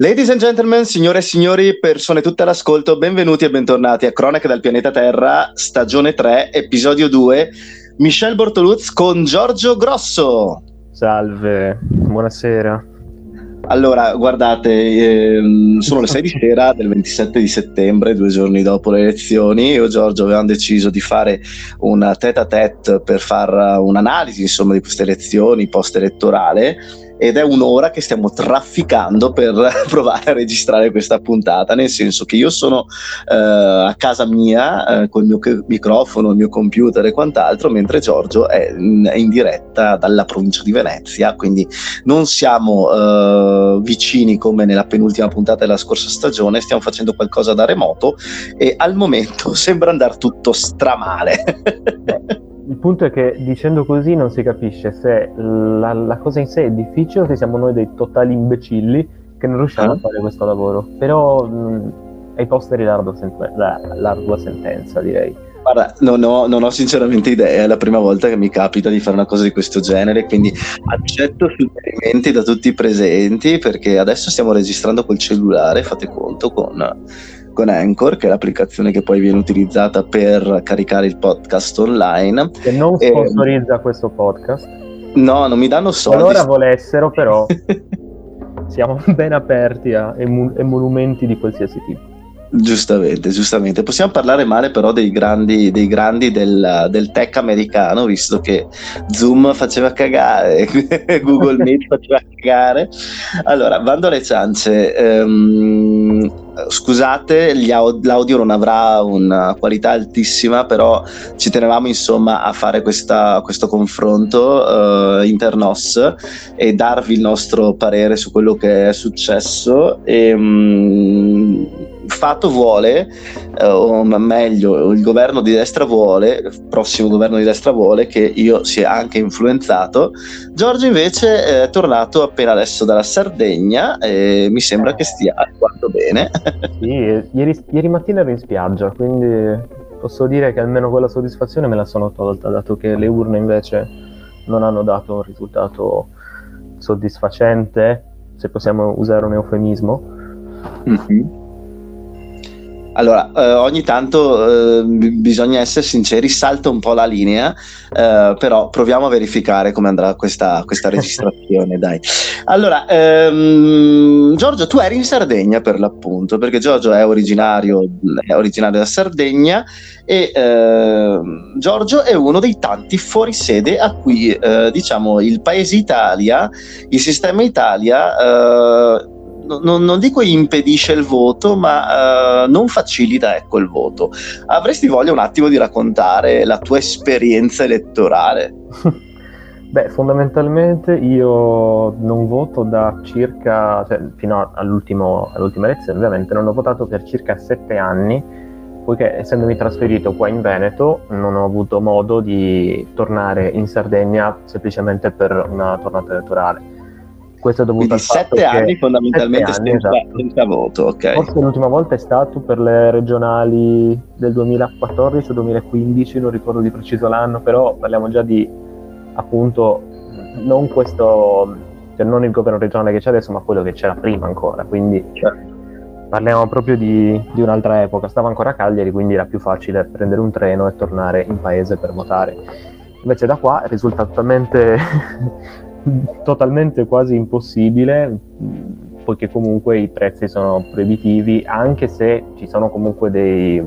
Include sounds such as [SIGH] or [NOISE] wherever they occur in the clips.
Ladies and gentlemen, signore e signori, persone tutte all'ascolto, benvenuti e bentornati a Cronache dal pianeta Terra, stagione 3, episodio 2. Michel Bortoluz con Giorgio Grosso. Salve, buonasera. Allora, guardate, ehm, sono le 6 di [LAUGHS] sera del 27 di settembre, due giorni dopo le elezioni. Io e Giorgio avevamo deciso di fare un tête à tête per fare un'analisi insomma, di queste elezioni post-elettorale ed è un'ora che stiamo trafficando per [LAUGHS] provare a registrare questa puntata, nel senso che io sono eh, a casa mia eh, con il mio microfono, il mio computer e quant'altro, mentre Giorgio è in, è in diretta dalla provincia di Venezia, quindi non siamo eh, vicini come nella penultima puntata della scorsa stagione, stiamo facendo qualcosa da remoto e al momento [LAUGHS] sembra andare tutto stramale. Il punto è che dicendo così non si capisce se la, la cosa in sé è difficile o se siamo noi dei totali imbecilli che non riusciamo ah. a fare questo lavoro. Però mh, ai posteri l'ardua, sen- la, l'ardua sentenza, direi. Guarda, non ho, non ho, sinceramente idea, è la prima volta che mi capita di fare una cosa di questo genere, quindi accetto suggerimenti da tutti i presenti perché adesso stiamo registrando col cellulare, fate conto, con con Anchor, che è l'applicazione che poi viene utilizzata per caricare il podcast online. Che non sponsorizza e... questo podcast. No, non mi danno soldi. Allora volessero, però [LAUGHS] siamo ben aperti a emolumenti di qualsiasi tipo. Giustamente, giustamente. Possiamo parlare male però dei grandi, dei grandi del, del, tech americano, visto che Zoom faceva cagare, [LAUGHS] Google Meet faceva cagare. Allora, bando alle ciance. Um, scusate, aud- l'audio non avrà una qualità altissima, però ci tenevamo insomma a fare questa, questo confronto uh, internos e darvi il nostro parere su quello che è successo. E, um, fatto vuole, eh, o meglio, il governo di destra vuole, il prossimo governo di destra vuole che io sia anche influenzato. Giorgio invece è tornato appena adesso dalla Sardegna e mi sembra che stia quanto bene. [LAUGHS] Sì, ieri, ieri mattina ero in spiaggia, quindi posso dire che almeno quella soddisfazione me la sono tolta, dato che le urne invece non hanno dato un risultato soddisfacente, se possiamo usare un eufemismo. Mm-hmm. Allora, eh, ogni tanto eh, bisogna essere sinceri, salta un po' la linea, eh, però proviamo a verificare come andrà questa, questa registrazione, [LAUGHS] dai. Allora, ehm, Giorgio, tu eri in Sardegna per l'appunto, perché Giorgio è originario, è originario della Sardegna e ehm, Giorgio è uno dei tanti fuorisede a cui, eh, diciamo, il paese Italia, il sistema Italia eh, non, non, dico impedisce il voto, ma uh, non facilita ecco, il voto. Avresti voglia un attimo di raccontare la tua esperienza elettorale? [LAUGHS] Beh, fondamentalmente io non voto da circa, cioè, fino all'ultima elezione ovviamente, non ho votato per circa sette anni, poiché essendomi trasferito qua in Veneto non ho avuto modo di tornare in Sardegna semplicemente per una tornata elettorale questo è dovuto Quindi al sette anni fondamentalmente anni, senza, esatto. senza, voto, ok. Forse l'ultima volta è stato per le regionali del 2014 o 2015, non ricordo di preciso l'anno, però parliamo già di appunto non questo, cioè non il governo regionale che c'è adesso, ma quello che c'era prima ancora, quindi certo. parliamo proprio di, di un'altra epoca. Stavo ancora a Cagliari, quindi era più facile prendere un treno e tornare in paese per votare. Invece da qua risulta totalmente totalmente quasi impossibile poiché comunque i prezzi sono proibitivi anche se ci sono comunque dei,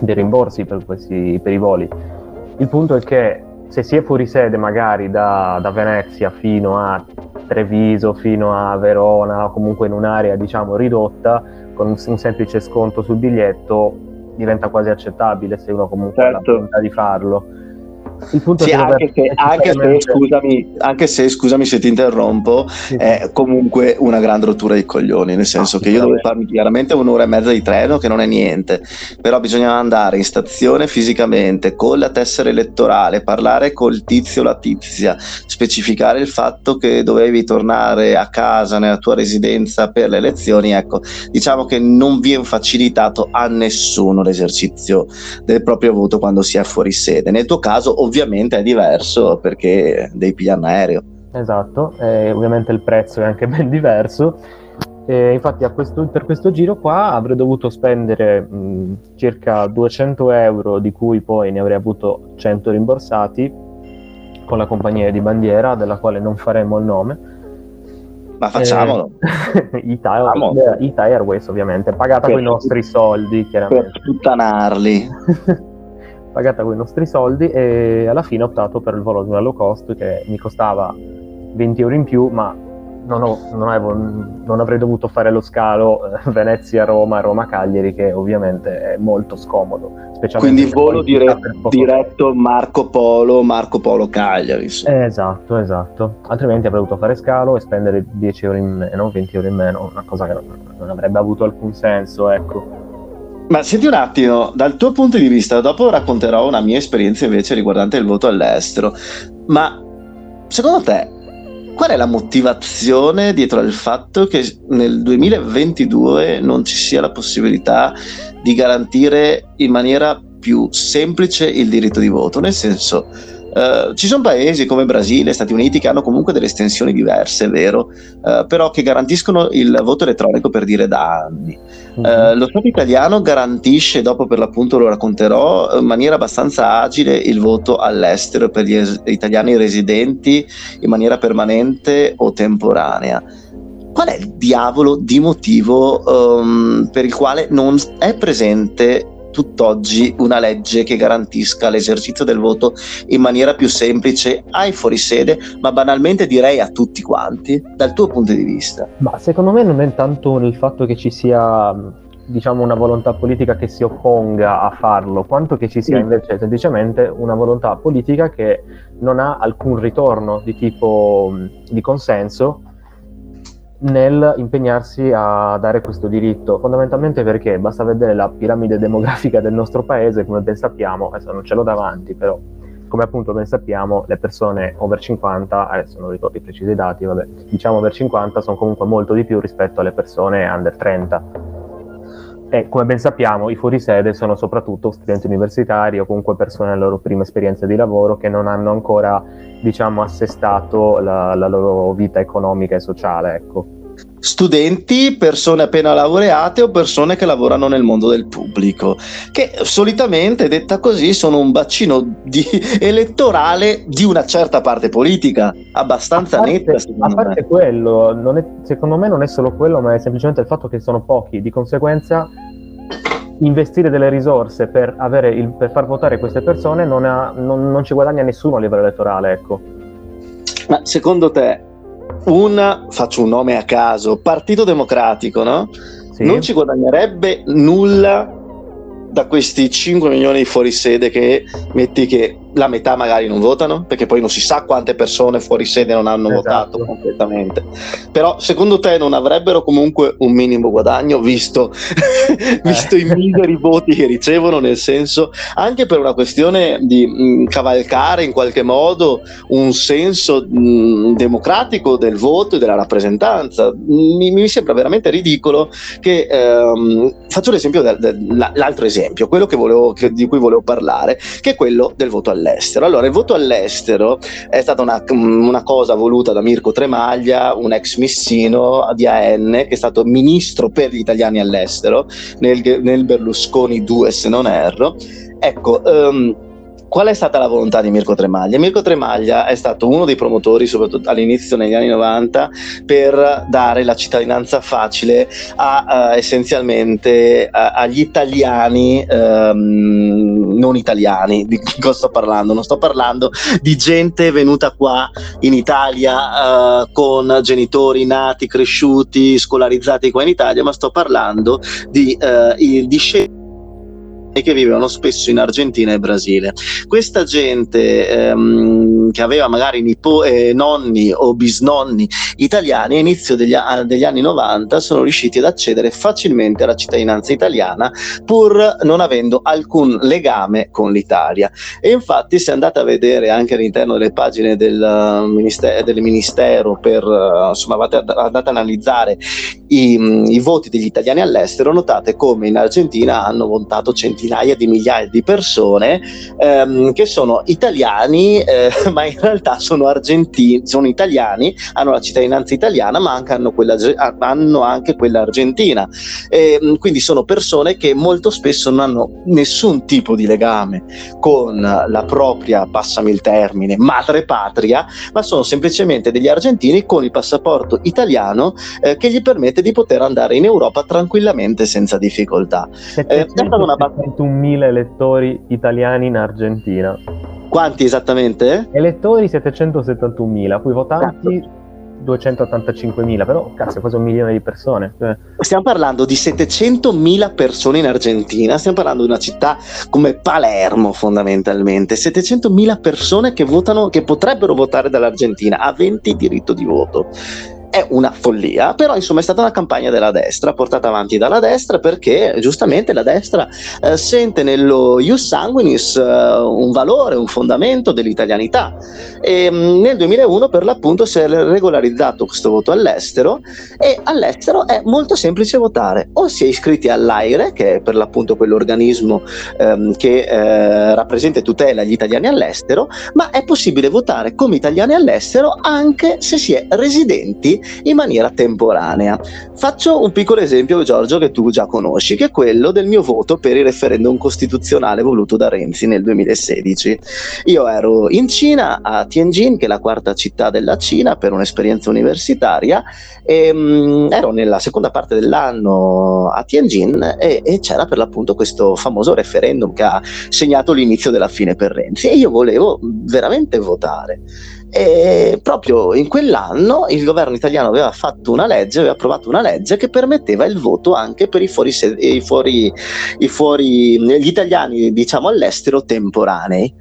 dei rimborsi per, questi, per i voli. Il punto è che se si è fuori sede magari da, da, Venezia fino a Treviso, fino a Verona, o comunque in un'area diciamo ridotta, con un semplice sconto sul biglietto diventa quasi accettabile se uno comunque certo. ha la certo. volontà di farlo il punto sì, è anche, che, anche, se, scusami, anche se, scusami se ti interrompo, sì. è comunque una grande rottura di coglioni, nel senso ah, che io devo farmi chiaramente un'ora e mezza di treno, che non è niente, però bisogna andare in stazione fisicamente con la tessera elettorale, parlare col tizio o la tizia, specificare il fatto che dovevi tornare a casa nella tua residenza per le elezioni, ecco, diciamo che non viene facilitato a nessuno l'esercizio del proprio voto quando si è fuori sede. Nel tuo caso, ovviamente, è diverso perché devi pigliare un aereo. Esatto, e ovviamente il prezzo è anche [LAUGHS] ben diverso. E infatti questo, per questo giro qua avrei dovuto spendere mh, circa 200 euro, di cui poi ne avrei avuto 100 rimborsati con la compagnia di bandiera, della quale non faremo il nome. Ma facciamolo. Eh, [LAUGHS] Ita, Ita Airways ovviamente, pagata con i nostri soldi, chiaramente. Per sputtanarli. [LAUGHS] pagata con i nostri soldi e alla fine ho optato per il volo di low cost che mi costava 20 euro in più, ma non, ho, non, avevo, non, avrei dovuto fare lo scalo eh, Venezia-Roma, Roma-Cagliari, che ovviamente è molto scomodo. Quindi volo dire, diretto Marco Polo, Marco Polo Cagliari. Esatto, esatto. Altrimenti avrei dovuto fare scalo e spendere 10 euro in meno, 20 euro in meno, una cosa che non, non avrebbe avuto alcun senso, ecco. Ma senti un attimo, dal tuo punto di vista, dopo racconterò una mia esperienza invece riguardante il voto all'estero, ma secondo te Qual è la motivazione dietro al fatto che nel 2022 non ci sia la possibilità di garantire in maniera più semplice il diritto di voto? Nel senso, Uh, ci sono paesi come Brasile, Stati Uniti che hanno comunque delle estensioni diverse, è vero, uh, però che garantiscono il voto elettronico per dire da anni. Uh, lo Stato italiano garantisce, dopo per l'appunto lo racconterò, in maniera abbastanza agile il voto all'estero per gli es- italiani residenti in maniera permanente o temporanea. Qual è il diavolo di motivo um, per il quale non è presente tutt'oggi una legge che garantisca l'esercizio del voto in maniera più semplice ai fuorisede, ma banalmente direi a tutti quanti, dal tuo punto di vista? Ma secondo me non è tanto il fatto che ci sia diciamo una volontà politica che si opponga a farlo, quanto che ci sia invece semplicemente una volontà politica che non ha alcun ritorno di tipo di consenso nel impegnarsi a dare questo diritto, fondamentalmente perché? Basta vedere la piramide demografica del nostro paese, come ben sappiamo, adesso non ce l'ho davanti, però come appunto ben sappiamo le persone over 50, adesso non ricordo i precisi dati, vabbè, diciamo over 50 sono comunque molto di più rispetto alle persone under 30 e come ben sappiamo, i fuorisede sono soprattutto studenti universitari o comunque persone nella loro prima esperienza di lavoro che non hanno ancora, diciamo, assestato la, la loro vita economica e sociale, ecco studenti, persone appena laureate o persone che lavorano nel mondo del pubblico, che solitamente, detta così, sono un bacino di, [LAUGHS] elettorale di una certa parte politica, abbastanza a parte, netta. A parte me. quello, è, secondo me non è solo quello, ma è semplicemente il fatto che sono pochi, di conseguenza investire delle risorse per, il, per far votare queste persone non, ha, non, non ci guadagna nessuno a livello elettorale, ecco. Ma secondo te un, faccio un nome a caso, Partito Democratico, no? Sì. Non ci guadagnerebbe nulla da questi 5 milioni di fuorisede che metti che la metà magari non votano, perché poi non si sa quante persone fuori sede non hanno esatto. votato completamente. Però secondo te non avrebbero comunque un minimo guadagno, visto, [LAUGHS] visto eh. i miseri voti che ricevono, nel senso anche per una questione di mh, mm, cavalcare in qualche modo un senso mh, mm, democratico del voto e della rappresentanza. Mi, mi sembra veramente ridicolo che ehm, faccio l'esempio del, del, l'altro esempio, quello che volevo, che, di cui volevo parlare, che è quello del voto all'estero all'estero. Allora, il voto all'estero è stata una, una cosa voluta da Mirko Tremaglia, un ex missino di AN, che è stato ministro per gli italiani all'estero nel, nel Berlusconi 2, se non erro. Ecco, um, qual è stata la volontà di Mirko Tremaglia? Mirko Tremaglia è stato uno dei promotori, soprattutto all'inizio negli anni 90, per dare la cittadinanza facile a, uh, essenzialmente a, agli italiani um, non italiani. Di cosa sto parlando? Non sto parlando di gente venuta qua in Italia uh, con genitori nati, cresciuti, scolarizzati qua in Italia, ma sto parlando di uh, discepoli e che vivevano spesso in Argentina e Brasile. Questa gente ehm, che aveva magari nipo- eh, nonni o bisnonni italiani, all'inizio degli, a- degli, anni 90 sono riusciti ad accedere facilmente alla cittadinanza italiana pur non avendo alcun legame con l'Italia. E infatti se andate a vedere anche all'interno delle pagine del, uh, ministero, del ministero per, uh, insomma, andate, andate ad analizzare i, i, voti degli italiani all'estero, notate come in Argentina hanno votato centinaia centinaia di migliaia di persone ehm, che sono italiani, eh, [LAUGHS] ma in realtà sono argentini, sono italiani, hanno la cittadinanza italiana, ma anche hanno, quella, ah, hanno anche quella argentina. E, quindi sono persone che molto spesso non hanno nessun tipo di legame con la propria, passami il termine, madre patria, ma sono semplicemente degli argentini con il passaporto italiano eh, che gli permette di poter andare in Europa tranquillamente senza difficoltà. Eh, è stata una battaglia 21.000 elettori italiani in Argentina. Quanti esattamente? Elettori 771.000, poi votanti certo. Cazzo. 285.000, però cazzo, quasi un milione di persone. Cioè... Stiamo parlando di 700.000 persone in Argentina, stiamo parlando di una città come Palermo fondamentalmente, 700.000 persone che, votano, che potrebbero votare dall'Argentina, aventi diritto di voto è una follia, però insomma è stata una campagna della destra, portata avanti dalla destra perché giustamente la destra eh, sente nello ius sanguinis eh, un valore, un fondamento dell'italianità. E mh, mm, nel 2001 per l'appunto si è regolarizzato questo voto all'estero e all'estero è molto semplice votare, o si è iscritti all'AIRE che è per l'appunto quell'organismo ehm, che eh, rappresenta e tutela gli italiani all'estero, ma è possibile votare come italiani all'estero anche se si è residenti in maniera temporanea. Faccio un piccolo esempio, Giorgio, che tu già conosci, che è quello del mio voto per il referendum costituzionale voluto da Renzi nel 2016. Io ero in Cina, a Tianjin, che è la quarta città della Cina, per un'esperienza universitaria, e mh, mm, ero nella seconda parte dell'anno a Tianjin e, e c'era per l'appunto questo famoso referendum che ha segnato l'inizio della fine per Renzi e io volevo veramente votare. E proprio in quell'anno il governo italiano aveva fatto una legge, aveva approvato una legge che permetteva il voto anche per i fuori, i fuori, i fuori gli italiani, diciamo all'estero temporanei.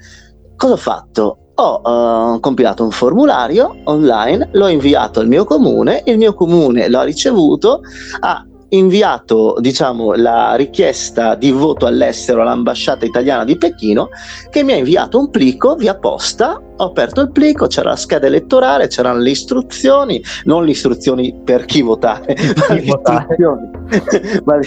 Cosa ho fatto? Ho uh, compilato un formulario online, l'ho inviato al mio comune, il mio comune l'ha ricevuto, ha inviato diciamo, la richiesta di voto all'estero all'ambasciata italiana di Pechino che mi ha inviato un plico via posta ho aperto il plico, c'era la scheda elettorale, c'erano le istruzioni, non le istruzioni per chi votare, ma, chi votare. [LAUGHS] ma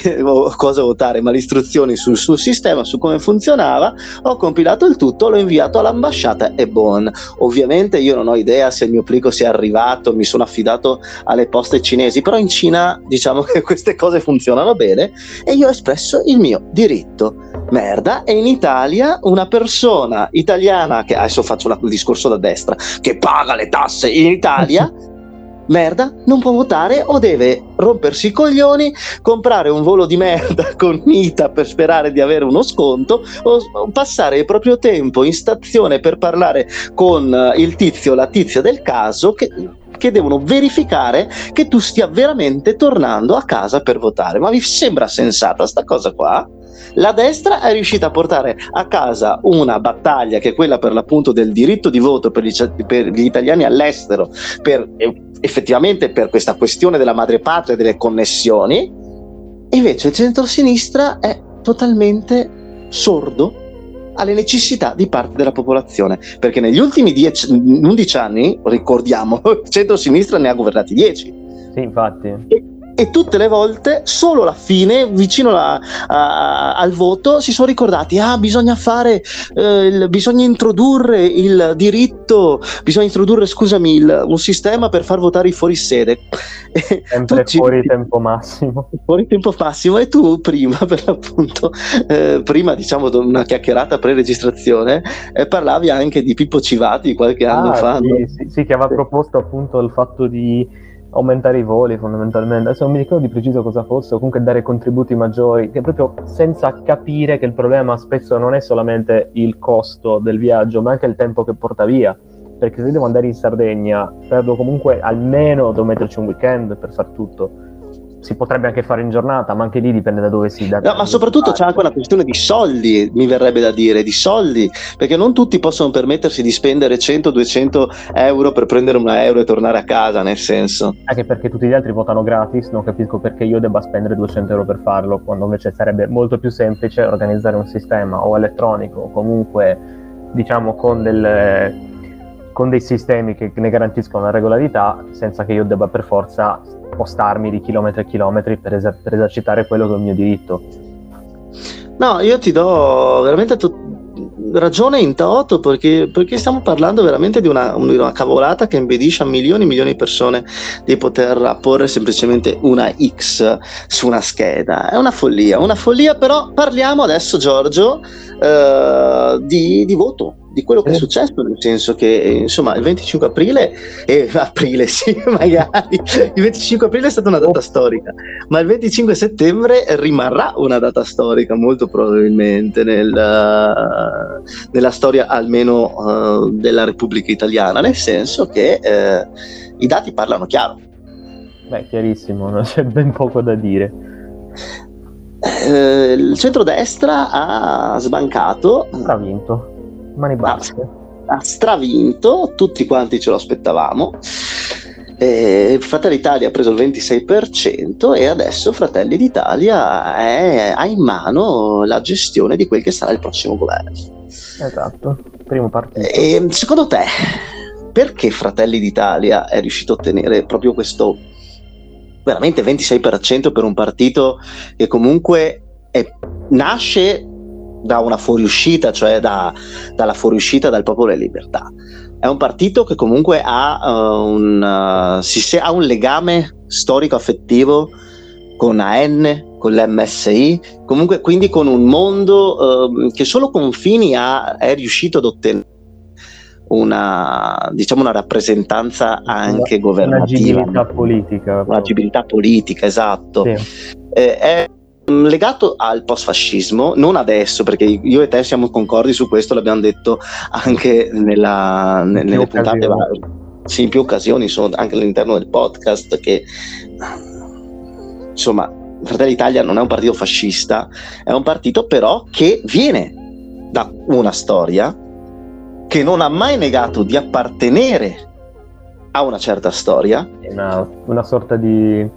cosa votare, ma le istruzioni sul, sul, sistema, su come funzionava. Ho compilato il tutto, l'ho inviato all'ambasciata e buon. Ovviamente io non ho idea se il mio plico sia arrivato, mi sono affidato alle poste cinesi, però in Cina diciamo [LAUGHS] che queste cose funzionano bene e io ho espresso il mio diritto. Merda, e in Italia una persona italiana, che adesso faccio una discorso da destra, che paga le tasse in Italia, [LAUGHS] merda, non può votare o deve rompersi i coglioni, comprare un volo di merda [LAUGHS] con Mita per sperare di avere uno sconto o passare il proprio tempo in stazione per parlare con eh, il tizio o la tizia del caso che, che devono verificare che tu stia veramente tornando a casa per votare. Ma vi sembra sensata sta cosa qua? La destra è riuscita a portare a casa una battaglia che è quella per l'appunto del diritto di voto per gli, per gli italiani all'estero, per, effettivamente per questa questione della madrepatria e delle connessioni, invece il centro-sinistra è totalmente sordo alle necessità di parte della popolazione, perché negli ultimi 11 anni, ricordiamo, il [LAUGHS] centro-sinistra ne ha governati 10. Sì, infatti. E, e tutte le volte, solo alla fine, vicino la, a, al voto, si sono ricordati: ah, bisogna fare, eh, il, bisogna introdurre il diritto, bisogna introdurre, scusami, il, un sistema per far votare i fuorisede. Sempre fuori ci, tempo massimo. [LAUGHS] Fuori tempo massimo, e tu prima, per l'appunto, eh, prima diciamo una chiacchierata pre-registrazione, eh, parlavi anche di Pippo Civati qualche ah, anno fa. Sì, no? sì, sì, che aveva proposto appunto il fatto di aumentare i voli fondamentalmente. Adesso non mi ricordo di preciso cosa fosse, o comunque dare contributi maggiori, che proprio senza capire che il problema spesso non è solamente il costo del viaggio, ma anche il tempo che porta via. Perché se devo andare in Sardegna, perdo comunque almeno devo metterci un weekend per far tutto si potrebbe anche fare in giornata, ma anche lì dipende da dove si dà. No, ma soprattutto c'è anche una questione di soldi, mi verrebbe da dire, di soldi, perché non tutti possono permettersi di spendere 100-200 euro per prendere un euro e tornare a casa, nel senso. Anche perché tutti gli altri votano gratis, non capisco perché io debba spendere 200 euro per farlo, quando invece sarebbe molto più semplice organizzare un sistema o elettronico o comunque diciamo con del con dei sistemi che ne garantiscono la regolarità senza che io debba per forza spostarmi di chilometri e chilometri per, eser- per esercitare quello che è il mio diritto. No, io ti do veramente tu- ragione in toto perché, perché, stiamo parlando veramente di una, una, cavolata che impedisce a milioni e milioni di persone di poter apporre semplicemente una X su una scheda. È una follia, una follia, però parliamo adesso, Giorgio, eh, di, di voto di quello che è successo, nel senso che insomma il 25 aprile, eh, [LAUGHS] aprile sì, [LAUGHS] magari, il 25 aprile è stata una data storica, ma il 25 settembre rimarrà una data storica molto probabilmente nel, uh, nella storia almeno uh, della Repubblica Italiana, nel senso che uh, i dati parlano chiaro. Beh, chiarissimo, non c'è ben poco da dire. il centrodestra ha sbancato. Ha vinto Mani basse. Ha, ha stravinto, tutti quanti ce lo aspettavamo. Eh, Fratelli d'Italia ha preso il 26% e adesso Fratelli d'Italia è, ha in mano la gestione di quel che sarà il prossimo governo. Esatto, primo partito. E, secondo te, perché Fratelli d'Italia è riuscito a ottenere proprio questo veramente 26% per un partito che comunque è, nasce da una fuoriuscita, cioè da, dalla fuoriuscita dal popolo e libertà. È un partito che comunque ha, uh, un, uh, si, ha un legame storico-affettivo con AN, con l'MSI, comunque quindi con un mondo uh, che solo con Fini ha, è riuscito ad ottenere una, diciamo una rappresentanza anche una, governativa. Un'agibilità politica. Un'agibilità politica, esatto. Sì. Eh, è legato al post-fascismo, non adesso, perché io e te siamo concordi su questo, l'abbiamo detto anche nella, nelle puntate varie. Sì, in più occasioni, sono anche all'interno del podcast, che insomma, Fratelli d'Italia non è un partito fascista, è un partito però che viene da una storia che non ha mai negato di appartenere a una certa storia. Una, una sorta di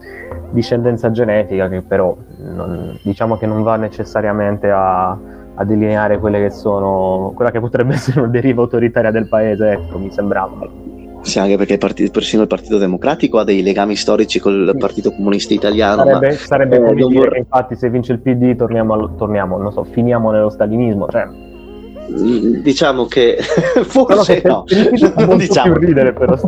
discendenza genetica che però non, diciamo che non va necessariamente a, a, delineare quelle che sono quella che potrebbe [LAUGHS] essere una deriva autoritaria del paese, ecco, mi sembrava. Sì, anche perché partito, persino il Partito Democratico ha dei legami storici col sì. Partito Comunista Italiano. Sarebbe, ma, sarebbe eh, come dire vor... che infatti se vince il PD torniamo, torniamo non so, finiamo nello stalinismo, cioè diciamo che [LAUGHS] forse no, [LAUGHS] non diciamo più ridere però. [LAUGHS]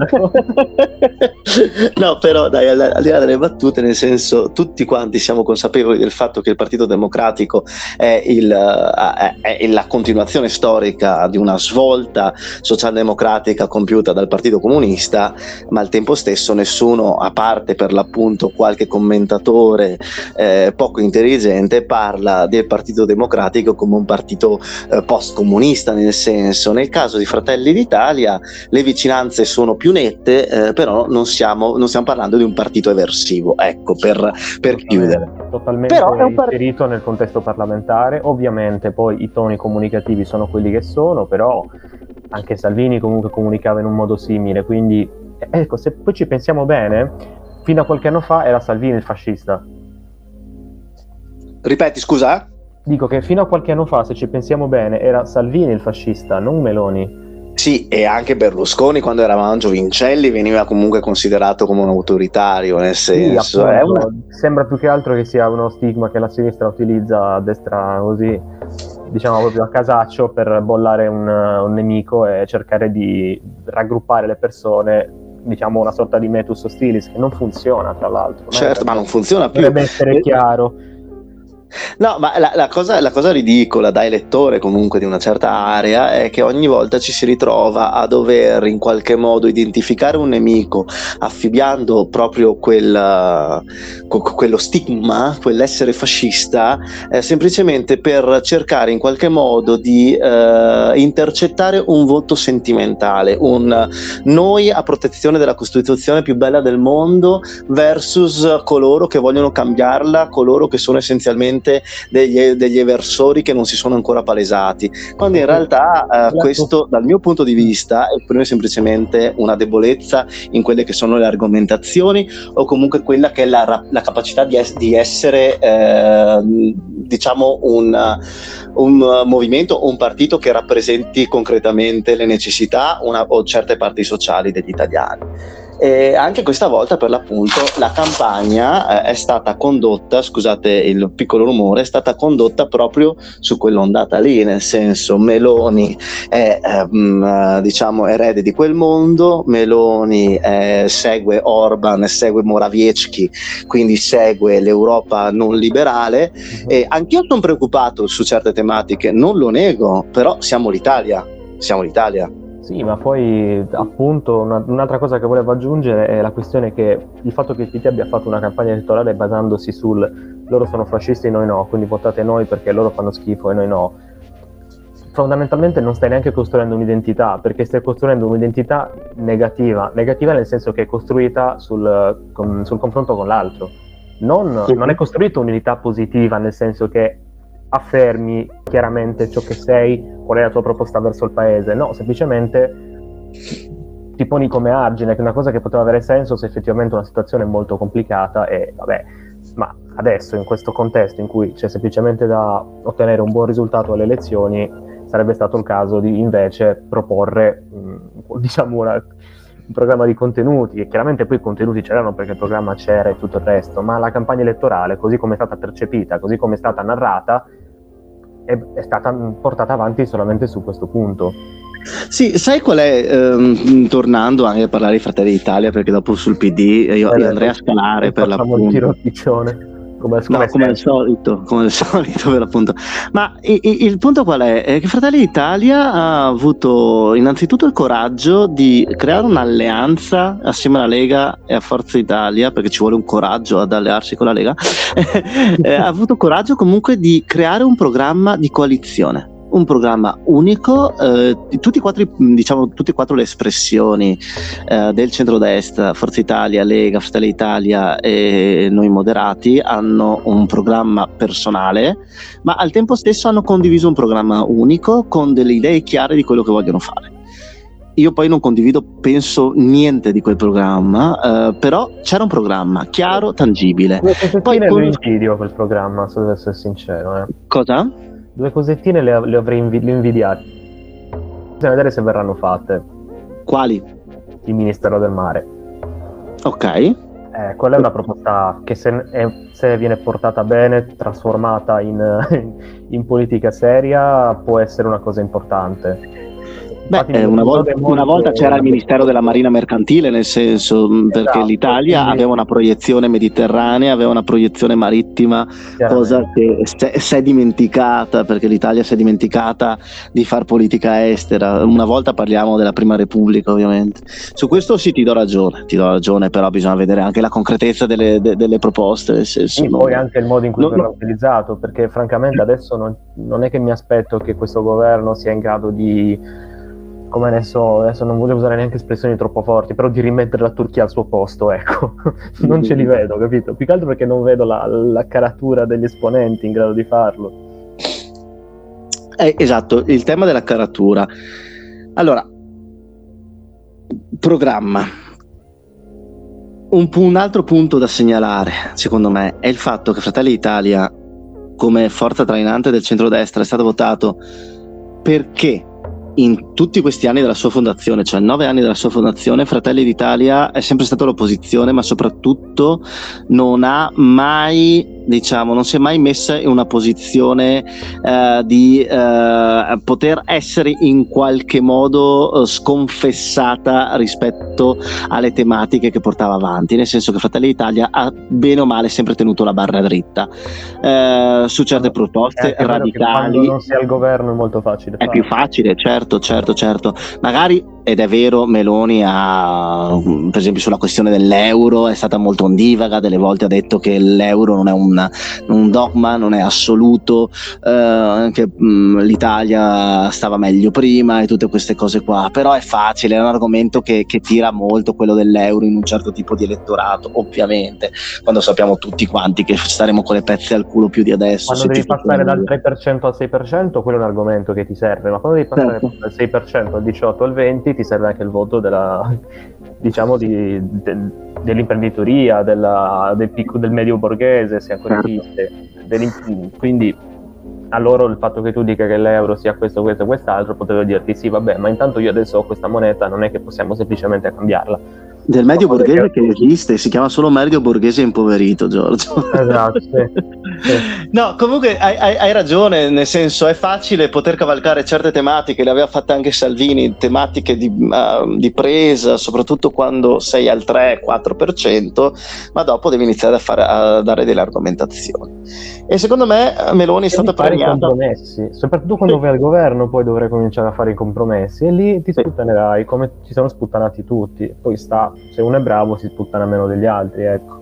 No però dai al, al, di là delle battute nel senso tutti quanti siamo consapevoli del fatto che il Partito Democratico è, il, è, è la continuazione storica di una svolta socialdemocratica compiuta dal Partito Comunista ma al tempo stesso nessuno a parte per l'appunto qualche commentatore eh, poco intelligente parla del Partito Democratico come un partito eh, post comunista nel senso, nel caso di Fratelli d'Italia le vicinanze sono più nette, eh, però non stiamo, non stiamo parlando di un partito eversivo, ecco, per, per totalmente, chiudere. Totalmente però è inserito part... nel contesto parlamentare, ovviamente poi i toni comunicativi sono quelli che sono, però anche Salvini comunque comunicava in un modo simile, quindi ecco, se poi ci pensiamo bene, fino a qualche anno fa era Salvini il fascista. Ripeti, scusa? Dico che fino a qualche anno fa, se ci pensiamo bene, era Salvini il fascista, non Meloni. Sì, e anche Berlusconi quando eravamo giovincelli veniva comunque considerato come un autoritario, nel senso... Sì, una... Sembra più che altro che sia uno stigma che la sinistra utilizza a destra così, diciamo proprio a casaccio per bollare un, un nemico e cercare di raggruppare le persone diciamo una sorta di metus hostilis che non funziona tra l'altro. Certo, ma non funziona più. Dovrebbe essere chiaro No, ma la, la, cosa, la, cosa, ridicola da elettore comunque di una certa area è che ogni volta ci si ritrova a dover in qualche modo identificare un nemico affibbiando proprio quel, quello stigma, quell'essere fascista, eh, semplicemente per cercare in qualche modo di eh, intercettare un voto sentimentale, un noi a protezione della Costituzione più bella del mondo versus coloro che vogliono cambiarla, coloro che sono essenzialmente semplicemente degli, degli, eversori che non si sono ancora palesati, quando in realtà eh, questo dal mio punto di vista esprime semplicemente una debolezza in quelle che sono le argomentazioni o comunque quella che è la, la capacità di, es- di essere eh, diciamo un, un movimento o un partito che rappresenti concretamente le necessità una, o certe parti sociali degli italiani. E anche questa volta, per l'appunto, la campagna eh, è stata condotta, scusate il piccolo rumore, è stata condotta proprio su quell'ondata lì, nel senso Meloni è ehm, diciamo erede di quel mondo, Meloni eh, segue Orban, segue Morawiecki, quindi segue l'Europa non liberale uh-huh. e anch'io sono preoccupato su certe tematiche, non lo nego, però siamo l'Italia, siamo l'Italia. Sì, ma poi appunto una, un'altra cosa che volevo aggiungere è la questione che il fatto che il PT abbia fatto una campagna elettorale basandosi sul loro sono fascisti e noi no, quindi votate noi perché loro fanno schifo e noi no. Fondamentalmente non stai neanche costruendo un'identità, perché stai costruendo un'identità negativa, negativa nel senso che è costruita sul, con, sul confronto con l'altro. Non, non è costruita un'unità positiva, nel senso che affermi chiaramente ciò che sei, qual è la tua proposta verso il paese, no, semplicemente ti poni come argine, che è una cosa che poteva avere senso se effettivamente una situazione è molto complicata e vabbè, ma adesso in questo contesto in cui c'è semplicemente da ottenere un buon risultato alle elezioni, sarebbe stato il caso di invece proporre mh, diciamo una, un programma di contenuti, e chiaramente poi i contenuti c'erano perché il programma c'era e tutto il resto, ma la campagna elettorale, così come è stata percepita, così come è stata narrata, è, è stata portata avanti solamente su questo punto. Sì, sai qual è, ehm, tornando anche a parlare di Fratelli d'Italia, perché dopo sul PD io, io andrei a scalare per l'appunto. il tiro piccione come, no, come al solito, come al [LAUGHS] solito per appunto. Ma il, il, punto qual è? È che Fratelli d'Italia ha avuto innanzitutto il coraggio di creare un'alleanza assieme alla Lega e a Forza Italia, perché ci vuole un coraggio ad allearsi con la Lega, [LAUGHS] eh, ha avuto coraggio comunque di creare un programma di coalizione un programma unico, eh, tutti, e quattro, diciamo, tutte e quattro le espressioni eh, del centrodestra, Forza Italia, Lega, Fratelli Italia e noi moderati hanno un programma personale, ma al tempo stesso hanno condiviso un programma unico con delle idee chiare di quello che vogliono fare. Io poi non condivido, penso, niente di quel programma, eh, però c'era un programma chiaro, tangibile. Poi con... invidio quel programma, se devo essere sincero. Eh. Cosa? Due cosettine le, le avrei invi- le invidiate. Bisogna vedere se verranno fatte. Quali? Il Ministero del Mare. Ok. Eh, quella è una proposta che se, è, se viene portata bene, trasformata in, [LAUGHS] in politica seria, può essere una cosa importante Beh, eh, una, volta, una, volta, c'era il Ministero della Marina Mercantile, nel senso mm, perché esatto, l'Italia quindi... aveva una proiezione mediterranea, aveva una proiezione marittima, cosa che si è dimenticata, perché l'Italia si è dimenticata di far politica estera. Una volta parliamo della Prima Repubblica, ovviamente. Su questo sì ti do ragione, ti do ragione, però bisogna vedere anche la concretezza delle, de, delle proposte. Nel senso, sì, non... poi anche il modo in cui verrà no. utilizzato, perché francamente adesso non, non è che mi aspetto che questo governo sia in grado di come adesso, adesso non voglio usare neanche espressioni troppo forti, però di rimettere la Turchia al suo posto, ecco, [LAUGHS] non ce li vedo, capito? Più che altro perché non vedo la, la caratura degli esponenti in grado di farlo. Eh, esatto, il tema della caratura. Allora, programma. Un, un altro punto da segnalare, secondo me, è il fatto che Fratelli d'Italia, come forza trainante del centrodestra, è stato votato perché in tutti questi anni della sua fondazione, cioè nove anni della sua fondazione, Fratelli d'Italia è sempre stato l'opposizione, ma soprattutto non ha mai diciamo, non si è mai messa in una posizione eh, di eh, poter essere in qualche modo eh, sconfessata rispetto alle tematiche che portava avanti, nel senso che Fratelli d'Italia ha bene o male sempre tenuto la barra dritta eh, su certe proposte radicali. Quando non si è al governo è molto facile. È più facile, certo, certo, certo. Magari ed è vero, Meloni ha, per esempio sulla questione dell'euro, è stata molto ondivaga, delle volte ha detto che l'euro non è un, un dogma, non è assoluto, eh, che mh, l'Italia stava meglio prima e tutte queste cose qua, però è facile, è un argomento che, che, tira molto quello dell'euro in un certo tipo di elettorato, ovviamente, quando sappiamo tutti quanti che staremo con le pezze al culo più di adesso. Quando devi passare dal 3% al 6%, quello è un argomento che ti serve, ma quando devi passare certo. dal 6% al 18 al 20% ti serve anche il voto della, diciamo di, de, dell'imprenditoria, della, del, picco, del medio borghese, se ancora esiste. Quindi a loro il fatto che tu dica che l'euro sia questo, questo e quest'altro, potevo dirti sì, vabbè, ma intanto io adesso ho questa moneta, non è che possiamo semplicemente cambiarla. Del medio borghese che esiste, si chiama solo medio borghese impoverito, Giorgio. Esatto. Sì. [LAUGHS] No, comunque hai, hai, hai, ragione, nel senso è facile poter cavalcare certe tematiche, le aveva fatte anche Salvini, tematiche di, uh, di presa, soprattutto quando sei al 3-4%, ma dopo devi iniziare a, fare, a dare delle argomentazioni. E secondo me Meloni è stata premiata. compromessi, soprattutto quando vai al governo poi dovrai cominciare a fare i compromessi e lì ti sputtanerai come ci sono sputtanati tutti. Poi sta, se uno è bravo si sputtana meno degli altri, ecco.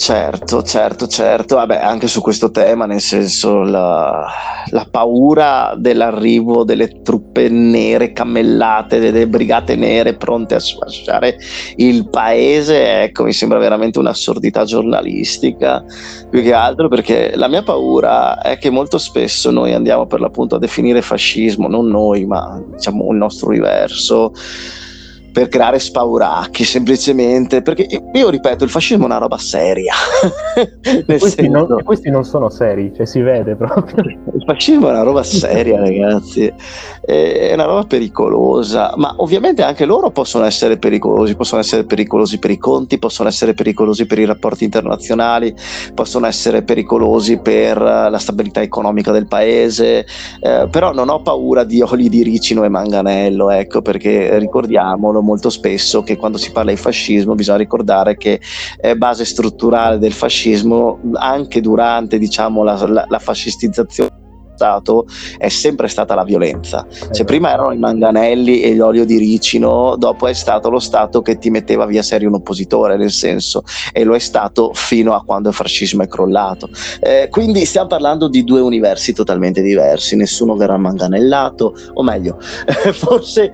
Certo, certo, certo. Vabbè, anche su questo tema, nel senso la, la, paura dell'arrivo delle truppe nere cammellate, delle brigate nere pronte a sfasciare il paese, ecco, mi sembra veramente un'assurdità giornalistica, più che altro perché la mia paura è che molto spesso noi andiamo per l'appunto a definire fascismo, non noi, ma diciamo il nostro universo per creare spauracchi semplicemente perché io ripeto il fascismo è una roba seria. [LAUGHS] Questi, non, questi, non, sono seri cioè si vede proprio. [LAUGHS] Il fascismo è una roba seria ragazzi. È una roba pericolosa ma ovviamente anche loro possono essere pericolosi possono essere pericolosi per i conti possono essere pericolosi per i rapporti internazionali possono essere pericolosi per la stabilità economica del paese eh, però non ho paura di oli di ricino e manganello ecco perché ricordiamolo ricordo molto spesso che quando si parla di fascismo bisogna ricordare che è base strutturale del fascismo anche durante diciamo, la, la, la fascistizzazione Stato è sempre stata la violenza. Se prima erano i manganelli e l'olio di ricino, dopo è stato lo Stato che ti metteva via serio un oppositore, nel senso, e lo è stato fino a quando il fascismo è crollato. Eh, quindi stiamo parlando di due universi totalmente diversi, nessuno verrà manganellato, o meglio, [LAUGHS] forse,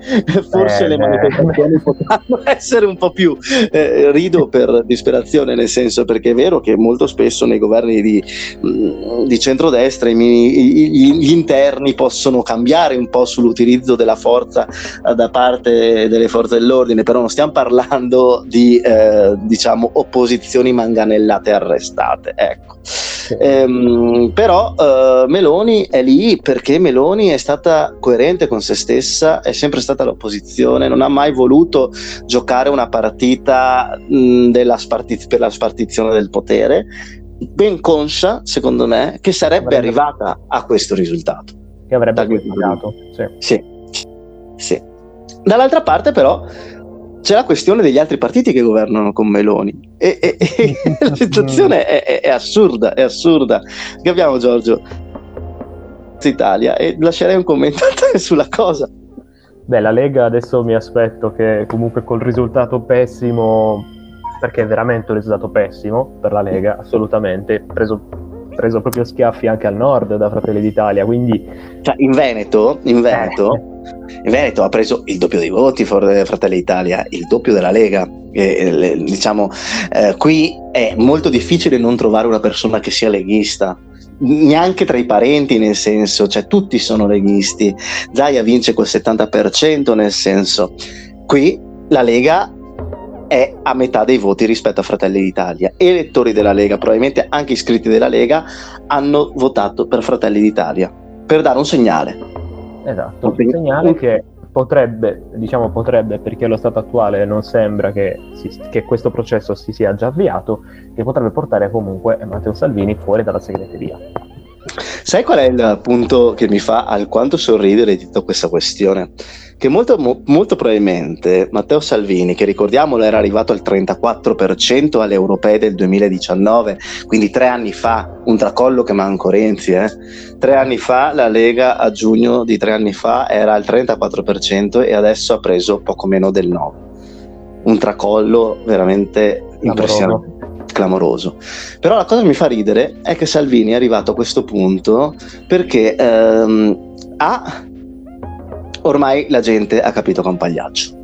forse eh, le manifestazioni potranno [LAUGHS] essere un po' più eh, rido per disperazione, nel senso perché è vero che molto spesso nei governi di, di centrodestra i, i, gli interni possono cambiare un po' sull'utilizzo della forza eh, da parte delle forze dell'ordine, però non stiamo parlando di eh, diciamo opposizioni manganellate arrestate. Ecco. Ehm, però eh, Meloni è lì perché Meloni è stata coerente con se stessa, è sempre stata l'opposizione, non ha mai voluto giocare una partita mh, spartiz- per la spartizione del potere ben conscia, secondo me, che sarebbe avrebbe... arrivata a questo risultato. Che avrebbe guadagnato. Sì. sì. sì. Dall'altra parte, però, c'è la questione degli altri partiti che governano con Meloni. E, e, e [LAUGHS] la situazione è, è, è, assurda, è assurda. Che abbiamo Giorgio Italia e lascerei un commento [LAUGHS] sulla cosa. Beh, la Lega adesso mi aspetto che comunque col risultato pessimo perché è veramente un risultato pessimo per la Lega, assolutamente, preso, preso proprio schiaffi anche al nord da Fratelli d'Italia, quindi... Cioè, in Veneto, in Veneto, eh. in Veneto ha preso il doppio dei voti Fratelli d'Italia, il doppio della Lega. E, diciamo, eh, qui è molto difficile non trovare una persona che sia leghista, neanche tra i parenti, nel senso, cioè tutti sono leghisti. Zaia vince col 70%, nel senso, qui la Lega è a metà dei voti rispetto a Fratelli d'Italia. Elettori della Lega, probabilmente anche iscritti della Lega, hanno votato per Fratelli d'Italia per dare un segnale. Esatto, un segnale che potrebbe, diciamo potrebbe, perché allo stato attuale non sembra che, si, che, questo processo si sia già avviato, che potrebbe portare comunque Matteo Salvini fuori dalla segreteria. Sai qual è il punto che mi fa alquanto sorridere di tutta questa questione? Che molto, mo, molto probabilmente Matteo Salvini, che ricordiamolo era arrivato al 34% alle europee del 2019, quindi tre anni fa, un tracollo che manco Renzi, eh? tre anni fa la Lega a giugno di tre anni fa era al 34% e adesso ha preso poco meno del 9%. Un tracollo veramente impressionante clamoroso. Però la cosa che mi fa ridere è che Salvini è arrivato a questo punto perché ehm, ha ormai la gente ha capito che è un pagliaccio.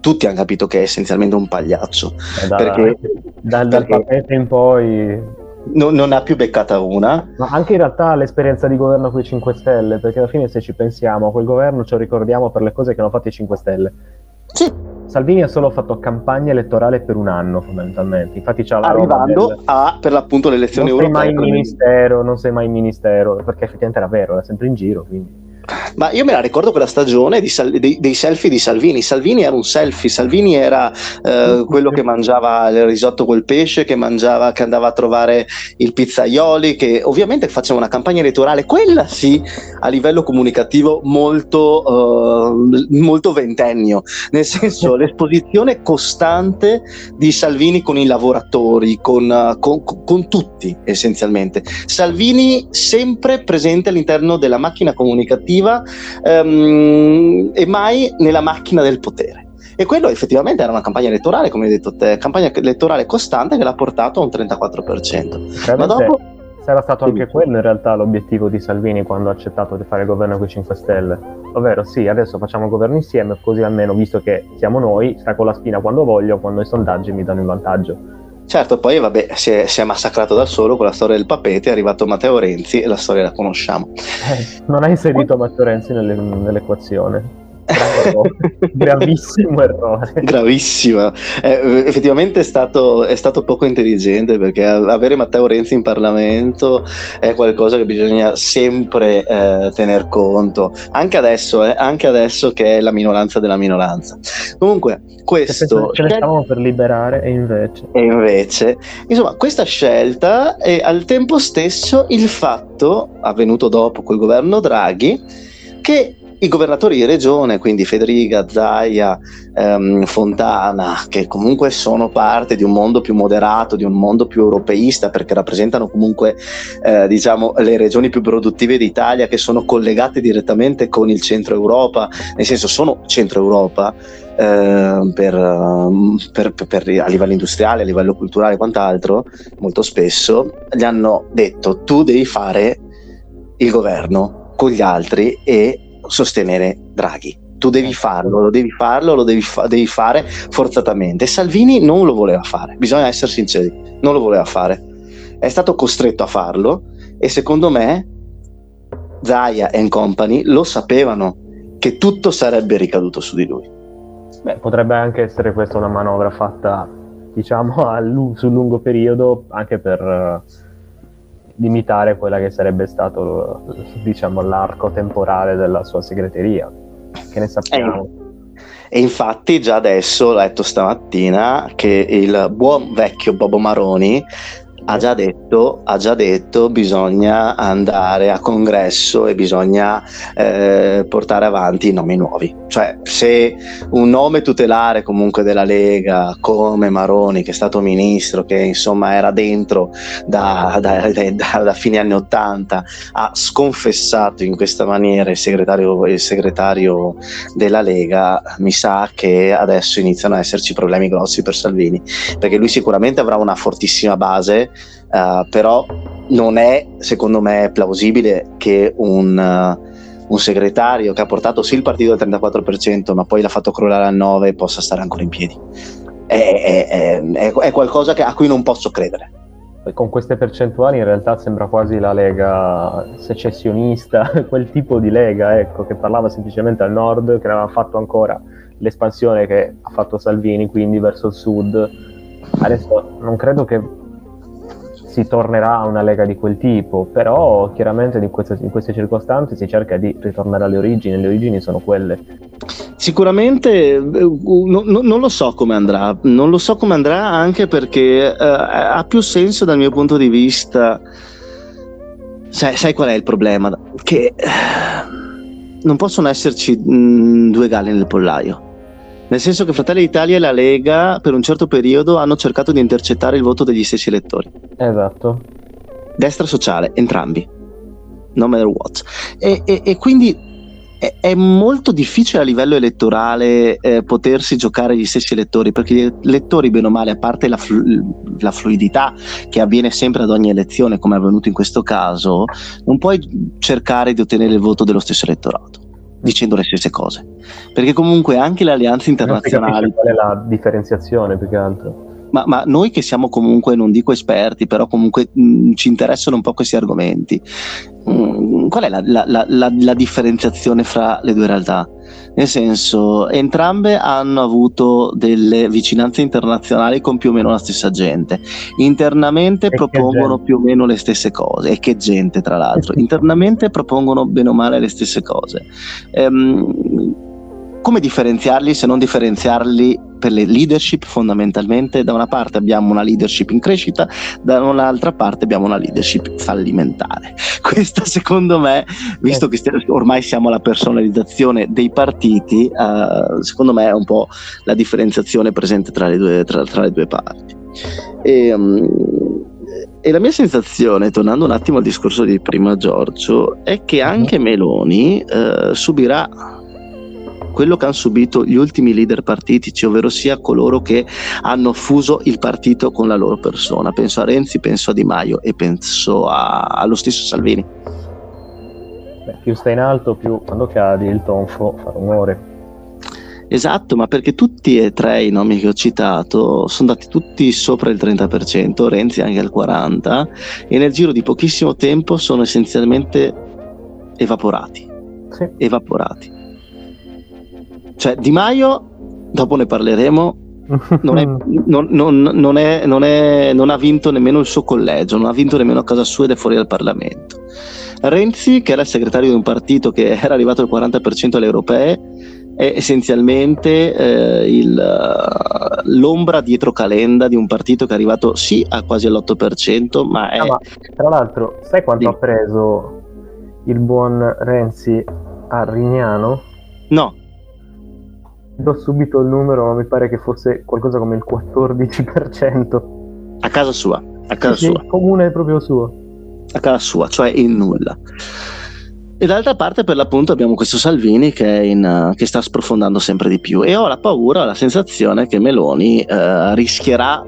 Tutti hanno capito che è essenzialmente un pagliaccio. Eh, da, perché, dal, dal papete in poi non, non, ha più beccata una. Ma anche in realtà l'esperienza di governo con i 5 Stelle, perché alla fine se ci pensiamo, quel governo ce lo ricordiamo per le cose che hanno fatto i 5 Stelle. Sì. Salvini ha solo fatto campagna elettorale per un anno fondamentalmente, infatti c'ha la Arrivando del... a per l'appunto le elezioni non europee. Non sei mai in ministero, non sei mai in ministero, perché effettivamente era vero, era sempre in giro, quindi... Ma io me la ricordo quella stagione Sal- dei, dei, selfie di Salvini. Salvini era un selfie, Salvini era eh, quello che mangiava il risotto col pesce, che mangiava, che andava a trovare il pizzaioli, che ovviamente faceva una campagna elettorale, quella sì, a livello comunicativo molto, uh, molto ventennio, nel senso [LAUGHS] l'esposizione costante di Salvini con i lavoratori, con, con, con tutti essenzialmente. Salvini sempre presente all'interno della macchina comunicativa um, e mai nella macchina del potere. E quello effettivamente era una campagna elettorale, come hai detto te, campagna elettorale costante che l'ha portato a un 34%. Ma dopo era stato anche quello in realtà l'obiettivo di Salvini quando ha accettato di fare il governo con i 5 Stelle. Ovvero, sì, adesso facciamo il governo insieme, così almeno, visto che siamo noi, sta con la spina quando voglio, quando i sondaggi mi danno il vantaggio. Certo, poi vabbè, si è, si è, massacrato da solo con la storia del papete, è arrivato Matteo Renzi e la storia la conosciamo. Eh, non ha inserito Matteo Renzi nelle, nell'equazione. Gravissimo [LAUGHS] errore. Gravissimo. Eh, effettivamente è stato, è stato, poco intelligente perché avere Matteo Renzi in Parlamento è qualcosa che bisogna sempre eh, tener conto, anche adesso, eh, anche adesso che è la minoranza della minoranza. Comunque, questo... Ce ne stavamo per liberare e invece... E invece, insomma, questa scelta e al tempo stesso il fatto, avvenuto dopo col governo Draghi, che i governatori di regione, quindi Federica, Zaia, ehm, Fontana, che comunque sono parte di un mondo più moderato, di un mondo più europeista, perché rappresentano comunque eh, diciamo, le regioni più produttive d'Italia che sono collegate direttamente con il centro Europa, nel senso sono centro Europa. Eh, per, per, per, a livello industriale, a livello culturale e quant'altro, molto spesso gli hanno detto tu devi fare il governo con gli altri e sostenere Draghi. Tu devi certo. farlo, lo devi farlo, lo devi, fa- devi fare forzatamente. Salvini non lo voleva fare, bisogna essere sinceri, non lo voleva fare. È stato costretto a farlo e secondo me Zaya e company lo sapevano che tutto sarebbe ricaduto su di lui. Beh, potrebbe anche essere questa una manovra fatta, diciamo, lu- sul lungo periodo, anche per uh limitare quella che sarebbe stato diciamo, l'arco temporale della sua segreteria. Che ne sappiamo? Eh, e infatti già adesso ho letto stamattina che il buon vecchio Bobo Maroni ha già detto, ha già detto bisogna andare a congresso e bisogna eh, portare avanti i nomi nuovi. Cioè, se un nome tutelare comunque della Lega come Maroni, che è stato ministro, che insomma era dentro da, da, da, da fine anni Ottanta, ha sconfessato in questa maniera il segretario, il segretario della Lega, mi sa che adesso iniziano a esserci problemi grossi per Salvini, perché lui sicuramente avrà una fortissima base uh, però non è secondo me plausibile che un, uh, un, segretario che ha portato sì il partito al 34% ma poi l'ha fatto crollare al 9% possa stare ancora in piedi. È, è, è, è qualcosa che, a cui non posso credere. Con queste percentuali in realtà sembra quasi la Lega secessionista, [LAUGHS] quel tipo di Lega ecco, che parlava semplicemente al nord, che aveva fatto ancora l'espansione che ha fatto Salvini, quindi verso il sud. Adesso non credo che si tornerà a una lega di quel tipo, però chiaramente in queste, in queste circostanze si cerca di ritornare alle origini, le origini sono quelle. Sicuramente eh, no, no, non lo so come andrà, non lo so come andrà anche perché uh, ha più senso dal mio punto di vista. Sai, sai qual è il problema? Che uh, non possono esserci mh, mm, due galli nel pollaio nel senso che Fratelli d'Italia e la Lega per un certo periodo hanno cercato di intercettare il voto degli stessi elettori. Esatto. Destra sociale, entrambi. No matter what. E, e, e quindi è, è, molto difficile a livello elettorale eh, potersi giocare gli stessi elettori, perché gli elettori, bene o male, a parte la, flu- la fluidità che avviene sempre ad ogni elezione, come è avvenuto in questo caso, non puoi cercare di ottenere il voto dello stesso elettorato dicendo le stesse cose. Perché comunque anche le alleanze internazionali... Qual è la differenziazione più che altro? Ma, ma, noi che siamo comunque, non dico esperti, però comunque mh, ci interessano un po' questi argomenti, mh, qual è la, la, la, la, differenziazione fra le due realtà? Nel senso entrambe hanno avuto delle vicinanze internazionali con più o meno la stessa gente, internamente e propongono più o meno le stesse cose, e che gente tra l'altro, internamente propongono bene o male le stesse cose. Ehm, come differenziarli se non differenziarli per le leadership fondamentalmente? Da una parte abbiamo una leadership in crescita, da un'altra parte abbiamo una leadership fallimentare. [LAUGHS] Questa secondo me, visto che ormai siamo alla personalizzazione dei partiti, uh, secondo me è un po' la differenziazione presente tra le due, tra, tra le due parti. E, um, e la mia sensazione, tornando un attimo al discorso di prima Giorgio, è che mhm. anche Meloni uh, subirà quello che hanno subito gli ultimi leader partitici, ovvero sia coloro che hanno fuso il partito con la loro persona. Penso a Renzi, penso a Di Maio e penso a, allo stesso Salvini. Beh, più stai in alto, più quando cadi il tonfo fa rumore. Esatto, ma perché tutti e tre i nomi che ho citato sono andati tutti sopra il 30%, Renzi anche al 40%, e nel giro di pochissimo tempo sono essenzialmente evaporati. Sì. Evaporati. Cioè, Di Maio, dopo ne parleremo, non, è, [LAUGHS] non, non, non, è, è, non, ha vinto nemmeno il suo collegio, non ha vinto nemmeno a casa sua ed è fuori dal Parlamento. Renzi, che era il segretario di un partito che era arrivato al 40% alle europee, è essenzialmente eh, il, l'ombra dietro calenda di un partito che è arrivato sì a quasi all'8%, ma è... Ah, ma, tra l'altro, sai quanto sì. ha preso il buon Renzi a Rignano? No do subito il numero, ma mi pare che fosse qualcosa come il 14%. A casa sua, a casa sì, sua. Il comune proprio suo. A casa sua, cioè in nulla. E dall'altra parte, per l'appunto, abbiamo questo Salvini che, in, uh, che, sta sprofondando sempre di più. E ho la paura, ho la sensazione che Meloni uh, rischierà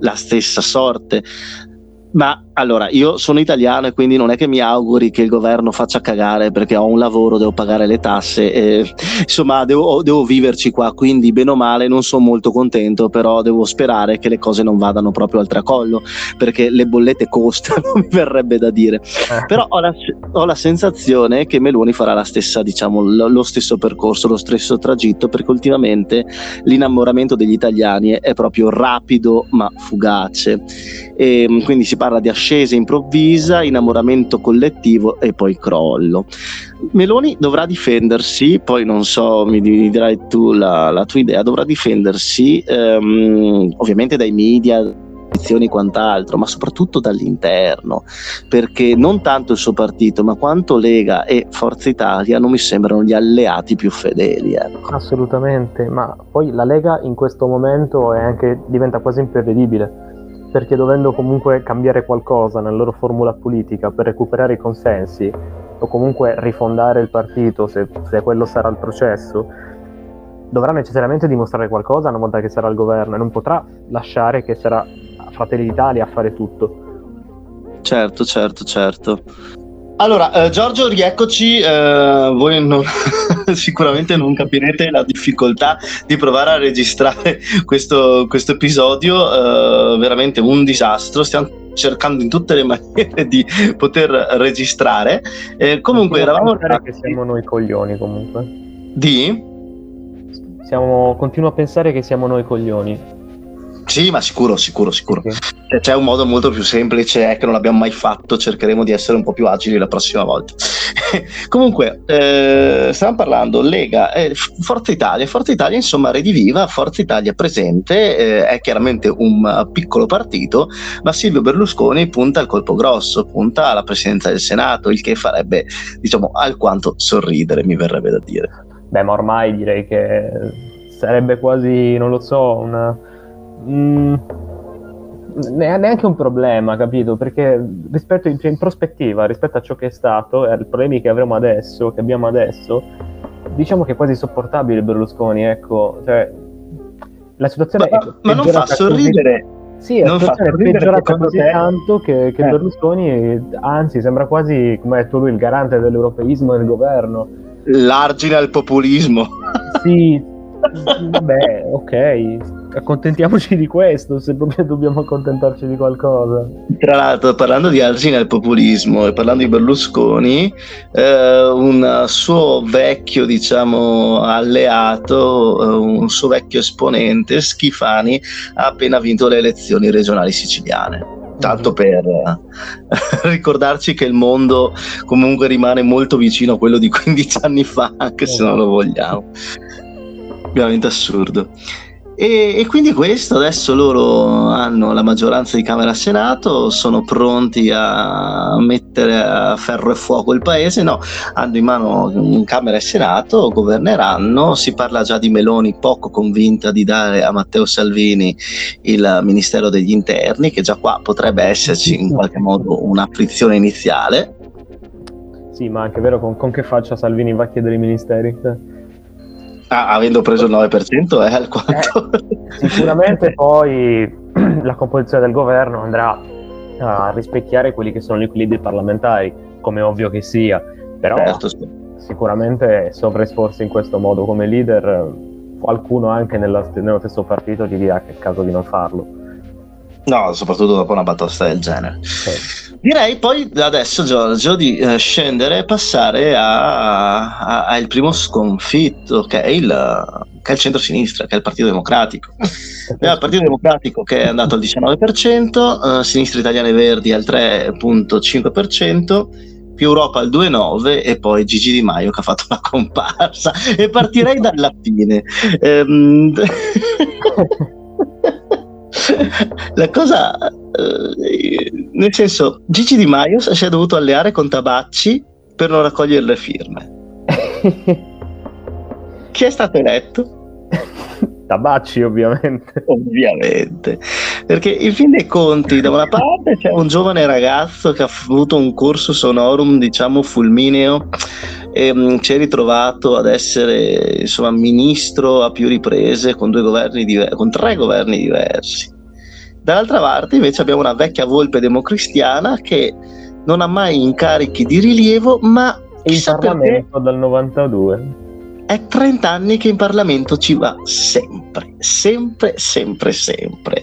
la stessa sorte. Ma allora, io sono italiano e quindi non è che mi auguri che il governo faccia cagare perché ho un lavoro, devo pagare le tasse, e, [LAUGHS] insomma devo, devo, viverci qua, quindi bene o male non sono molto contento, però devo sperare che le cose non vadano proprio al tracollo perché le bollette costano, [LAUGHS] mi verrebbe da dire. Eh. Però ho la, ho la, sensazione che Meloni farà la stessa, diciamo, lo, lo stesso percorso, lo stesso tragitto perché ultimamente l'innamoramento degli italiani è proprio rapido ma fugace e quindi si parla di ascesa improvvisa, innamoramento collettivo e poi crollo. Meloni dovrà difendersi, poi non so, mi dirai tu la, la tua idea, dovrà difendersi ehm, ovviamente dai media e quant'altro, ma soprattutto dall'interno, perché non tanto il suo partito, ma quanto Lega e Forza Italia non mi sembrano gli alleati più fedeli. Ecco. Assolutamente, ma poi la Lega in questo momento anche, diventa quasi imprevedibile perché dovendo comunque cambiare qualcosa nella loro formula politica per recuperare i consensi o comunque rifondare il partito se, se quello sarà il processo, dovrà necessariamente dimostrare qualcosa una volta che sarà al governo e non potrà lasciare che sarà Fratelli d'Italia a fare tutto. Certo, certo, certo. Allora, eh, Giorgio, rieccoci. Eh, voi non, [LAUGHS] sicuramente non capirete la difficoltà di provare a registrare questo, questo episodio. Eh, veramente un disastro. Stiamo cercando in tutte le [LAUGHS] maniere di poter registrare. Eh, comunque, eravamo. che siamo noi coglioni, comunque. Di? Siamo, continuo a pensare che siamo noi coglioni. Sì, ma sicuro, sicuro, sicuro. Sì. C'è un modo molto più semplice è che non l'abbiamo mai fatto, cercheremo di essere un po' più agili la prossima volta. [LAUGHS] Comunque, eh, stavamo parlando Lega, eh, Forza Italia, Forza Italia insomma rediviva, Forza Italia presente, eh, è chiaramente un piccolo partito, ma Silvio Berlusconi punta al colpo grosso, punta alla presidenza del Senato, il che farebbe, diciamo, alquanto sorridere, mi verrebbe da dire. Beh, ma ormai direi che sarebbe quasi, non lo so, una Mm, neanche un problema, capito? Perché rispetto in, in, prospettiva, rispetto a ciò che è stato e ai problemi che avremo adesso, che abbiamo adesso, diciamo che è quasi sopportabile Berlusconi, ecco. Cioè, la situazione ma, è ma non fa sorridere. Sì, non fa peggiorata così te... tanto che, che eh. Berlusconi, anzi, sembra quasi, come ha detto lui, il garante dell'europeismo del governo. L'argine al populismo. Sì, vabbè, ok accontentiamoci di questo, se proprio dobbiamo accontentarci di qualcosa. Tra l'altro, parlando di argine al populismo e parlando di Berlusconi, eh, un suo vecchio, diciamo, alleato, eh, un suo vecchio esponente, Schifani, ha appena vinto le elezioni regionali siciliane tanto per uh, [LAUGHS] ricordarci che il mondo comunque rimane molto vicino a quello di 15 anni fa, anche se non lo vogliamo. Veramente assurdo. E, e, quindi questo adesso loro hanno la maggioranza di Camera e Senato, sono pronti a mettere a ferro e fuoco il paese, no, hanno in mano Camera e Senato, governeranno, si parla già di Meloni poco convinta di dare a Matteo Salvini il Ministero degli Interni, che già qua potrebbe esserci in qualche modo una frizione iniziale. Sì, ma anche vero con, con che faccia Salvini va a chiedere i ministeri? Ah, avendo preso il 9% è alquanto. Eh, sicuramente [LAUGHS] poi [CLEARS THROAT] la composizione del governo andrà a rispecchiare quelli che sono gli equilibri parlamentari, come ovvio che sia, però certo, sì. sicuramente sovraesporsi in questo modo come leader, qualcuno anche nella, nello stesso partito ti dirà che è caso di non farlo. No, soprattutto dopo una batosta del genere. Sì. Direi poi adesso, Giorgio, di eh, scendere e passare al primo sconfitto, che è il, che è il centro-sinistra, che è il Partito Democratico. [LAUGHS] Il Partito Democratico che è andato al 19%, eh, Sinistra Italiane Verdi al 3,5%, più Europa al 2,9% e poi Gigi Di Maio che ha fatto la comparsa. E partirei dalla fine. Ehm... [LAUGHS] [LAUGHS] [LAUGHS] la cosa eh, nel senso Gigi Di Maio si è dovuto alleare con Tabacci per non raccogliere le firme [LAUGHS] chi è stato eletto? [LAUGHS] Tabacci ovviamente [LAUGHS] ovviamente perché in fin dei conti da una parte c'è un giovane ragazzo che ha avuto un corso sonorum diciamo fulmineo e um, si è ritrovato ad essere insomma ministro a più riprese con, due governi diver- con tre governi diversi. Dall'altra parte invece abbiamo una vecchia volpe democristiana che non ha mai incarichi di rilievo, ma in Parlamento dal 92. È 30 anni che in Parlamento ci va sempre, sempre, sempre, sempre.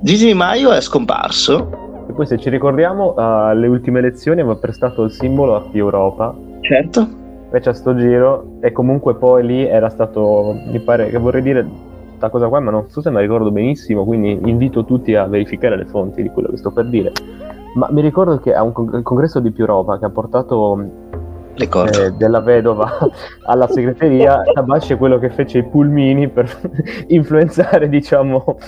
Gigi Di Maio è scomparso. E poi se ci ricordiamo, alle ultime elezioni aveva prestato il simbolo a Europa Certo. Invece a sto giro, e comunque poi lì era stato, mi pare che vorrei dire questa cosa qua, ma non so se mi ricordo benissimo, quindi invito tutti a verificare le fonti di quello che sto per dire. Ma mi ricordo che a un con- congresso di Più Europa che ha portato eh, della vedova [LAUGHS] alla segreteria, Tabasci è quello che fece i pulmini per [LAUGHS] influenzare, diciamo,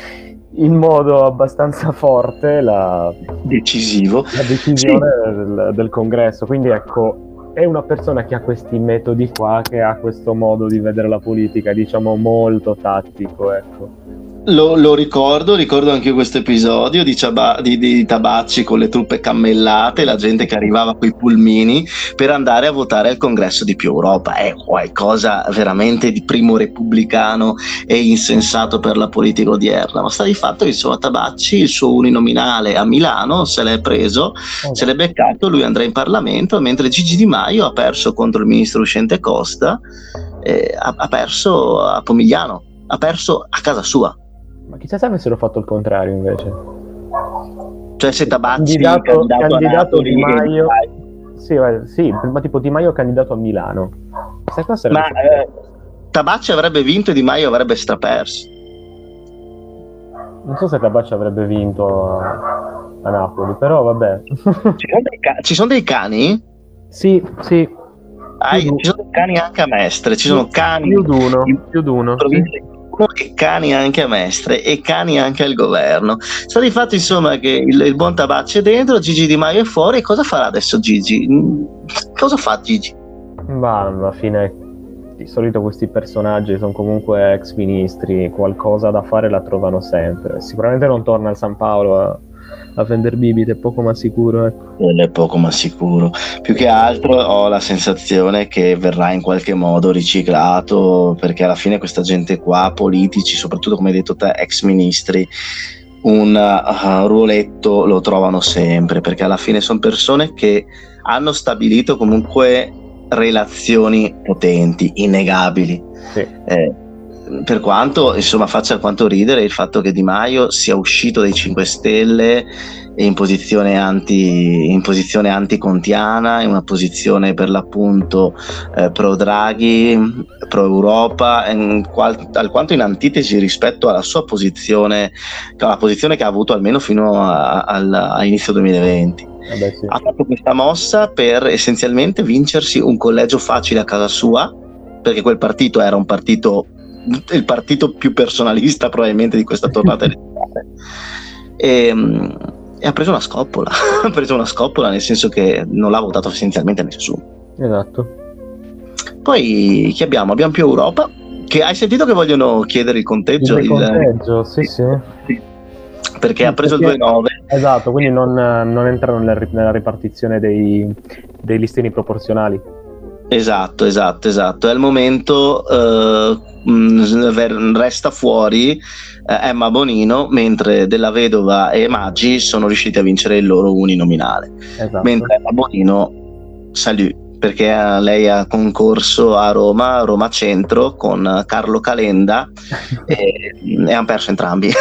in modo abbastanza forte la, Decisivo. la decisione sì. del, del, congresso. Quindi ecco, è una persona che ha questi metodi qua, che ha questo modo di vedere la politica, diciamo molto tattico, ecco. Lo, lo, ricordo, ricordo anche questo episodio di, Ciaba, di, di, Tabacci con le truppe cammellate, la gente che arrivava con i pulmini per andare a votare al congresso di più Europa. È qualcosa veramente di primo repubblicano e insensato per la politica odierna. Ma sta di fatto che insomma Tabacci, il suo uninominale a Milano, se l'è preso, oh. se l'è beccato, lui andrà in Parlamento, mentre Gigi Di Maio ha perso contro il ministro uscente Costa, eh, ha, ha perso a Pomigliano, ha perso a casa sua. Ma chissà se avessero fatto il contrario invece. Cioè se Tabacci candidato, candidato, candidato Di Maio... Sì, sì, ma tipo Di Maio candidato a Milano. Ma eh, Tabacci avrebbe vinto e Di Maio avrebbe straperso. Non so se Tabacci avrebbe vinto a, a Napoli, però vabbè. Ci sono dei, ca- ci sono dei cani? Sì, sì. Ah, ci sono cani anche a Mestre, ci sono cani più d'uno, più d'uno. Sì e cani anche a Mestre e cani anche al governo. Sta di fatto insomma che il, il buon Tabacci è dentro, Gigi Di Maio è fuori. Cosa farà adesso Gigi? Cosa fa Gigi? Ma alla fine di solito questi personaggi sono comunque ex ministri, qualcosa da fare la trovano sempre. Sicuramente non torna al San Paolo a vendere bibite, è poco ma sicuro. Ecco. È poco ma sicuro. Più che altro ho la sensazione che verrà in qualche modo riciclato, perché alla fine questa gente qua, politici, soprattutto come hai detto te, ex ministri, un uh, ruoletto lo trovano sempre, perché alla fine sono persone che hanno stabilito comunque relazioni potenti, innegabili. Sì. Eh, per quanto insomma faccia alquanto ridere il fatto che Di Maio sia uscito dai 5 Stelle in posizione, anti, in posizione anticontiana, in una posizione per l'appunto eh, pro Draghi, pro Europa, qual, alquanto in antitesi rispetto alla sua posizione, alla posizione che ha avuto almeno fino a, a, a inizio 2020. Eh beh, sì. Ha fatto questa mossa per essenzialmente vincersi un collegio facile a casa sua, perché quel partito era un partito, il partito più personalista probabilmente di questa tornata [LAUGHS] elettorale. E, ehm, e ha preso una scoppola, [LAUGHS] ha preso una scoppola nel senso che non l'ha votato essenzialmente nessuno. Esatto. Poi chi abbiamo? Abbiamo più Europa, che hai sentito che vogliono chiedere il conteggio? Il, il conteggio, sì, sì. sì. Perché sì, ha preso perché, il 2,9. Esatto, quindi non, non entrano nella ripartizione dei, dei listini proporzionali. Esatto, esatto, esatto. E al momento eh, resta fuori eh, Emma Bonino, mentre Della Vedova e Maggi sono riusciti a vincere il loro uninominale. Esatto. Mentre Emma Bonino salì perché eh, lei ha concorso a Roma, Roma Centro, con Carlo Calenda [LAUGHS] e, e hanno perso entrambi. [LAUGHS]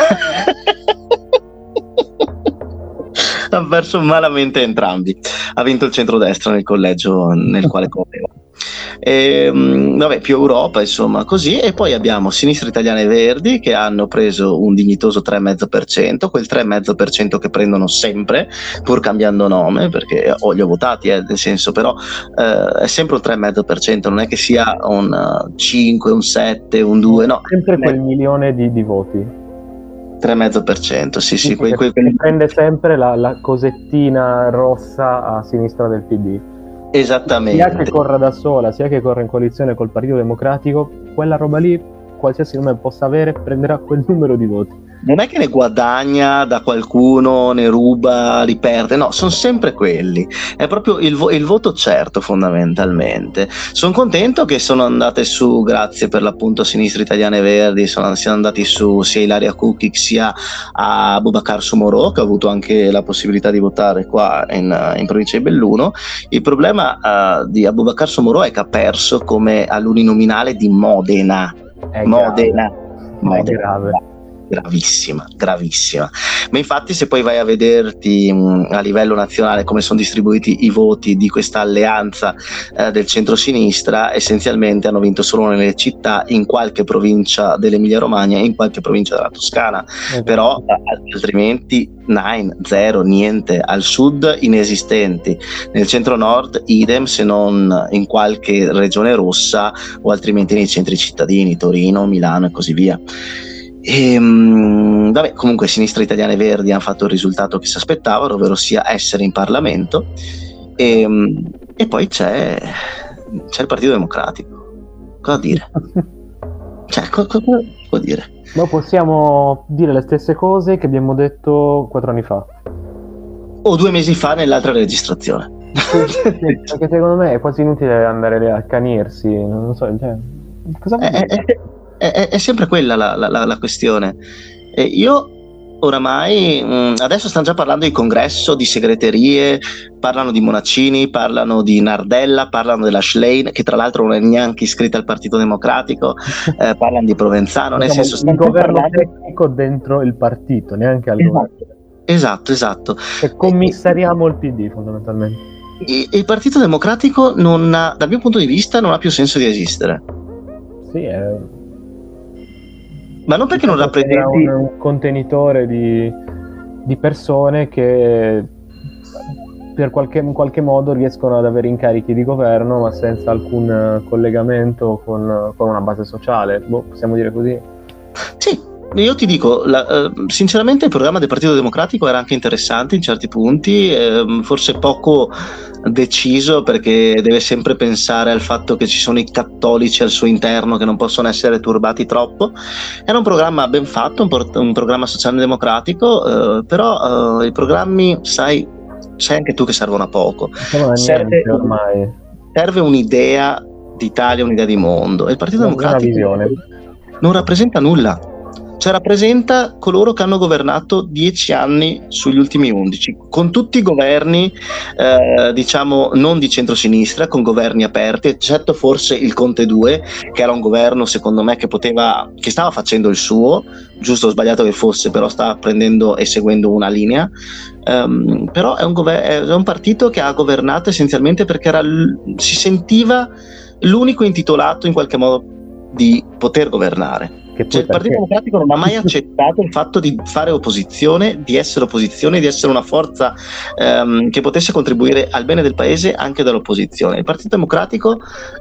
[LAUGHS] hanno perso malamente entrambi. Ha vinto il centrodestra nel collegio nel quale correva. E, ehm, vabbè, più Europa, insomma, così. E poi abbiamo Sinistra Italiana e Verdi che hanno preso un dignitoso 3,5%, quel 3,5% che prendono sempre, pur cambiando nome, perché oh, li ho votati, eh, nel senso, però eh, è sempre un 3,5%, non è che sia un 5, un 7, un 2, no. Sempre quel milione di, di voti. 3,5%, sì, sì. sì quei, quei, quei... Prende sempre la, la cosettina rossa a sinistra del PD. Esattamente. Sia che corra da sola, sia che corra in coalizione col Partito Democratico, quella roba lì, qualsiasi nome possa avere, prenderà quel [LAUGHS] numero di voti non è che ne guadagna da qualcuno, ne ruba, li perde, no, sono sempre quelli. È proprio il, vo- il voto certo fondamentalmente. Sono contento che sono andate su, grazie per l'appunto a Sinistra Italiana e Verdi, sono, siano andati su sia Ilaria Kukic sia a Bubakar Sumoro, che ha avuto anche la possibilità di votare qua in, in provincia di Belluno. Il problema uh, di Abubakar Sumoro è che ha perso come all'uninominale di Modena. È Modena. Grave. Modena. È grave gravissima, gravissima. Ma infatti se poi vai a vederti mh, a livello nazionale come sono distribuiti i voti di questa alleanza eh, del centro-sinistra, essenzialmente hanno vinto solo nelle città, in qualche provincia dell'Emilia Romagna e in qualche provincia della Toscana, okay. però eh, altrimenti 9, 0, niente, al sud inesistenti, nel centro-nord idem se non in qualche regione rossa o altrimenti nei centri cittadini, Torino, Milano e così via. E, ehm, vabbè, comunque Sinistra Italiana e Verdi hanno fatto il risultato che si aspettavano, ovvero sia essere in Parlamento. E, ehm, e poi c'è, c'è, il Partito Democratico. Cosa dire? [LAUGHS] cioè, co- cosa può dire? Ma possiamo dire le stesse cose che abbiamo detto quattro anni fa. O due mesi fa nell'altra registrazione. [LAUGHS] Perché secondo me è quasi inutile andare a accanirsi, non so, cioè, cosa vuol dire? Eh, eh, è, è sempre quella la, la, la questione. E io oramai mh, mm, adesso stanno già parlando di congresso, di segreterie, parlano di Monaccini, parlano di Nardella, parlano della Schlein, che tra l'altro non è neanche iscritta al Partito Democratico, [LAUGHS] eh, parlano di Provenzano, nel senso il governo parlando... tecnico dentro il partito, neanche allora. Esatto, esatto. esatto. Cioè, commissariamo il PD fondamentalmente. Il Partito Democratico non ha, dal mio punto di vista non ha più senso di esistere. Sì, è ma non perché non rappresenti... Un, un contenitore di, di, persone che per qualche, in qualche modo riescono ad avere incarichi di governo ma senza alcun collegamento con, con una base sociale, boh, possiamo dire così? Sì, io ti dico, la, eh, sinceramente il programma del Partito Democratico era anche interessante in certi punti, eh, forse poco deciso perché deve sempre pensare al fatto che ci sono i cattolici al suo interno che non possono essere turbati troppo. Era un programma ben fatto, un, pro- un programma socialdemocratico, eh, però eh, i programmi, sai, sai anche tu che servono a poco. Serve, serve, un'idea d'Italia, un'idea di mondo. E il Partito non Democratico non rappresenta nulla cioè rappresenta coloro che hanno governato dieci anni sugli ultimi undici, con tutti i governi, eh, diciamo, non di centrosinistra, con governi aperti, eccetto forse il Conte 2, che era un governo, secondo me, che poteva, che stava facendo il suo, giusto o sbagliato che fosse, però stava prendendo e seguendo una linea. Um, però è un, gover- è un, partito che ha governato essenzialmente perché era si sentiva l'unico intitolato in qualche modo di poter governare che cioè, il Partito Democratico non ha mai accettato il fatto di fare opposizione, di essere opposizione, di essere una forza ehm, che potesse contribuire al bene del paese anche dall'opposizione. Il Partito Democratico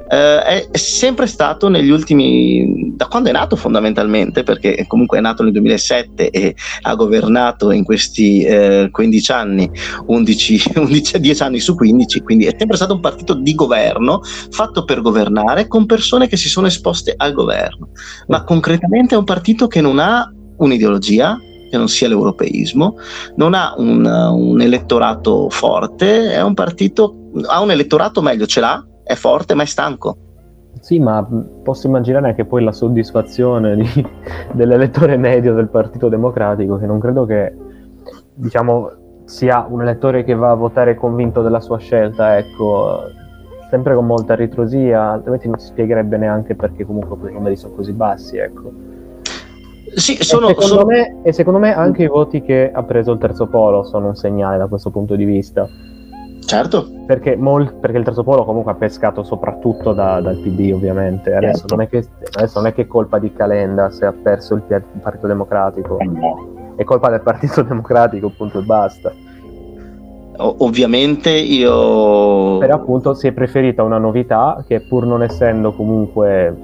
eh, è, sempre stato negli ultimi, da quando è nato fondamentalmente, perché comunque è nato nel 2007 e ha governato in questi eh, 15 anni, 11, 11, 10 anni su 15, quindi è sempre stato un partito di governo fatto per governare con persone che si sono esposte al governo, ma concretamente fondamentalmente è un partito che non ha un'ideologia, che non sia l'europeismo, non ha un, un elettorato forte, è un partito, ha un elettorato meglio, ce l'ha, è forte ma è stanco. Sì, ma posso immaginare che poi la soddisfazione di, [LAUGHS] dell'elettore medio del Partito Democratico, che non credo che diciamo, sia un elettore che va a votare convinto della sua scelta, ecco, sempre con molta ritrosia, altrimenti non si spiegherebbe neanche perché comunque i numeri sono così bassi, ecco. Sì, sono, e, secondo sono... Me, e secondo me anche i voti che ha preso il terzo polo sono un segnale da questo punto di vista. Certo. Perché, mol, perché il terzo polo comunque ha pescato soprattutto da, dal PD ovviamente. Adesso, certo. non che, adesso, non è che, è colpa di Calenda se ha perso il, il Partito Democratico. No. È colpa del Partito [LAUGHS] Democratico, punto e basta ovviamente io... Però appunto si è preferita una novità che pur non essendo comunque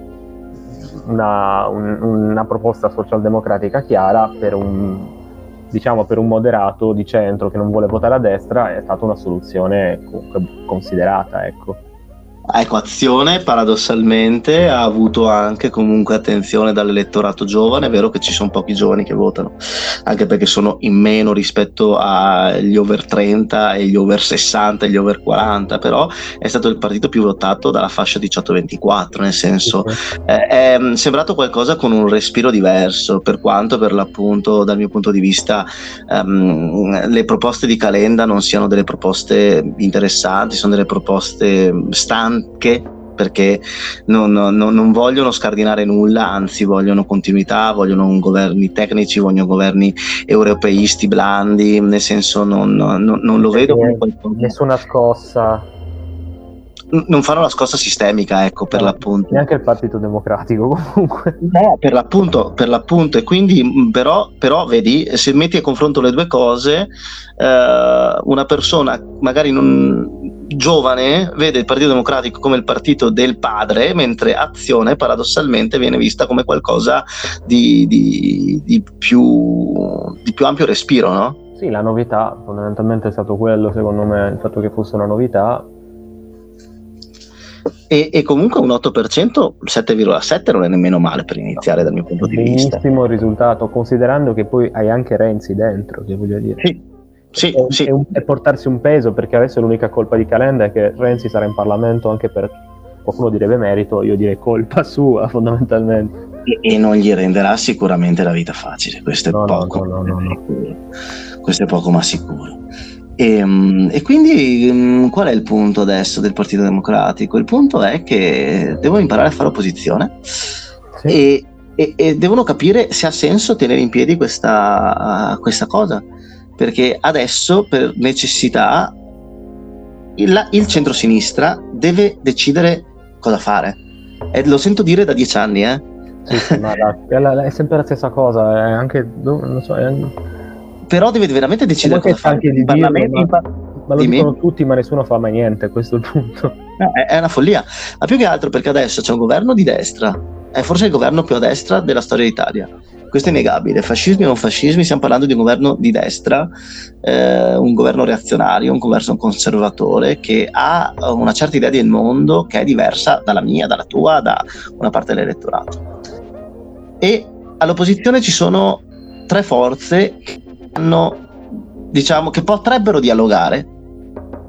una, un, una proposta socialdemocratica chiara per un, diciamo, per un moderato di centro che non vuole votare a destra è stata una soluzione comunque considerata, ecco equazione paradossalmente ha avuto anche comunque attenzione dall'elettorato giovane, è vero che ci sono pochi giovani che votano, anche perché sono in meno rispetto agli over 30 e gli over 60 e gli over 40, però è stato il partito più votato dalla fascia 18-24, nel senso eh, è sembrato qualcosa con un respiro diverso, per quanto per l'appunto dal mio punto di vista um, le proposte di Calenda non siano delle proposte interessanti, sono delle proposte stanti anche perché non, non, non, vogliono scardinare nulla, anzi vogliono continuità, vogliono governi tecnici, vogliono governi europeisti blandi, nel senso non, non lo vedo come qualcosa. Nessuna scossa. Non fanno la scossa sistemica, ecco, per no, l'appunto. Neanche il Partito Democratico, [LAUGHS] comunque. No, per l'appunto, per l'appunto. E quindi, però, però, vedi, se metti a confronto le due cose, eh, una persona magari non giovane vede il Partito Democratico come il partito del padre, mentre Azione paradossalmente viene vista come qualcosa di, di, di, più, di più, ampio respiro, no? Sì, la novità fondamentalmente è stato quello, secondo me, il fatto che fosse una novità. E, e comunque un 8%, 7,7 non è nemmeno male per iniziare dal mio punto di vista. Benissimo risultato, considerando che poi hai anche Renzi dentro, che voglio dire. Sì, sì, è, sì. È, un, è, portarsi un peso perché adesso l'unica colpa di Calenda è che Renzi sarà in Parlamento anche per qualcuno direbbe merito, io direi colpa sua [LAUGHS] fondamentalmente. E, e non gli renderà sicuramente la vita facile, questo è no, poco. No, no, questo è poco ma sicuro. E, ehm, e, quindi mm, qual è il punto adesso del Partito Democratico? Il punto è che devono imparare a fare opposizione sì. e, e, e, devono capire se ha senso tenere in piedi questa, questa cosa perché adesso per necessità il, il centro-sinistra deve decidere cosa fare. E lo sento dire da dieci anni, eh. Sì, sì, è sempre la stessa cosa, è anche, non so, è... però deve veramente decidere cosa fare. Anche di dirlo, ma, ma lo Dimmi. dicono tutti, ma nessuno fa mai niente, questo è il punto. No, è, è una follia, ma più che altro perché adesso c'è un governo di destra, è forse il governo più a destra della storia d'Italia questo è innegabile. Fascismi o non fascismi, stiamo parlando di un governo di destra, eh, un governo reazionario, un governo conservatore che ha una certa idea del mondo che è diversa dalla mia, dalla tua, da una parte dell'elettorato. E all'opposizione ci sono tre forze che hanno, diciamo, che potrebbero dialogare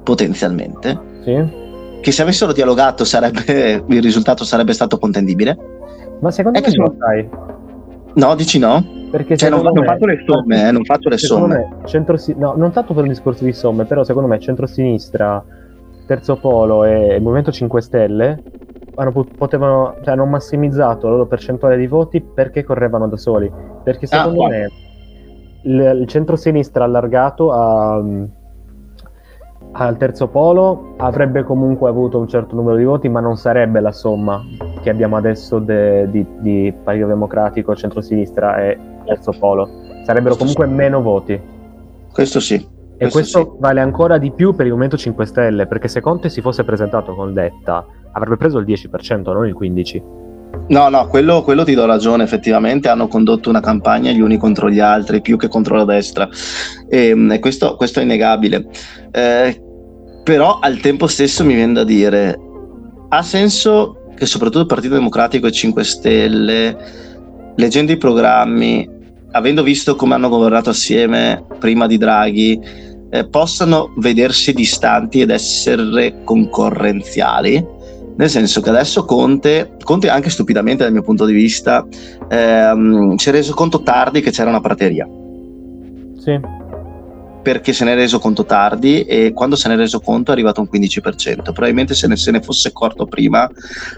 potenzialmente. Sì. Che se avessero dialogato sarebbe, [LAUGHS] il risultato sarebbe stato contendibile. Ma secondo è me lo sai No, dici no? Perché cioè, non, me, non, faccio le somme, eh, non faccio le somme. Me, no, non tanto per un discorso di somme, però secondo me centrosinistra, Terzo Polo e il Movimento 5 Stelle hanno, potevano, cioè, hanno massimizzato la loro percentuale di voti perché correvano da soli. Perché ah, secondo ah, me il, il centro-sinistra allargato a, al terzo polo avrebbe comunque avuto un certo numero di voti, ma non sarebbe la somma che abbiamo adesso de, di, di Partito Democratico, centro-sinistra e terzo polo. Sarebbero comunque meno voti. Questo sì. E questo, questo sì. vale ancora di più per il Movimento 5 Stelle, perché se Conte si fosse presentato con Detta, avrebbe preso il 10%, non il 15%. No, no, quello, quello, ti do ragione, effettivamente hanno condotto una campagna gli uni contro gli altri, più che contro la destra, e, ehm, e questo, questo, è innegabile. Eh, però al tempo stesso mi viene da dire, ha senso che soprattutto il Partito Democratico e 5 Stelle, leggendo i programmi, avendo visto come hanno governato assieme prima di Draghi, eh, possano vedersi distanti ed essere concorrenziali. Nel senso che adesso Conte, Conte anche stupidamente dal mio punto di vista, ehm, si è reso conto tardi che c'era una prateria. Sì. Perché se ne è reso conto tardi e quando se ne è reso conto è arrivato a un 15%. Probabilmente se ne, se ne fosse accorto prima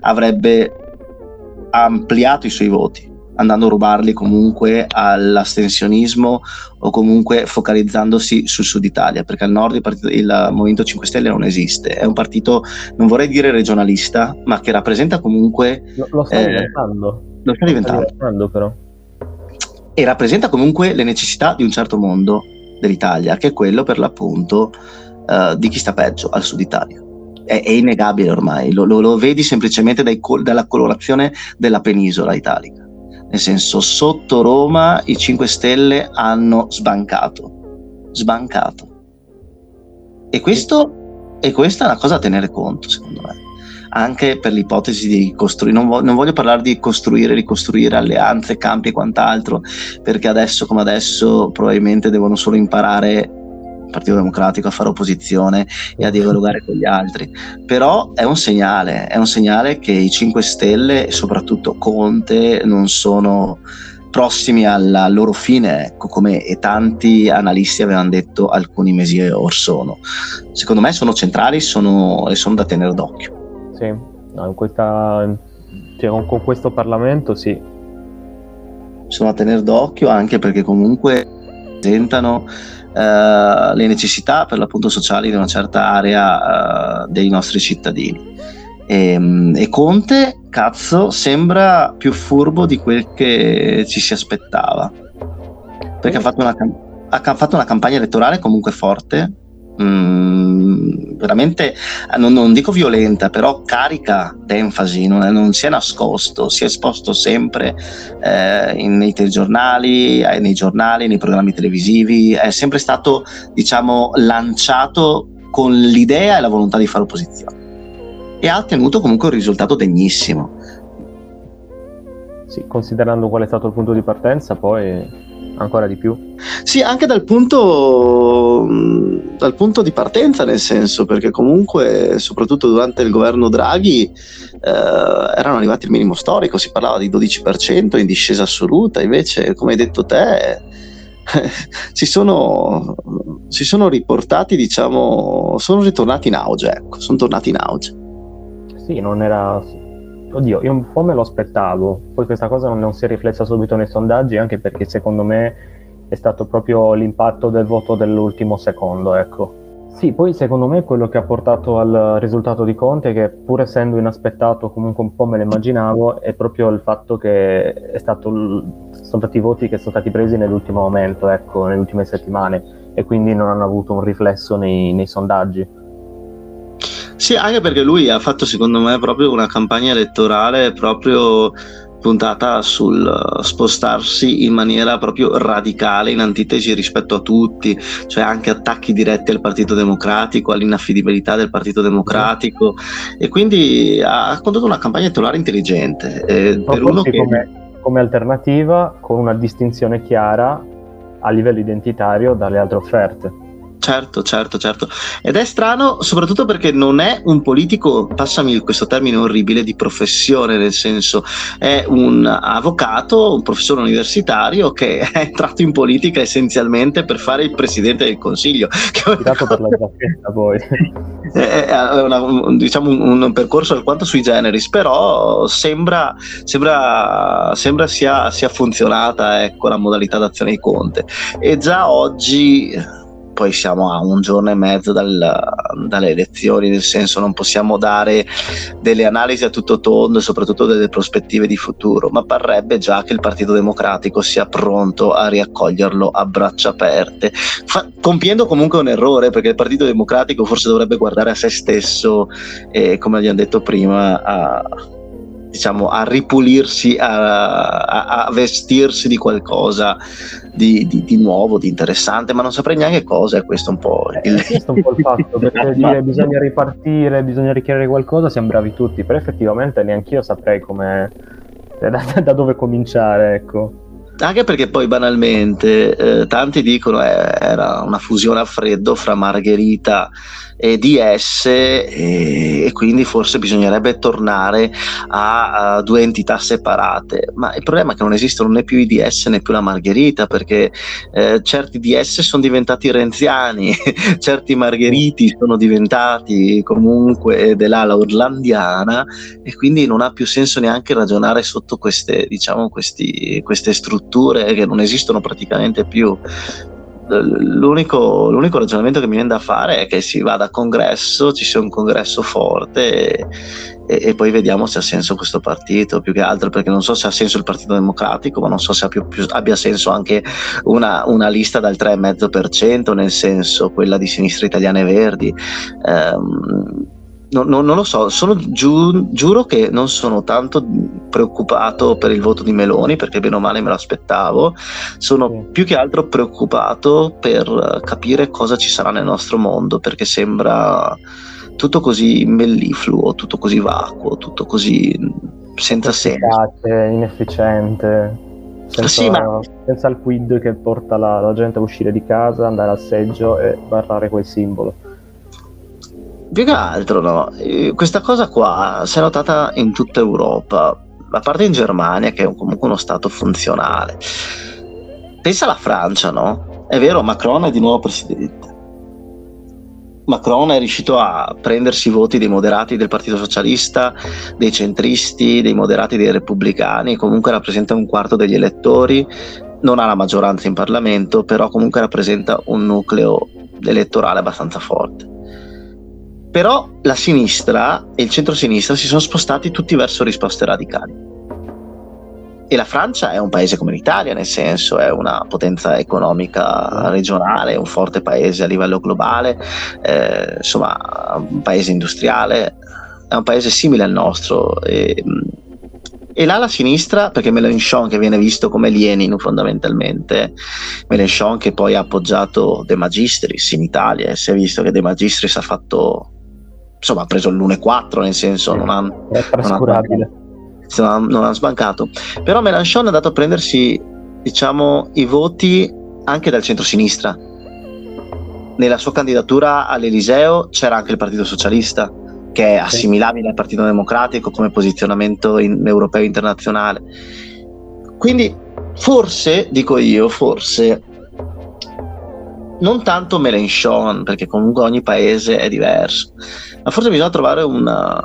avrebbe ampliato i suoi voti andando a rubarli comunque all'astensionismo o comunque focalizzandosi sul sud Italia, perché al nord il, partito, il Movimento 5 Stelle non esiste, è un partito, non vorrei dire regionalista, ma che rappresenta comunque... Lo, lo sta eh, diventando. Lo sta diventando. Lo sta diventando però. E rappresenta comunque le necessità di un certo mondo dell'Italia, che è quello per l'appunto uh, di chi sta peggio al sud Italia. È, è innegabile ormai, lo, lo, lo vedi semplicemente dai, dalla colorazione della penisola italica nel senso sotto Roma i 5 Stelle hanno sbancato, sbancato. E, questo, e questa è una cosa da tenere conto, secondo me, anche per l'ipotesi di costruire, non, vo- non voglio parlare di costruire, ricostruire alleanze, campi e quant'altro, perché adesso come adesso probabilmente devono solo imparare Partito Democratico a fare opposizione e a dialogare con gli altri. Però è un segnale, è un segnale che i 5 Stelle e soprattutto Conte non sono prossimi alla loro fine, ecco, come tanti analisti avevano detto alcuni mesi or sono. Secondo me sono centrali sono, e sono da tenere d'occhio. Sì, no, questa, cioè, con questo Parlamento sì. Sono da tenere d'occhio anche perché comunque presentano eh, le necessità per l'appunto sociali di una certa area uh, dei nostri cittadini. E, ehm, e, Conte, cazzo, sembra più furbo di quel che ci si aspettava. Perché ha fatto una, ha fatto una campagna elettorale comunque forte, Mm, veramente, eh, non, non, dico violenta, però carica d'enfasi, non, non, si è nascosto, si è esposto sempre eh, in, nei telegiornali, eh, nei giornali, nei programmi televisivi, è sempre stato, diciamo, lanciato con l'idea e la volontà di fare opposizione. E ha ottenuto comunque un risultato degnissimo. Sì, considerando qual è stato il punto di partenza, poi ancora di più? Sì, anche dal punto, dal punto di partenza, nel senso, perché comunque, soprattutto durante il governo Draghi, eh, erano arrivati al minimo storico, si parlava di 12% in discesa assoluta, invece, come hai detto te, [LAUGHS] si, sono, si sono riportati, diciamo, sono ritornati in auge, ecco, sono tornati in auge. Sì, non era Oddio, io un po' me lo aspettavo, poi questa cosa non, non si è riflessa subito nei sondaggi, anche perché secondo me è stato proprio l'impatto del voto dell'ultimo secondo, ecco. Sì, poi secondo me quello che ha portato al risultato di Conte, che pur essendo inaspettato comunque un po' me lo immaginavo, è proprio il fatto che stato, sono stati i voti che sono stati presi nell'ultimo momento, ecco, nelle ultime settimane, e quindi non hanno avuto un riflesso nei, nei sondaggi. Sì, anche perché lui ha fatto secondo me proprio una campagna elettorale proprio puntata sul spostarsi in maniera proprio radicale, in antitesi rispetto a tutti, cioè anche attacchi diretti al Partito Democratico, all'inaffidabilità del Partito Democratico e quindi ha condotto una campagna elettorale intelligente. Eh, per uno che... come, come alternativa con una distinzione chiara a livello identitario dalle altre offerte. Certo, certo, certo. Ed è strano soprattutto perché non è un politico, passami questo termine orribile, di professione, nel senso è un avvocato, un professore universitario che [LAUGHS] è entrato in politica essenzialmente per fare il presidente del Consiglio. Che Tirato per la giacchetta poi. [LAUGHS] È una, un, diciamo un, un, percorso alquanto sui generis, però sembra, sembra, sembra sia, sia funzionata ecco, la modalità d'azione di Conte. E già oggi poi siamo a un giorno e mezzo dal, dalle elezioni, nel senso non possiamo dare delle analisi a tutto tondo e soprattutto delle prospettive di futuro, ma parrebbe già che il Partito Democratico sia pronto a riaccoglierlo a braccia aperte, Fa, compiendo comunque un errore perché il Partito Democratico forse dovrebbe guardare a se stesso e come abbiamo detto prima a diciamo, a ripulirsi, a, a, a, vestirsi di qualcosa di, di, di, nuovo, di interessante, ma non saprei neanche cosa, è questo un po' il, eh, questo un po' il fatto, perché [LAUGHS] dire bisogna ripartire, bisogna richiedere qualcosa, siamo bravi tutti, però effettivamente neanche io saprei come, da, da dove cominciare, ecco. Anche perché poi banalmente eh, tanti dicono eh, era una fusione a freddo fra Margherita e DS e, e quindi forse bisognerebbe tornare a, a, due entità separate. Ma il problema è che non esistono né più i DS né più la Margherita perché eh, certi DS sono diventati renziani [LAUGHS] certi Margheriti sono diventati comunque dell'ala orlandiana e quindi non ha più senso neanche ragionare sotto queste diciamo questi, queste strutture che non esistono praticamente più l'unico, l'unico, ragionamento che mi viene da fare è che si vada a congresso, ci sia un congresso forte e, e, poi vediamo se ha senso questo partito, più che altro perché non so se ha senso il Partito Democratico, ma non so se più, più, abbia senso anche una, una, lista dal 3,5%, nel senso quella di Sinistra Italiana e Verdi. Um, no, no, non lo so, sono giu- giuro che non sono tanto preoccupato per il voto di Meloni perché bene o male me lo aspettavo, sono sì. più che altro preoccupato per capire cosa ci sarà nel nostro mondo perché sembra tutto così mellifluo, tutto così vacuo, tutto così senza senso. Inefficiente. Senza, sì, ma... senza il quid che porta la, la gente a uscire di casa, andare al seggio e barrare quel simbolo più che altro no, questa cosa qua si è notata in tutta Europa, a parte in Germania che è comunque uno stato funzionale. Pensa alla Francia, no? È vero, Macron è di nuovo presidente. Macron è riuscito a prendersi i voti dei moderati del Partito Socialista, dei centristi, dei moderati dei repubblicani, comunque rappresenta un quarto degli elettori, non ha la maggioranza in Parlamento, però comunque rappresenta un nucleo elettorale abbastanza forte. Però la sinistra e il centro-sinistra si sono spostati tutti verso risposte radicali. E la Francia è un paese come l'Italia, nel senso è una potenza economica regionale, un forte paese a livello globale, eh, insomma un paese industriale, è un paese simile al nostro. E, e là la sinistra, perché Mélenchon che viene visto come Lenin fondamentalmente, Mélenchon che poi ha appoggiato De Magistris in Italia si è visto che De Magistris ha fatto insomma ha preso l'1,4 nel senso non ha, non non ha sbancato. Però Mélenchon è andato a prendersi diciamo i voti anche dal centro-sinistra. Nella sua candidatura all'Eliseo c'era anche il Partito Socialista che è assimilabile al Partito Democratico come posizionamento in, europeo internazionale. Quindi forse dico io forse non tanto Mélenchon, perché comunque ogni paese è diverso, ma forse bisogna trovare una,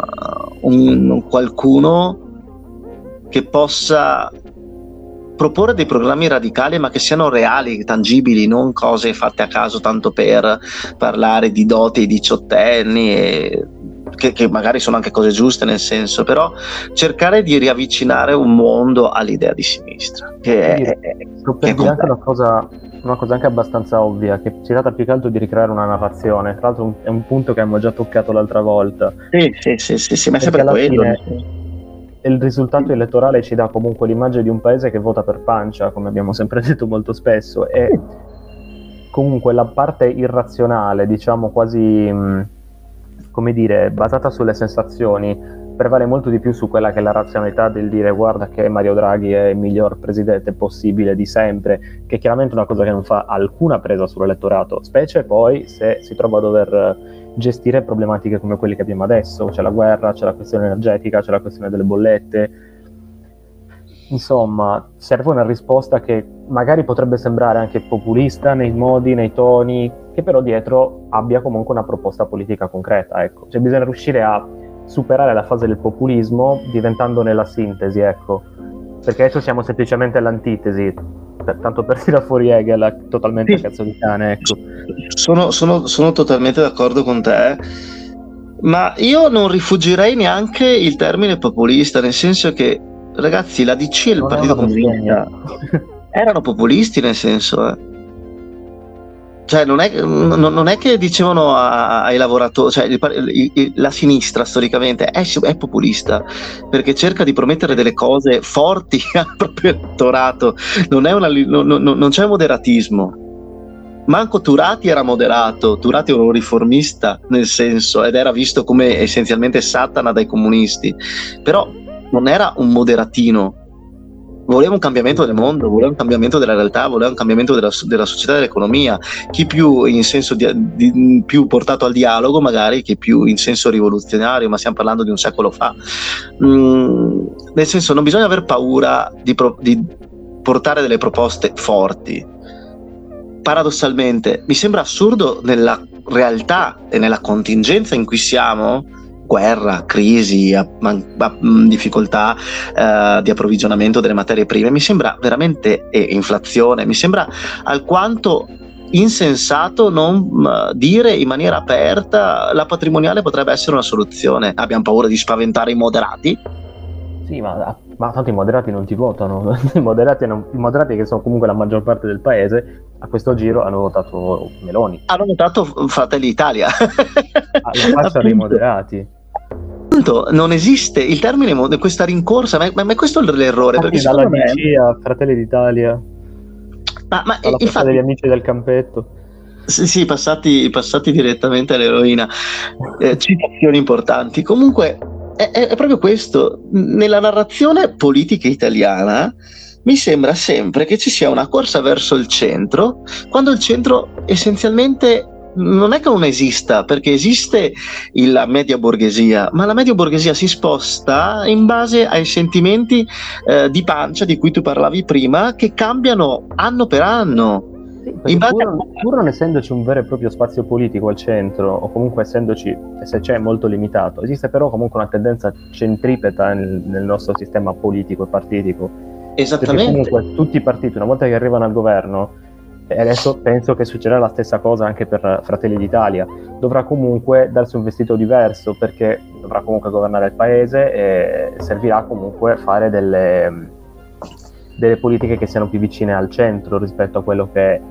un, qualcuno che possa proporre dei programmi radicali ma che siano reali, tangibili, non cose fatte a caso tanto per parlare di doti ai diciottenni e che, che, magari sono anche cose giuste nel senso, però cercare di riavvicinare un mondo all'idea di sinistra. Che sì, è, è, è anche una cosa, una cosa anche abbastanza ovvia, che si tratta più che altro di ricreare una narrazione. Tra l'altro è un punto che abbiamo già toccato l'altra volta. Sì, sì, sì, sì, sì ma è sempre quello. Fine, il risultato elettorale ci dà comunque l'immagine di un paese che vota per pancia, come abbiamo sempre [LAUGHS] detto molto spesso, e comunque la parte irrazionale, diciamo quasi, come dire, basata sulle sensazioni, prevale molto di più su quella che è la razionalità del dire guarda che Mario Draghi è il miglior presidente possibile di sempre, che è chiaramente una cosa che non fa alcuna presa sull'elettorato, specie poi se si trova a dover gestire problematiche come quelle che abbiamo adesso, c'è la guerra, c'è la questione energetica, c'è la questione delle bollette. Insomma, serve una risposta che magari potrebbe sembrare anche populista nei modi, nei toni, che però dietro abbia comunque una proposta politica concreta. Ecco. Cioè bisogna riuscire a superare la fase del populismo diventandone la sintesi, ecco. Perché adesso siamo semplicemente all'antitesi, tanto per tirare fuori Hegel totalmente sì. cazzo di cane, ecco. Sono, sono, sono totalmente d'accordo con te, ma io non rifugirei neanche il termine populista, nel senso che, ragazzi, la DC e il non Partito Comunista erano populisti, nel senso, eh cioè non è, non è, che dicevano ai lavoratori, cioè il, il, la sinistra storicamente è, è, populista perché cerca di promettere delle cose forti [LAUGHS] al proprio elettorato, non, una, non, non c'è moderatismo. Manco Turati era moderato, Turati era un riformista nel senso ed era visto come essenzialmente Satana dai comunisti, però non era un moderatino, voleva un cambiamento del mondo, voleva un cambiamento della realtà, voleva un cambiamento della, della società dell'economia. Chi più in senso di, di, più portato al dialogo, magari, chi più in senso rivoluzionario, ma stiamo parlando di un secolo fa. Mm, nel senso, non bisogna aver paura di, pro, di portare delle proposte forti. Paradossalmente, mi sembra assurdo nella realtà e nella contingenza in cui siamo guerra, crisi, a, a, difficoltà eh, di approvvigionamento delle materie prime, mi sembra veramente, e inflazione, mi sembra alquanto insensato non uh, dire in maniera aperta la patrimoniale potrebbe essere una soluzione. Abbiamo paura di spaventare i moderati? Sì, ma, ma tanto i moderati non ti votano. [LAUGHS] I moderati, non, I moderati, che sono comunque la maggior parte del paese, a questo giro hanno votato Meloni. Hanno votato Fratelli Italia. La faccia dei [LAUGHS] moderati non esiste il termine questa rincorsa, ma, ma, questo è l'errore. Perché dalla me... a Fratelli d'Italia, ma, ma infatti, degli amici del campetto. Sì, sì passati, passati direttamente all'eroina. Eh, citazioni importanti. Comunque, è, è, proprio questo. Nella narrazione politica italiana mi sembra sempre che ci sia una corsa verso il centro, quando il centro essenzialmente non è che non esista, perché esiste la media borghesia, ma la media borghesia si sposta in base ai sentimenti eh, di pancia di cui tu parlavi prima, che cambiano anno per anno. Sì, pur, a... pur, non essendoci un vero e proprio spazio politico al centro, o comunque essendoci, se c'è, molto limitato, esiste però comunque una tendenza centripeta nel, nel nostro sistema politico e partitico. Esattamente. Perché comunque tutti i partiti, una volta che arrivano al governo, e adesso penso che succederà la stessa cosa anche per Fratelli d'Italia. Dovrà comunque darsi un vestito diverso perché dovrà comunque governare il paese e servirà comunque fare delle, delle politiche che siano più vicine al centro rispetto a quello che è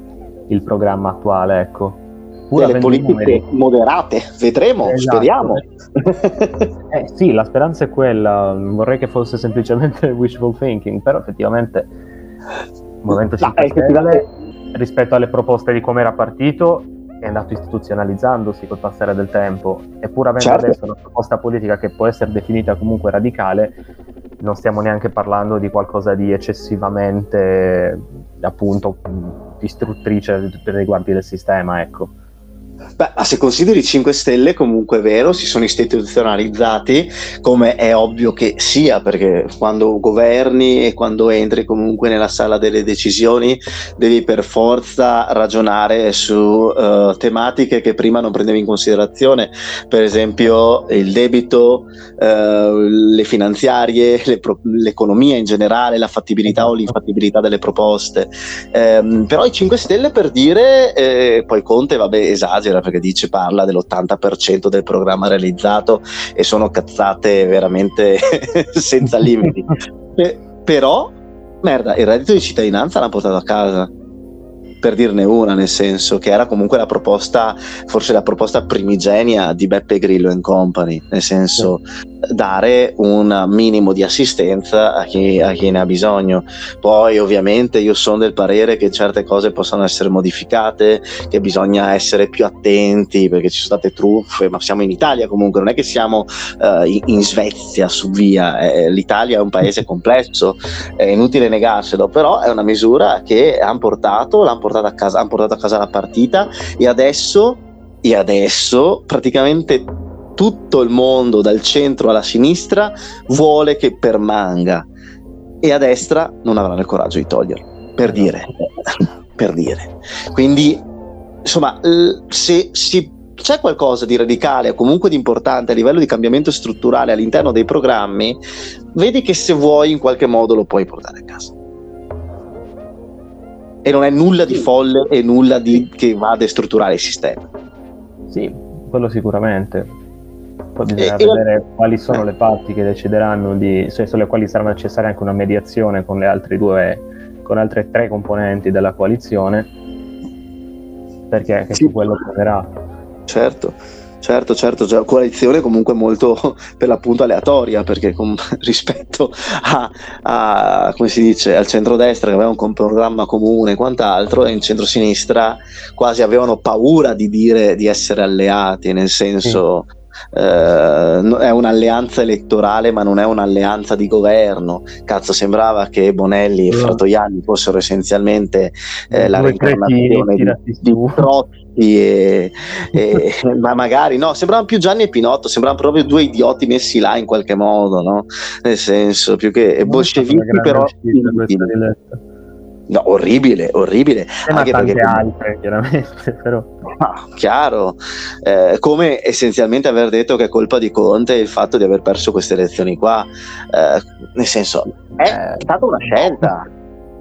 il programma attuale. Ecco. Pur delle politiche numeri... moderate, vedremo, esatto. speriamo. [LAUGHS] eh, sì, la speranza è quella, vorrei che fosse semplicemente [LAUGHS] wishful thinking, però effettivamente il Movimento 5 Stelle rispetto alle proposte di come era partito è andato istituzionalizzandosi col passare del tempo eppure avendo certo. adesso una proposta politica che può essere definita comunque radicale non stiamo neanche parlando di qualcosa di eccessivamente appunto distruttrice per riguardi del sistema ecco Beh, se consideri 5 Stelle, comunque è vero, si sono istituzionalizzati, come è ovvio che sia, perché quando governi e quando entri comunque nella sala delle decisioni, devi per forza ragionare su uh, tematiche che prima non prendevi in considerazione, per esempio il debito, uh, le finanziarie, le pro- l'economia in generale, la fattibilità o l'infattibilità delle proposte. Um, però i 5 Stelle per dire, eh, poi Conte, vabbè, esagera perché dice parla dell'80% del programma realizzato e sono cazzate veramente [LAUGHS] senza limiti. Pe- però, merda, il reddito di cittadinanza l'ha portato a casa. Per dirne una, nel senso che era comunque la proposta, forse la proposta primigenia di Beppe Grillo and Company, nel senso dare un minimo di assistenza a chi, a chi, ne ha bisogno. Poi ovviamente io sono del parere che certe cose possano essere modificate, che bisogna essere più attenti perché ci sono state truffe, ma siamo in Italia comunque, non è che siamo uh, in, Svezia su via, eh, l'Italia è un paese complesso, è inutile negarselo, però è una misura che hanno portato, l'hanno portata a casa, hanno portato a casa la partita e adesso, e adesso praticamente tutto il mondo dal centro alla sinistra vuole che permanga e a destra non avranno il coraggio di toglierlo per dire [LAUGHS] per dire quindi insomma se si c'è qualcosa di radicale o comunque di importante a livello di cambiamento strutturale all'interno dei programmi, vedi che se vuoi in qualche modo lo puoi portare a casa. E non è nulla di folle e nulla di, che va a destrutturare il sistema. Sì, quello sicuramente. Poi bisogna e, vedere e... quali sono le parti che decideranno di, cioè sulle quali sarà necessaria anche una mediazione con le altre due, con altre tre componenti della coalizione, perché sì. su quello prenderà. Certo. Certo, certo, già coalizione comunque molto [LAUGHS] per l'appunto aleatoria, perché com- [LAUGHS] rispetto a, a, come si dice, al centrodestra che aveva un programma comune e quant'altro, e in centrosinistra quasi avevano paura di dire di essere alleati, nel senso sì eh, è un'alleanza elettorale ma non è un'alleanza di governo. Cazzo sembrava che Bonelli e Fratoianni fossero essenzialmente eh, la reincarnazione di, di Trotti e, e, [LAUGHS] [LAUGHS] ma magari no, sembravano più Gianni e Pinotto, sembravano proprio due idioti messi là in qualche modo, no? Nel senso, più che bolscevichi però No, orribile, orribile. Eh, Anche ma tante perché... altre, chiaramente, [LAUGHS] però. Ah, chiaro. Eh, come essenzialmente aver detto che è colpa di Conte il fatto di aver perso queste elezioni qua. Eh, nel senso, è eh, stata una scelta.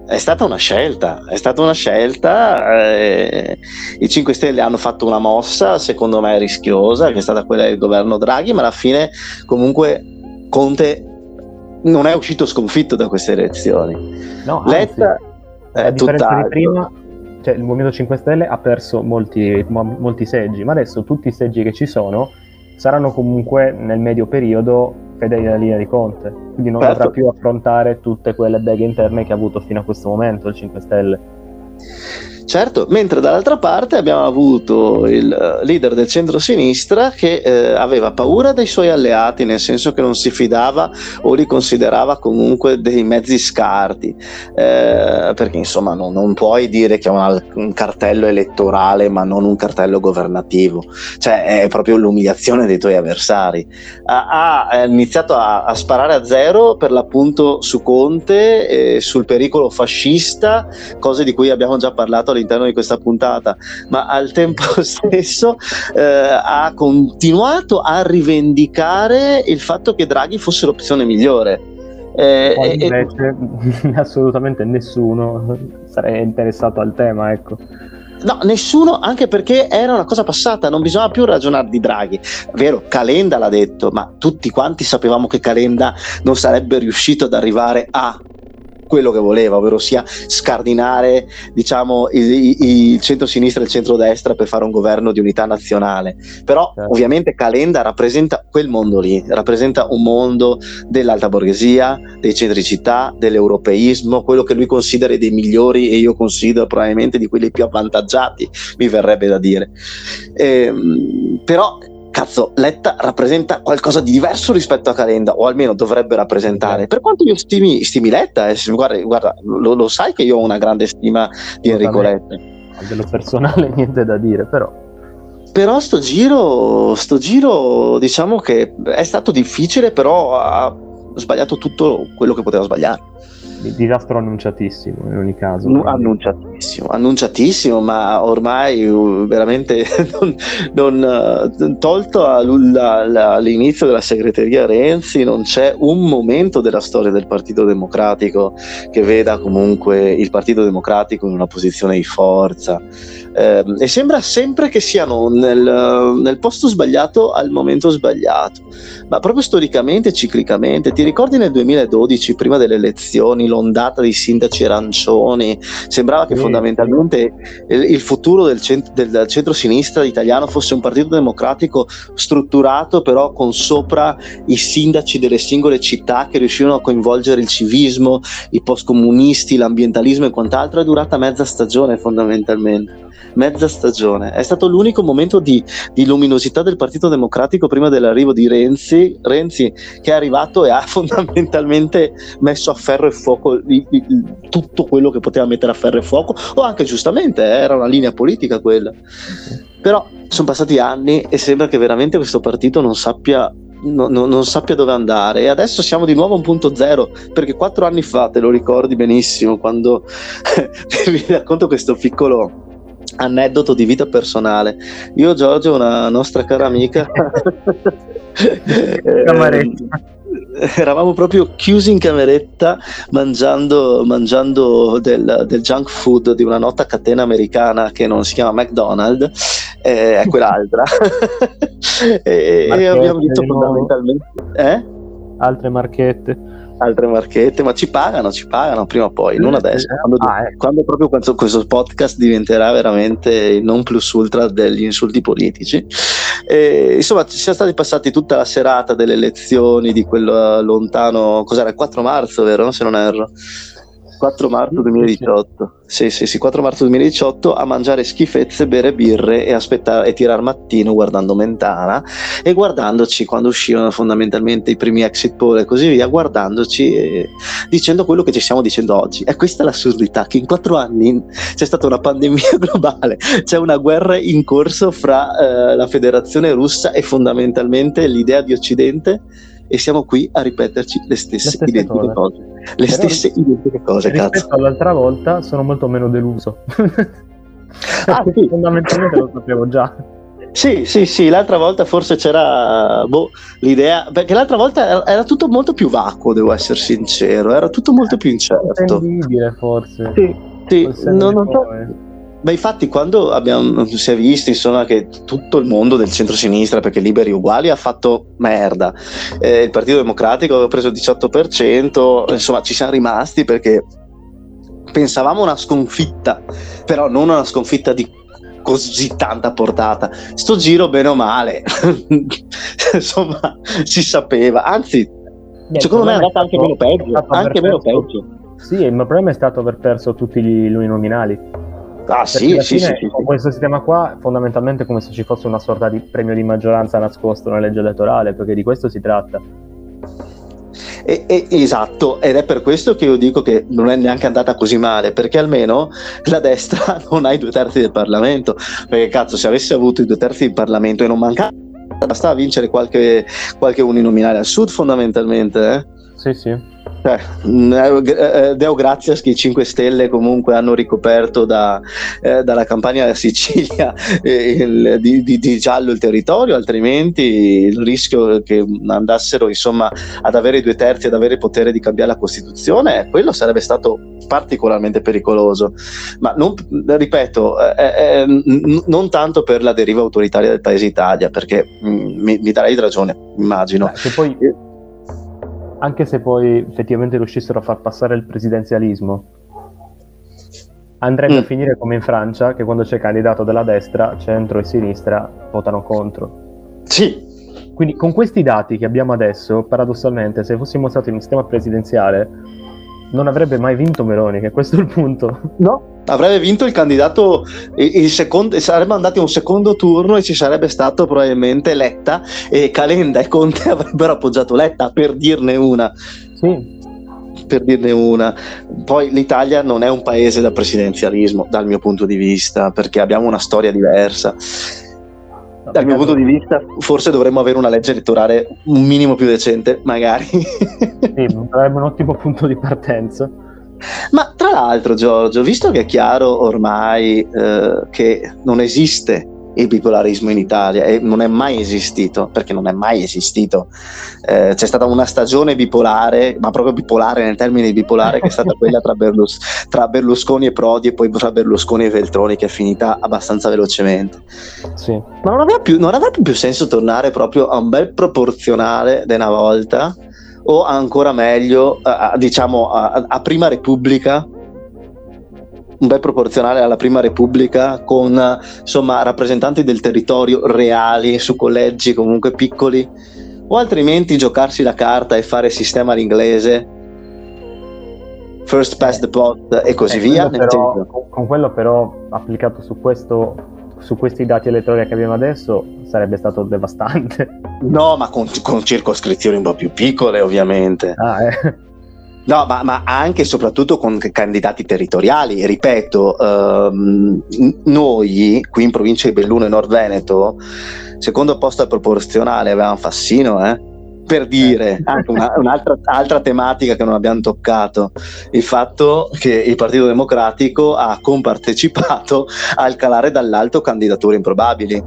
È stata una scelta, è stata una scelta. Eh, I 5 Stelle hanno fatto una mossa, secondo me rischiosa, che è stata quella del governo Draghi, ma alla fine comunque Conte non è uscito sconfitto da queste elezioni. No, Letta... Anzi a differenza di prima, cioè, il Movimento 5 Stelle ha perso molti, molti seggi, ma adesso tutti i seggi che ci sono saranno comunque nel medio periodo fedeli alla linea di Conte, quindi non certo. dovrà più affrontare tutte quelle beghe interne che ha avuto fino a questo momento il 5 Stelle. Certo, mentre dall'altra parte abbiamo avuto il eh, leader del centro-sinistra che eh, aveva paura dei suoi alleati, nel senso che non si fidava o li considerava comunque dei mezzi scarti, eh, perché insomma non, non, puoi dire che ha una, un cartello elettorale ma non un cartello governativo, cioè è proprio l'umiliazione dei tuoi avversari. Ha, ha iniziato a, a, sparare a zero per l'appunto su Conte, eh, sul pericolo fascista, cose di cui abbiamo già parlato all'interno di questa puntata, ma al tempo [LAUGHS] stesso eh, ha continuato a rivendicare il fatto che Draghi fosse l'opzione migliore. Eh, invece e... [LAUGHS] assolutamente nessuno sarei interessato al tema, ecco. No, nessuno, anche perché era una cosa passata, non bisognava più ragionare di Draghi. Vero, Calenda l'ha detto, ma tutti quanti sapevamo che Calenda non sarebbe riuscito ad arrivare a quello che voleva, ovvero sia scardinare diciamo, il, il centro-sinistra e il centro-destra per fare un governo di unità nazionale. Però certo. ovviamente Calenda rappresenta quel mondo lì, rappresenta un mondo dell'alta borghesia, dei centri città, dell'europeismo, quello che lui considera dei migliori e io considero probabilmente di quelli più avvantaggiati, mi verrebbe da dire. Ehm, però cazzo, Letta rappresenta qualcosa di diverso rispetto a Calenda, o almeno dovrebbe rappresentare. Per quanto io stimi, stimi Letta, eh, guarda, guarda lo, lo, sai che io ho una grande stima di Enrico Letta. A dello personale [LAUGHS] niente da dire, però. Però sto giro, sto giro, diciamo che è stato difficile, però ha sbagliato tutto quello che poteva sbagliare disastro annunciatissimo in ogni caso. Annunciatissimo, annunciatissimo, ma ormai uh, veramente [LAUGHS] non, non, uh, tolto all'inizio della segreteria Renzi non c'è un momento della storia del Partito Democratico che veda comunque il Partito Democratico in una posizione di forza eh, e sembra sempre che siano nel, nel, posto sbagliato al momento sbagliato, ma proprio storicamente, ciclicamente. Ti ricordi nel 2012, prima delle elezioni, l'ondata dei sindaci arancioni? Sembrava che fondamentalmente il, il futuro del, cent- del centro-sinistra italiano fosse un partito democratico strutturato però con sopra i sindaci delle singole città che riuscivano a coinvolgere il civismo, i postcomunisti, l'ambientalismo e quant'altro, è durata mezza stagione fondamentalmente mezza stagione. È stato l'unico momento di, di, luminosità del Partito Democratico prima dell'arrivo di Renzi, Renzi che è arrivato e ha [LAUGHS] fondamentalmente messo a ferro e fuoco di, di, tutto quello che poteva mettere a ferro e fuoco, o anche giustamente, eh, era una linea politica quella. Però sono passati anni e sembra che veramente questo partito non sappia No, no, non sappia dove andare e adesso siamo di nuovo a un punto zero perché quattro anni fa te lo ricordi benissimo quando [LAUGHS] vi racconto questo piccolo aneddoto di vita personale. Io, Giorgio, una nostra cara amica, [LAUGHS] cameretta. Eh, eravamo proprio chiusi in cameretta mangiando, mangiando del, del, junk food di una nota catena americana che non si chiama McDonald's, eh, è quell'altra. [LAUGHS] e, e abbiamo detto fondamentalmente... Eh? Altre marchette altre marchette, ma ci pagano, ci pagano prima o poi, non adesso. Quando, ah, ecco. quando proprio questo, questo, podcast diventerà veramente il non plus ultra degli insulti politici. E, insomma, ci siamo stati passati tutta la serata delle elezioni di quel lontano, cos'era, il 4 marzo, vero? Se non erro. 4 marzo 2018. Sì, sì, sì, 4 marzo 2018 a mangiare schifezze, bere birre e aspettare e tirare mattino guardando Mentana e guardandoci quando uscivano fondamentalmente i primi exit poll e così via, guardandoci e dicendo quello che ci stiamo dicendo oggi. E questa è l'assurdità che in 4 anni c'è stata una pandemia [LAUGHS] globale, c'è una guerra in corso fra eh, la federazione russa e fondamentalmente l'idea di Occidente e siamo qui a ripeterci le stesse, le identiche cose. cose. Le Però stesse identiche cose, rispetto cazzo. all'altra volta sono molto meno deluso. [LAUGHS] ah, sì. Fondamentalmente lo sapevo già. Sì, sì, sì, l'altra volta forse c'era boh, l'idea, perché l'altra volta era tutto molto più vacuo, devo essere sincero, era tutto molto più incerto. Attendibile forse. Sì, sì, non, non so. Ma infatti quando abbiamo, si è visto insomma, che tutto il mondo del centro-sinistra, perché Liberi Uguali ha fatto merda, eh, il Partito Democratico aveva preso il 18%, insomma ci siamo rimasti perché pensavamo una sconfitta, però non una sconfitta di così tanta portata. Sto giro bene o male, [LAUGHS] insomma si sapeva, anzi Beh, secondo me è andata anche meno peggio, anche meno peggio. Sì, il problema è stato aver perso tutti gli uninominali. Ah, sì, sì, sì, sì, Con questo sistema qua, fondamentalmente è come se ci fosse una sorta di premio di maggioranza nascosto nella legge elettorale, perché di questo si tratta. E, e, esatto, ed è per questo che io dico che non è neanche andata così male, perché almeno la destra [LAUGHS] non ha i due terzi del Parlamento. Perché cazzo, se avesse avuto i due terzi del Parlamento e non mancava, bastava vincere qualche, qualche uninominale al sud, fondamentalmente. Eh? Sì, sì. Eh, mm, eh, eh, Deo grazie che i 5 Stelle comunque hanno ricoperto da, eh, dalla campagna della Sicilia [LAUGHS] eh, il, di, di, di, giallo il territorio, altrimenti il rischio che andassero insomma ad avere i due terzi, ad avere il potere di cambiare la Costituzione, quello sarebbe stato particolarmente pericoloso. Ma non, ripeto, eh, n- non tanto per la deriva autoritaria del Paese Italia, perché mh, mm, mi, mi darei ragione, immagino. Beh, poi anche se poi effettivamente riuscissero a far passare il presidenzialismo, andrebbe mm. a finire come in Francia, che quando c'è candidato della destra, centro e sinistra votano contro. Sì. Quindi con questi dati che abbiamo adesso, paradossalmente, se fossimo stati in un sistema presidenziale, non avrebbe mai vinto Meloni, che questo è il punto. No, avrebbe vinto il candidato, il secondo, sarebbe andati a un secondo turno e ci sarebbe stato probabilmente Letta e Calenda e Conte [LAUGHS] avrebbero appoggiato Letta, per dirne una. Sì. Per dirne una. Poi l'Italia non è un paese da presidenzialismo, dal mio punto di vista, perché abbiamo una storia diversa dal mio punto di vista, forse dovremmo avere una legge elettorale un minimo più decente, magari. sì, sarebbe un ottimo punto di partenza. Ma tra l'altro, Giorgio, visto che è chiaro ormai eh, che non esiste il bipolarismo in Italia e non è mai esistito, perché non è mai esistito. Eh, c'è stata una stagione bipolare, ma proprio bipolare nel termine bipolare, che è stata quella tra, Berlus- tra, Berlusconi e Prodi e poi tra Berlusconi e Veltroni, che è finita abbastanza velocemente. Sì. Ma non aveva, più, non aveva più senso tornare proprio a un bel proporzionale di una volta? O ancora meglio, a, diciamo, a, a Prima Repubblica, un bel proporzionale alla prima repubblica con insomma rappresentanti del territorio reali su collegi comunque piccoli o altrimenti giocarsi la carta e fare sistema all'inglese first past the pot e così eh, via però, con quello però applicato su questo su questi dati elettorali che abbiamo adesso sarebbe stato devastante. No, ma con, con circoscrizioni un po' più piccole, ovviamente. Ah, eh. No, ma, ma, anche e soprattutto con candidati territoriali. Ripeto, ehm, noi qui in provincia di Belluno e Nord Veneto, secondo posto al proporzionale avevamo Fassino, eh? per dire anche una, un'altra altra tematica che non abbiamo toccato, il fatto che il Partito Democratico ha compartecipato al calare dall'alto candidature improbabili.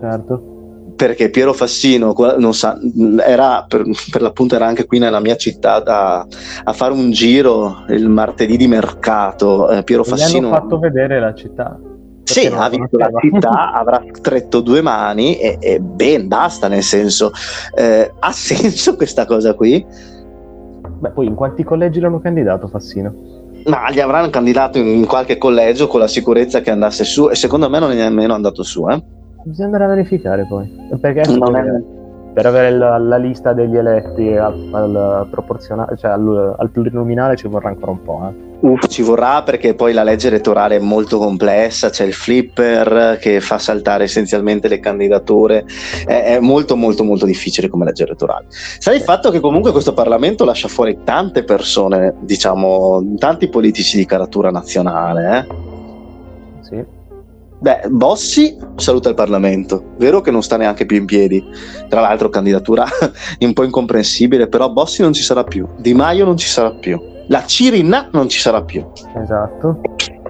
Certo perché Piero Fassino sa, era per, per, l'appunto era anche qui nella mia città a, a fare un giro il martedì di mercato. Eh, Piero Fassino. hanno fatto vedere la città. Sì, ha visto la città, [LAUGHS] avrà stretto due mani e, e ben basta, nel senso, eh, ha senso questa cosa qui? Beh, poi in quanti collegi l'hanno candidato Fassino? Ma gli avranno candidato in qualche collegio con la sicurezza che andasse su e secondo me non è nemmeno andato su, eh? Bisogna andare a verificare poi. Perché non è... per avere la, la, lista degli eletti al, al proporzionale, cioè al, al, plurinominale ci vorrà ancora un po'. Eh. Uff, ci vorrà perché poi la legge elettorale è molto complessa, c'è il flipper che fa saltare essenzialmente le candidature, è, è molto molto molto difficile come legge elettorale. Sai il fatto che comunque questo Parlamento lascia fuori tante persone, diciamo, tanti politici di caratura nazionale, eh? Beh, Bossi saluta il Parlamento, vero che non sta neanche più in piedi, tra l'altro candidatura [LAUGHS] un po' incomprensibile, però Bossi non ci sarà più, Di Maio non ci sarà più, la Cirinà non ci sarà più. Esatto.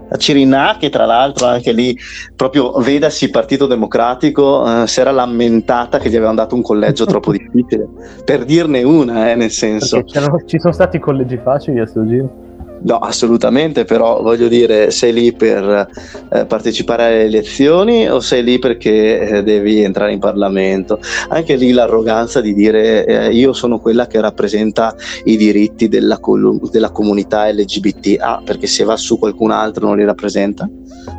La Cirinà che tra l'altro anche lì proprio vedasi Partito Democratico eh, si era lamentata che gli avevano dato un collegio [LAUGHS] troppo difficile, per dirne una, eh, nel senso. Ci sono stati collegi facili a sto giro. No, assolutamente, però voglio dire, sei lì per eh, partecipare alle elezioni o sei lì perché eh, devi entrare in Parlamento? Anche lì l'arroganza di dire eh, io sono quella che rappresenta i diritti della, col- della, comunità LGBT, ah, perché se va su qualcun altro non li rappresenta?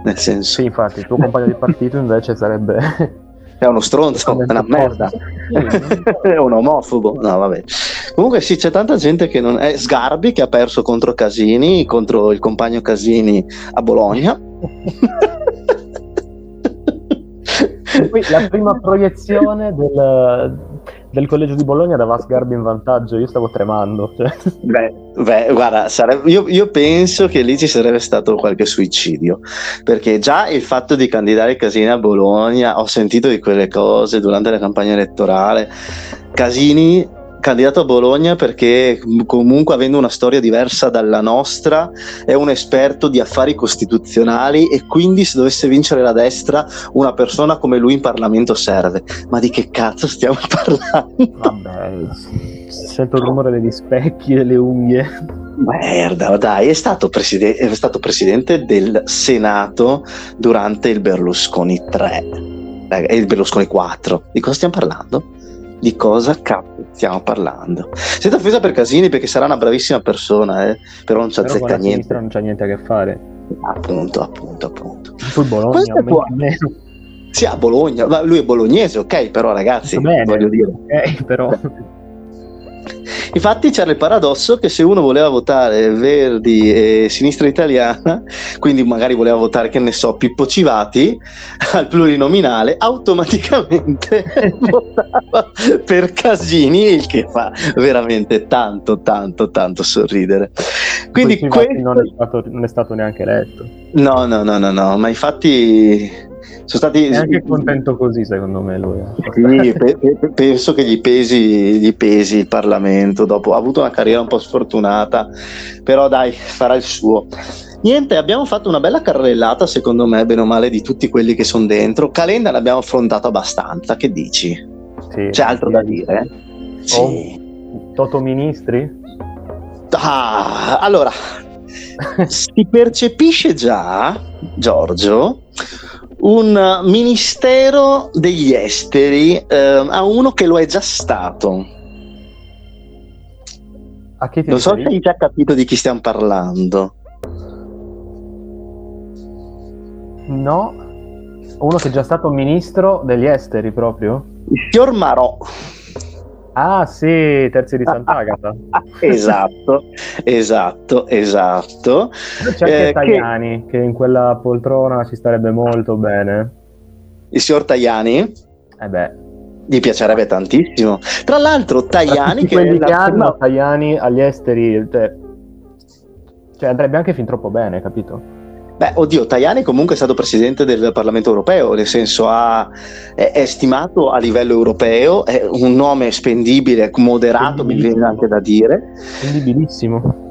Nel senso... Sì, infatti, il tuo compagno di partito invece sarebbe è uno stronzo, è una merda, è un omofobo. No, vabbè. Comunque sì, c'è tanta gente che non è Sgarbi che ha perso contro Casini, contro il compagno Casini a Bologna. la prima proiezione del, del collegio di Bologna dava Sgarbi in vantaggio, io stavo tremando. Cioè. Beh, beh, guarda, sarebbe, io, io, penso che lì ci sarebbe stato qualche suicidio, perché già il fatto di candidare Casini a Bologna, ho sentito di quelle cose durante la campagna elettorale, Casini candidato a Bologna perché comunque avendo una storia diversa dalla nostra è un esperto di affari costituzionali e quindi se dovesse vincere la destra una persona come lui in Parlamento serve. Ma di che cazzo stiamo [LAUGHS] parlando? Vabbè, sento il rumore degli specchi e delle unghie. Merda, dai, è stato, preside- è stato presidente del Senato durante il Berlusconi 3 e il Berlusconi 4. Di cosa stiamo parlando? Di cosa cazzo stiamo parlando. Siete offesa per Casini perché sarà una bravissima persona, eh? però non ci azzecca niente. non c'ha niente a che fare. Appunto, appunto, appunto. Sul Bologna, può... Sì, a Bologna, ma lui è bolognese, ok, però ragazzi, bene, voglio dire. Ok, però... Infatti c'era il paradosso che se uno voleva votare Verdi e Sinistra Italiana, quindi magari voleva votare, che ne so, Pippo Civati al plurinominale, automaticamente [LAUGHS] votava per Casini, il che fa veramente tanto, tanto, tanto sorridere. Quindi questo... non, è stato, non è stato neanche eletto. No, no, no, no, no, ma infatti sono stati... È anche contento così, secondo me. Lui. Sì, pe- pe- penso che gli pesi, gli pesi il Parlamento. Dopo ha avuto una carriera un po' sfortunata, però dai, farà il suo. Niente, abbiamo fatto una bella carrellata, secondo me, bene o male, di tutti quelli che sono dentro. Calenda l'abbiamo affrontato abbastanza, che dici? Sì, C'è altro sì. da dire? Sì. Oh, Toto Ministri? Ah, allora, si percepisce già, Giorgio, un ministero degli esteri eh, a uno che lo è già stato. non so se hai già capito di chi stiamo parlando. No, uno che è già stato ministro degli esteri proprio? Il signor Marò. Ah sì, Terzi di Sant'Agata. [LAUGHS] esatto, esatto, esatto. C'è anche eh, Tajani, che... che... in quella poltrona ci starebbe molto bene. Il signor Tajani? Eh beh. Gli piacerebbe tantissimo. Tra l'altro Tajani... che quelli che hanno prima... Tajani agli esteri... Cioè, cioè andrebbe anche fin troppo bene, capito? Beh, oddio, Tajani comunque è stato presidente del Parlamento europeo, nel senso ha, è, è, stimato a livello europeo, è un nome spendibile, moderato, mi viene anche da dire. Spendibilissimo.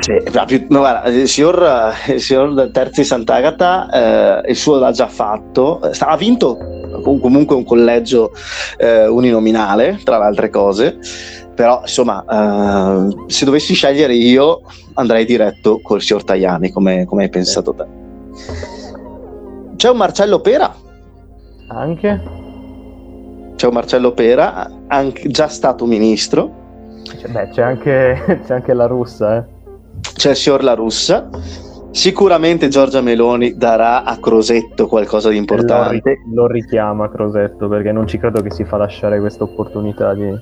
Sì, più, no, guarda, il signor, il signor Terzi Sant'Agata eh, il suo l'ha già fatto, ha vinto comunque un collegio eh, uninominale, tra le altre cose, però insomma eh, se dovessi scegliere io andrei diretto col signor Tajani, come, come hai pensato te. C'è un Marcello Pera. Anche? C'è un Marcello Pera, anche, già stato ministro. Cioè, beh, c'è anche, [LAUGHS] c'è anche la russa, eh. C'è il signor La Russa. Sicuramente Giorgia Meloni darà a Crosetto qualcosa di importante. Lo, lo richiama Crosetto perché non ci credo che si fa lasciare questa opportunità di,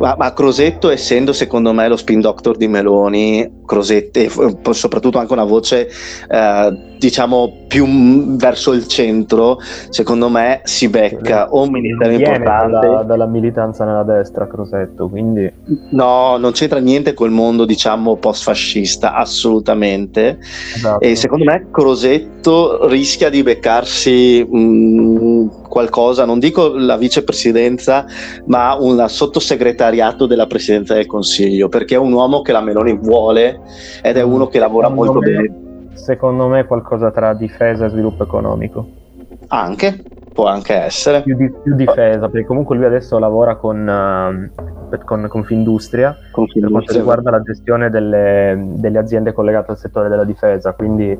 ma, ma, Crosetto, essendo secondo me lo spin doctor di Meloni, Crosetto, e soprattutto anche una voce eh, diciamo più verso il centro, secondo me si becca o un ministero importante. Dalla, dalla militanza nella destra, Crosetto, quindi. No, non c'entra niente col mondo, diciamo, post-fascista, assolutamente. Esatto. E secondo me Crosetto rischia di beccarsi mh, qualcosa, non dico la vicepresidenza, ma un sottosegretariato della presidenza del Consiglio, perché è un uomo che la Meloni vuole ed è uno che lavora molto bene secondo me qualcosa tra difesa e sviluppo economico. Anche, può anche essere. Più, di, più difesa, perché comunque lui adesso lavora con, uh, con Confindustria, con per quanto riguarda la gestione delle, delle, aziende collegate al settore della difesa, quindi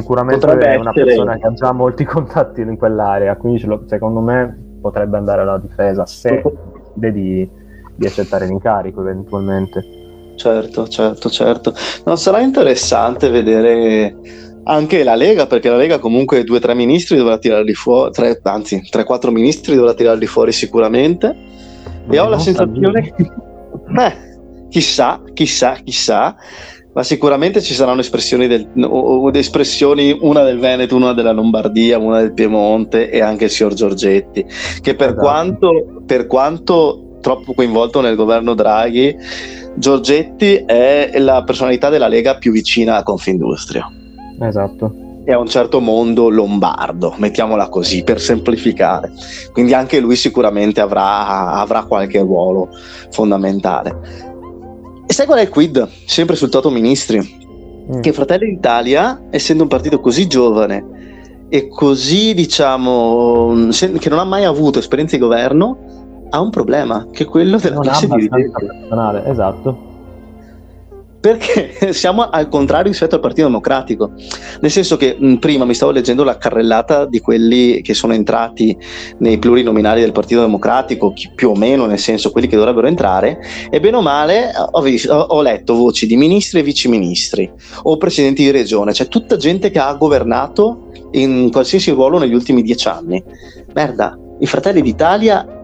sicuramente potrebbe è una essere... persona che ha già molti [LAUGHS] contatti in quell'area, quindi lo, secondo me potrebbe andare alla difesa se decide di, di accettare l'incarico eventualmente. Certo, certo, certo. No, sarà interessante vedere anche la Lega, perché la Lega comunque due o tre ministri dovrà tirarli fuori, tre, anzi tre o quattro ministri dovrà tirarli fuori sicuramente. E ho la sensazione che, beh, chissà, chissà, chissà, ma sicuramente ci saranno espressioni, del, o, espressioni, una del Veneto, una della Lombardia, una del Piemonte e anche il signor Giorgetti, che per, esatto. quanto, per quanto troppo coinvolto nel governo Draghi, Giorgetti è la personalità della Lega più vicina a Confindustria. Esatto. E a un certo mondo lombardo, mettiamola così, per semplificare. Quindi anche lui sicuramente avrà, avrà qualche ruolo fondamentale. E sai qual è il quid? Sempre sul Toto Ministri. Mm. Che Fratelli d'Italia, essendo un partito così giovane e così, diciamo, che non ha mai avuto esperienza di governo, ha un problema, che è quello della non classe dirigente. Esatto. Perché [LAUGHS] siamo al contrario rispetto al Partito Democratico, nel senso che mh, prima mi stavo leggendo la carrellata di quelli che sono entrati nei plurinominali del Partito Democratico, chi, più o meno, nel senso quelli che dovrebbero entrare, e bene o male ho, visto, ho letto voci di ministri e viceministri o presidenti di regione, cioè tutta gente che ha governato in qualsiasi ruolo negli ultimi dieci anni. Merda, i Fratelli d'Italia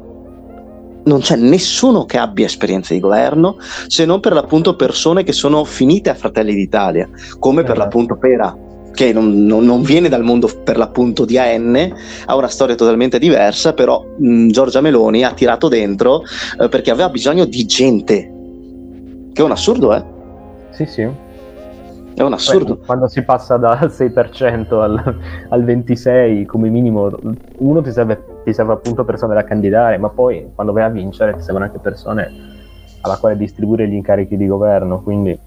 non c'è nessuno che abbia esperienza di governo se non per l'appunto persone che sono finite a Fratelli d'Italia, come per esatto. l'appunto Pera, che non, non, non, viene dal mondo per l'appunto di AN, ha una storia totalmente diversa, però mh, Giorgia Meloni ha tirato dentro eh, perché aveva bisogno di gente, che è un assurdo, eh? Sì, sì. È un assurdo. Beh, quando si passa dal 6% al, al 26% come minimo, uno ti serve ti serve appunto persone da candidare, ma poi quando vai a vincere ti servono anche persone alla quale distribuire gli incarichi di governo, quindi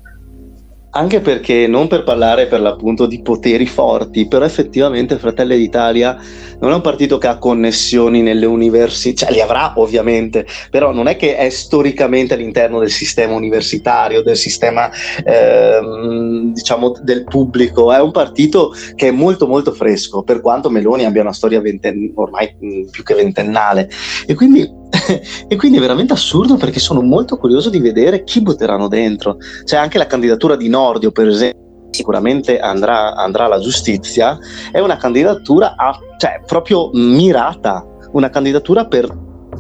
anche perché non per parlare per l'appunto di poteri forti, però effettivamente Fratelli d'Italia non è un partito che ha connessioni nelle università, cioè li avrà ovviamente, però non è che è storicamente all'interno del sistema universitario, del sistema ehm, diciamo del pubblico, è un partito che è molto molto fresco, per quanto Meloni abbia una storia venten- ormai più che ventennale. E quindi [LAUGHS] e quindi è veramente assurdo perché sono molto curioso di vedere chi butteranno dentro. C'è anche la candidatura di Nordio, per esempio sicuramente andrà, andrà alla giustizia, è una candidatura a, cioè, proprio mirata, una candidatura per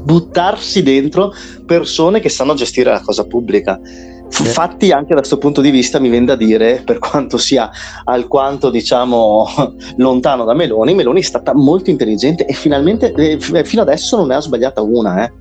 buttarsi dentro persone che sanno gestire la cosa pubblica. Infatti, anche da questo punto di vista, mi viene da dire, per quanto sia alquanto diciamo [LAUGHS] lontano da Meloni, Meloni è stata molto intelligente e finalmente eh, fino adesso non ne ha sbagliata una. Eh.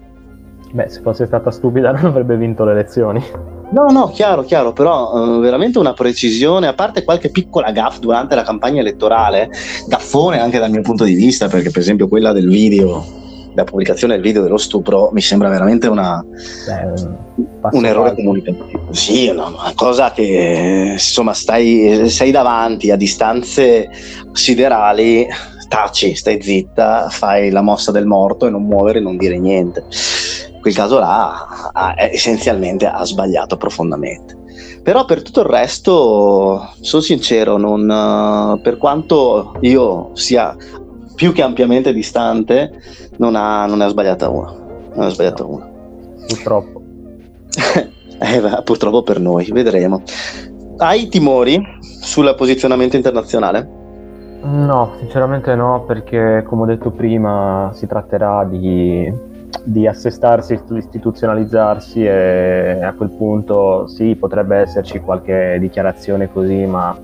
Beh, se fosse stata stupida [LAUGHS] non avrebbe vinto le elezioni. No, no, chiaro, chiaro, però eh, veramente una precisione, a parte qualche piccola gaff durante la campagna elettorale, gaffone anche dal mio punto di vista, perché per esempio quella del video, la pubblicazione del video dello stupro mi sembra veramente una, Beh, un errore comunicativo. Sì, no, una cosa che insomma stai, sei davanti a distanze siderali, taci, stai zitta, fai la mossa del morto e non muovere, non dire niente quel caso là ha, essenzialmente ha sbagliato profondamente. Però per tutto il resto, sono sincero, non, per quanto io sia più che ampiamente distante, non, ha, non ne ha sbagliata una. Non ha sbagliata no. una. Purtroppo. [LAUGHS] eh, purtroppo per noi, vedremo. Hai timori sul posizionamento internazionale? No, sinceramente no, perché come ho detto prima si tratterà di di assestarsi, istituzionalizzarsi e a quel punto sì, potrebbe esserci qualche dichiarazione così, ma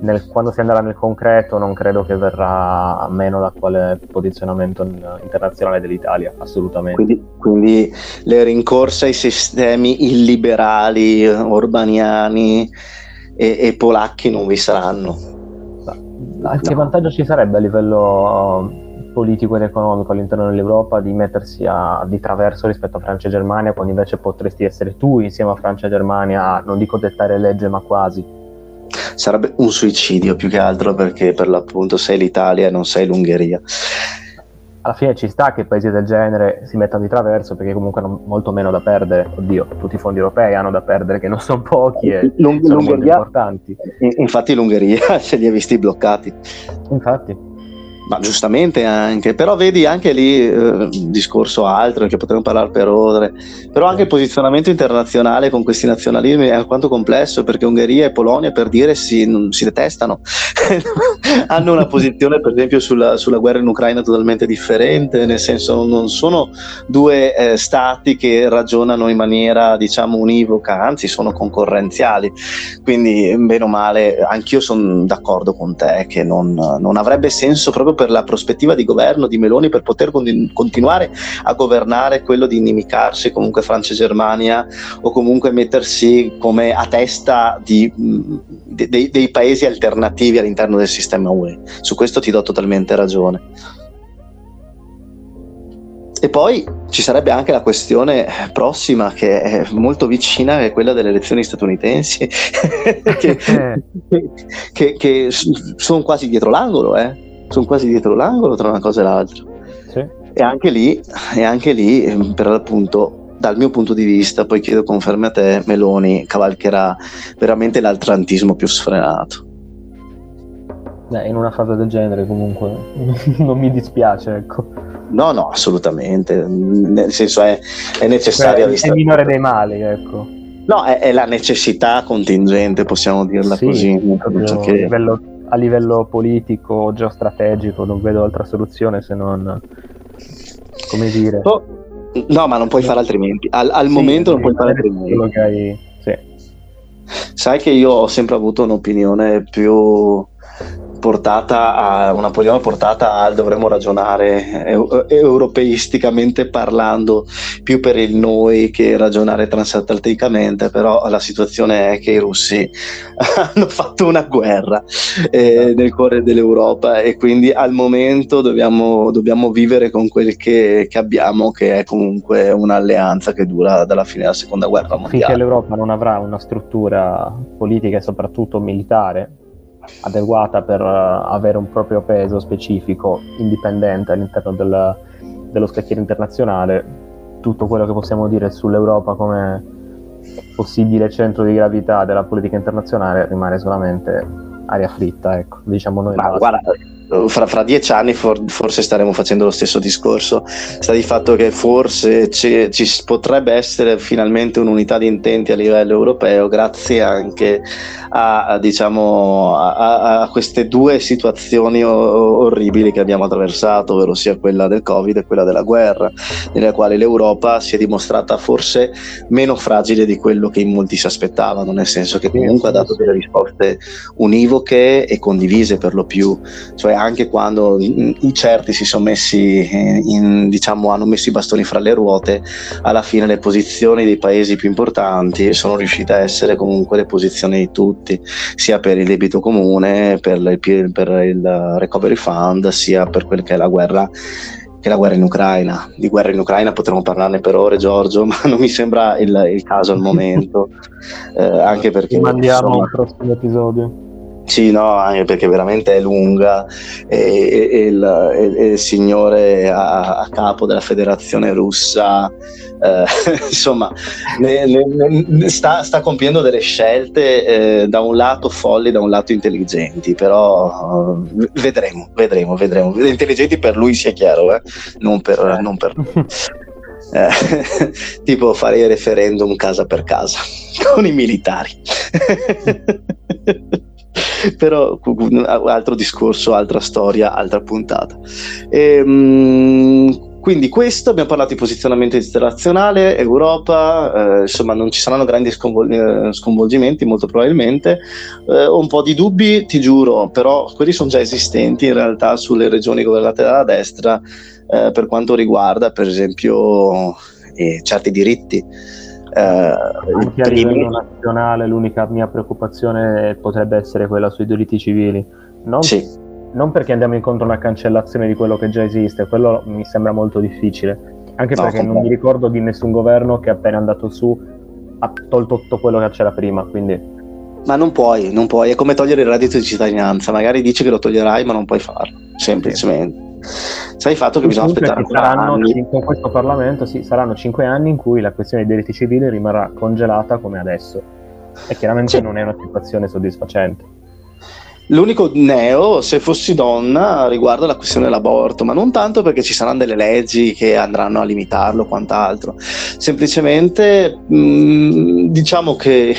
nel, quando si andrà nel concreto non credo che verrà meno da quale posizionamento internazionale dell'Italia, assolutamente. Quindi, quindi le rincorse ai sistemi illiberali, orbaniani e, e polacchi non vi saranno. Che no. vantaggio ci sarebbe a livello politico ed economico all'interno dell'Europa di mettersi a, di traverso rispetto a Francia e Germania, quando invece potresti essere tu insieme a Francia e Germania, non dico dettare legge, ma quasi. Sarebbe un suicidio più che altro perché per l'appunto sei l'Italia e non sei l'Ungheria. Alla fine ci sta che paesi del genere si mettano di traverso perché comunque hanno molto meno da perdere. Oddio, tutti i fondi europei hanno da perdere che non sono pochi e L'Ung- sono molto importanti. Infatti l'Ungheria [LAUGHS] se li ha visti bloccati. Infatti ma giustamente anche, però vedi anche lì eh, discorso altro che potremmo parlare per ore, però anche il posizionamento internazionale con questi nazionalismi è alquanto complesso perché Ungheria e Polonia per dire si, si detestano, [LAUGHS] hanno una posizione per esempio sulla, sulla, guerra in Ucraina totalmente differente, nel senso non sono due eh, stati che ragionano in maniera diciamo univoca, anzi sono concorrenziali, quindi bene o male anch'io sono d'accordo con te che non, non avrebbe senso proprio per la prospettiva di governo di Meloni per poter con- continuare a governare quello di inimicarsi comunque Francia e Germania o comunque mettersi come a testa di, de- de- dei paesi alternativi all'interno del sistema UE. Su questo ti do totalmente ragione. E poi ci sarebbe anche la questione prossima che è molto vicina, che è quella delle elezioni statunitensi, [LAUGHS] che, che, che, sono quasi dietro l'angolo. Eh sono quasi dietro l'angolo tra una cosa e l'altra. Sì. E anche lì, e anche lì per l'appunto, dal mio punto di vista, poi chiedo conferme a te, Meloni cavalcherà veramente l'altrantismo più sfrenato. Beh, in una fase del genere comunque [LAUGHS] non mi dispiace, ecco. No, no, assolutamente. Nel senso è, è necessaria. Beh, è il minore dei mali, ecco. No, è, è, la necessità contingente, possiamo dirla sì, così. Che... A livello a livello politico, geostrategico, non vedo altra soluzione se non, come dire... Oh, no, ma non puoi fare altrimenti. Al, al sì, momento non puoi fare altrimenti. Hai... Sì. Sai che io ho sempre avuto un'opinione più portata a una polioma portata al dovremmo ragionare europeisticamente parlando più per il noi che ragionare transatlanticamente però la situazione è che i russi [LAUGHS] hanno fatto una guerra eh, nel cuore dell'Europa e quindi al momento dobbiamo, dobbiamo vivere con quel che, che, abbiamo che è comunque un'alleanza che dura dalla fine della seconda guerra mondiale. finché l'Europa non avrà una struttura politica e soprattutto militare adeguata per uh, avere un proprio peso specifico, indipendente all'interno del, dello scacchiere internazionale, tutto quello che possiamo dire sull'Europa come possibile centro di gravità della politica internazionale rimane solamente aria fritta, ecco, diciamo noi. Ma guarda, fra, fra, dieci anni for, forse staremo facendo lo stesso discorso. Sta di fatto che forse ci, ci, potrebbe essere finalmente un'unità di intenti a livello europeo, grazie anche a, a, diciamo, a, a queste due situazioni o, orribili che abbiamo attraversato, ovvero sia quella del Covid e quella della guerra, nella quale l'Europa si è dimostrata forse meno fragile di quello che in molti si aspettavano, nel senso che comunque ha dato delle risposte univoche e condivise per lo più. Cioè anche quando i certi si sono messi in, diciamo, hanno messo i bastoni fra le ruote, alla fine le posizioni dei paesi più importanti sono riuscite a essere comunque le posizioni di tutti, sia per il debito comune, per il, per il recovery fund, sia per quella che è la guerra che la guerra in Ucraina. Di guerra in Ucraina potremmo parlarne per ore, Giorgio, [LAUGHS] ma non mi sembra il, il caso al momento. [LAUGHS] eh, anche perché. Mandiamo al prossimo episodio. Sì, no, anche perché veramente è lunga e, e, e, il, e il, signore a, a, capo della federazione russa, eh, [LAUGHS] insomma, ne, ne, ne sta, sta, compiendo delle scelte eh, da un lato folli, da un lato intelligenti, però uh, vedremo, vedremo, vedremo. Intelligenti per lui sia chiaro, eh? non per... Non per [LAUGHS] eh, [LAUGHS] tipo fare i referendum casa per casa con i militari. [LAUGHS] però altro discorso, altra storia, altra puntata. Ehm, quindi questo, abbiamo parlato di posizionamento internazionale, Europa, eh, insomma non ci saranno grandi sconvol- eh, sconvolgimenti molto probabilmente, eh, ho un po' di dubbi, ti giuro, però quelli sono già esistenti in realtà sulle regioni governate dalla destra eh, per quanto riguarda per esempio eh, certi diritti. Eh, Anche a livello nazionale l'unica mia preoccupazione potrebbe essere quella sui diritti civili. Non, sì. non, perché andiamo incontro a una cancellazione di quello che già esiste, quello mi sembra molto difficile. Anche no, perché non mi ricordo di nessun governo che appena andato su ha tolto tutto quello che c'era prima, quindi ma non puoi, non puoi, è come togliere il reddito di cittadinanza, magari dici che lo toglierai ma non puoi farlo, semplicemente. Sì. Sai il fatto che bisogna aspettare ancora anni. Con questo Parlamento sì, saranno cinque anni in cui la questione dei diritti civili rimarrà congelata come adesso. E chiaramente sì. non è una situazione soddisfacente. L'unico neo, se fossi donna, riguarda la questione dell'aborto, ma non tanto perché ci saranno delle leggi che andranno a limitarlo o quant'altro. Semplicemente mh, mm, diciamo che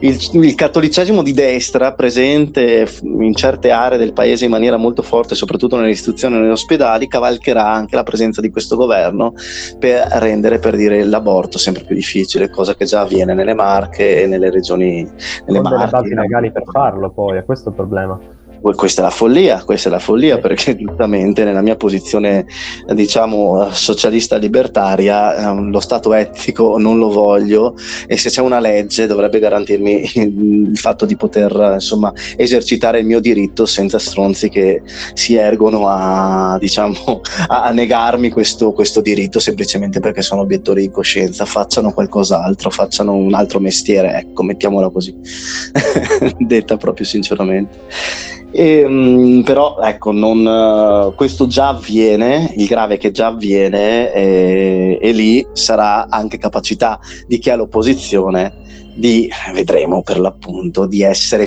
il, il, cattolicesimo di destra, presente in certe aree del paese in maniera molto forte, soprattutto nelle istituzioni e negli ospedali, cavalcherà anche la presenza di questo governo per rendere, per dire, l'aborto sempre più difficile, cosa che già avviene nelle Marche e nelle regioni. Nelle Con Marche, delle basi legali per farlo, poi, è questo il problema questa è la follia, questa è la follia perché [LAUGHS] giustamente nella mia posizione diciamo socialista libertaria ehm, lo stato etico non lo voglio e se c'è una legge dovrebbe garantirmi [LAUGHS] il fatto di poter insomma esercitare il mio diritto senza stronzi che si ergono a diciamo [LAUGHS] a, negarmi questo, questo diritto semplicemente perché sono obiettori di coscienza facciano qualcos'altro facciano un altro mestiere ecco mettiamola così. Detta proprio sinceramente e, ehm, però ecco, non, uh, questo già avviene, il grave è che già avviene e, e lì sarà anche capacità di chi ha l'opposizione di, vedremo per l'appunto, di essere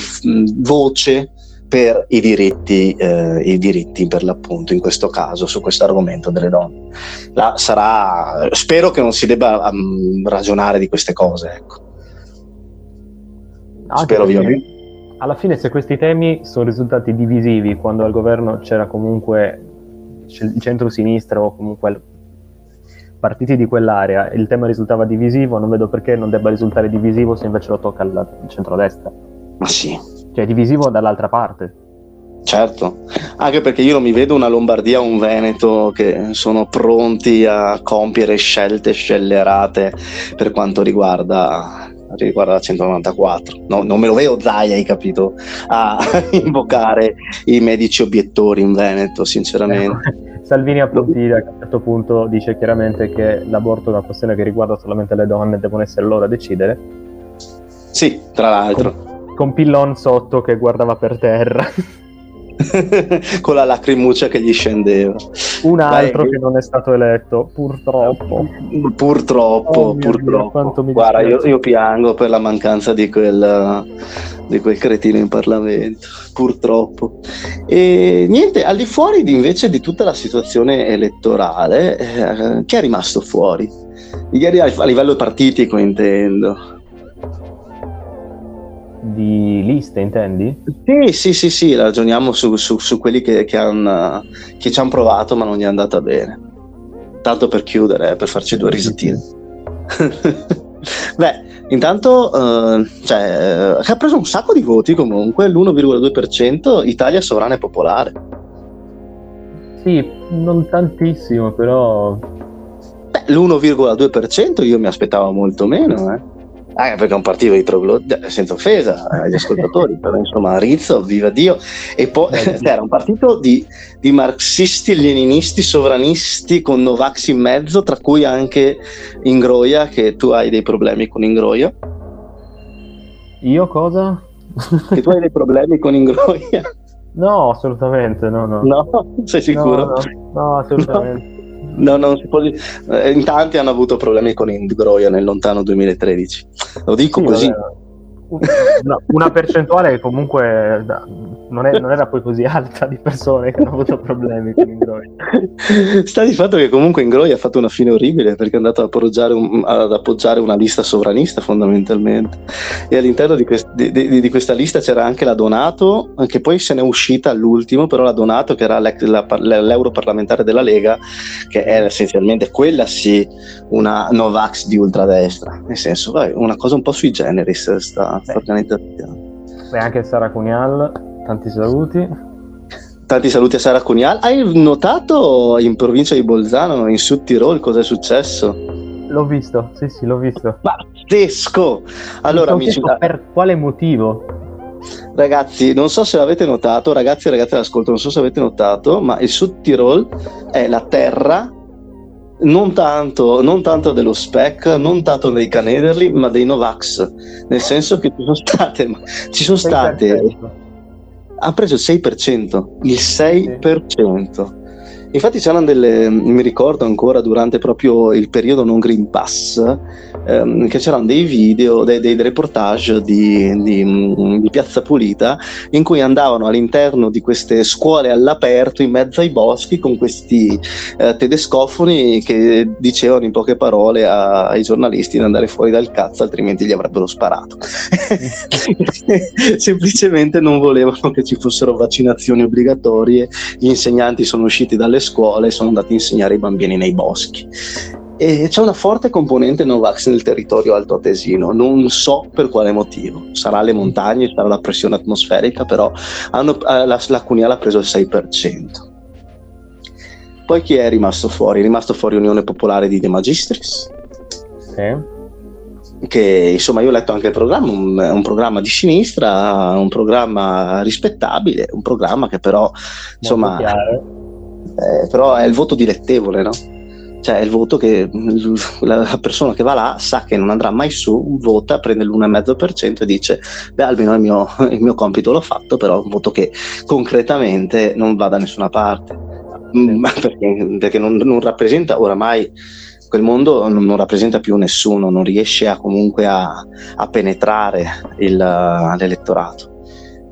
voce per i diritti, eh, i diritti per l'appunto in questo caso su questo argomento delle donne. La, sarà, spero che non si debba um, ragionare di queste cose. Ecco. No, spero vivamente alla fine se questi temi sono risultati divisivi quando al governo c'era comunque il centro-sinistra o comunque partiti di quell'area il tema risultava divisivo, non vedo perché non debba risultare divisivo se invece lo tocca al centro-destra. Ma sì. Cioè divisivo dall'altra parte. Certo, anche perché io non mi vedo una Lombardia o un Veneto che sono pronti a compiere scelte scellerate per quanto riguarda riguarda la 194. No, non me lo vedo Zaia, hai capito, a [LAUGHS] invocare i medici obiettori in Veneto, sinceramente. Ecco, Salvini a Pontida a un certo punto dice chiaramente che l'aborto è una questione che riguarda solamente le donne e devono essere loro a decidere. Sì, tra l'altro. Con, con Pillon sotto che guardava per terra. [LAUGHS] [LAUGHS] con la lacrimuccia che gli scendeva. Un altro Beh, che non è stato eletto, purtroppo. Purtroppo, oh, purtroppo. Dio, Guarda, io, io, piango per la mancanza di quel, di quel cretino in Parlamento, purtroppo. E niente, al di fuori di, invece di tutta la situazione elettorale, eh, chi è rimasto fuori? Ieri a livello partitico intendo di liste, intendi? Sì, sì, sì, sì, ragioniamo su, su, su quelli che, che, han, che, ci hanno provato ma non gli è andata bene. Tanto per chiudere, eh, per farci due risatine. [LAUGHS] Beh, intanto uh, cioè, ha preso un sacco di voti comunque, l'1,2% Italia sovrana e popolare. Sì, non tantissimo, però... Beh, l'1,2% io mi aspettavo molto meno, eh ah, perché è un partito di troglotti, senza offesa agli ascoltatori, però insomma Rizzo, viva Dio, e poi eh, [LAUGHS] era un partito di, di, marxisti, leninisti, sovranisti con Novax in mezzo, tra cui anche Ingroia, che tu hai dei problemi con Ingroia. Io cosa? [LAUGHS] Che tu hai dei problemi con Ingroia. No, assolutamente, no, no. No, sei sicuro? No, no, no assolutamente. No. No, non si può dire. Eh, in tanti hanno avuto problemi con Ingroia nel lontano 2013. Lo dico sì, così. Vabbè [LAUGHS] una, una percentuale che comunque non, è, non, era poi così alta di persone che hanno avuto problemi con Ingroi. [LAUGHS] Sta di fatto che comunque Ingroi ha fatto una fine orribile perché è andato ad appoggiare, un, ad appoggiare una lista sovranista fondamentalmente e all'interno di, quest, di, di, di, questa lista c'era anche la Donato che poi se n'è uscita all'ultimo però la Donato che era l'europarlamentare della Lega che era essenzialmente quella sì una Novax di ultradestra nel senso vai, una cosa un po' sui generis sta, questa organizzazione. Beh, anche Sara Cunial, tanti saluti. Tanti saluti a Sara Cunial. Hai notato in provincia di Bolzano, in Sud Tirol, cosa è successo? L'ho visto, sì, sì, l'ho visto. Pazzesco! Allora, amici, per quale motivo? Ragazzi, non so se l'avete notato, ragazzi e ragazze all'ascolto, non so se avete notato, ma il Sud Tirol è la terra non tanto, non tanto, dello spec, non tanto dei Canederli, ma dei Novax, nel senso che ci sono state, ci sono state ha preso il 6%, il 6%. Infatti c'erano delle, mi ricordo ancora durante proprio il periodo non Green Pass, ehm, che c'erano dei video, dei, dei reportage di, di, di, Piazza Pulita in cui andavano all'interno di queste scuole all'aperto in mezzo ai boschi con questi eh, tedescofoni che dicevano in poche parole a, ai giornalisti di andare fuori dal cazzo altrimenti gli avrebbero sparato. [LAUGHS] Semplicemente non volevano che ci fossero vaccinazioni obbligatorie, gli insegnanti sono usciti dalle le scuole e sono andati a insegnare ai bambini nei boschi. E c'è una forte componente Novax nel territorio altoatesino, non so per quale motivo. Sarà le montagne, sarà la pressione atmosferica, però hanno, eh, la, la Cuniale ha preso il 6%. Poi chi è rimasto fuori? È rimasto fuori Unione Popolare di De Magistris. Sì che insomma io ho letto anche il programma, un, un, programma di sinistra, un programma rispettabile, un programma che però insomma eh, però è il voto dilettevole, no? Cioè è il voto che la persona che va là sa che non andrà mai su, vota, prende l'1,5% e dice, beh almeno il mio, [LAUGHS] il mio compito l'ho fatto, però è un voto che concretamente non va da nessuna parte, mm, perché, perché non, non rappresenta oramai quel mondo non, non, rappresenta più nessuno, non riesce a, comunque a, a penetrare il, l'elettorato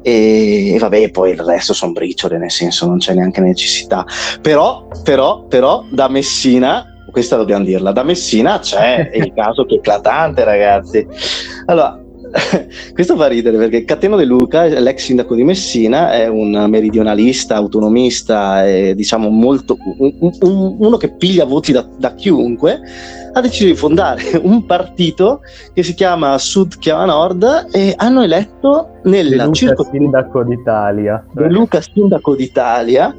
e, e vabbè poi il resto sono briciole nel senso non c'è neanche necessità. Però però però da Messina questa dobbiamo dirla da Messina c'è [LAUGHS] il caso più eclatante ragazzi. Allora [LAUGHS] questo fa ridere perché Cateno De Luca, l'ex sindaco di Messina, è un meridionalista, autonomista, e, diciamo molto, un, un, uno che piglia voti da, da, chiunque. Ha deciso di fondare [LAUGHS] un partito che si chiama Sud chiama Nord e hanno eletto nel De Luca circo... Sindaco d'Italia. De Luca Sindaco d'Italia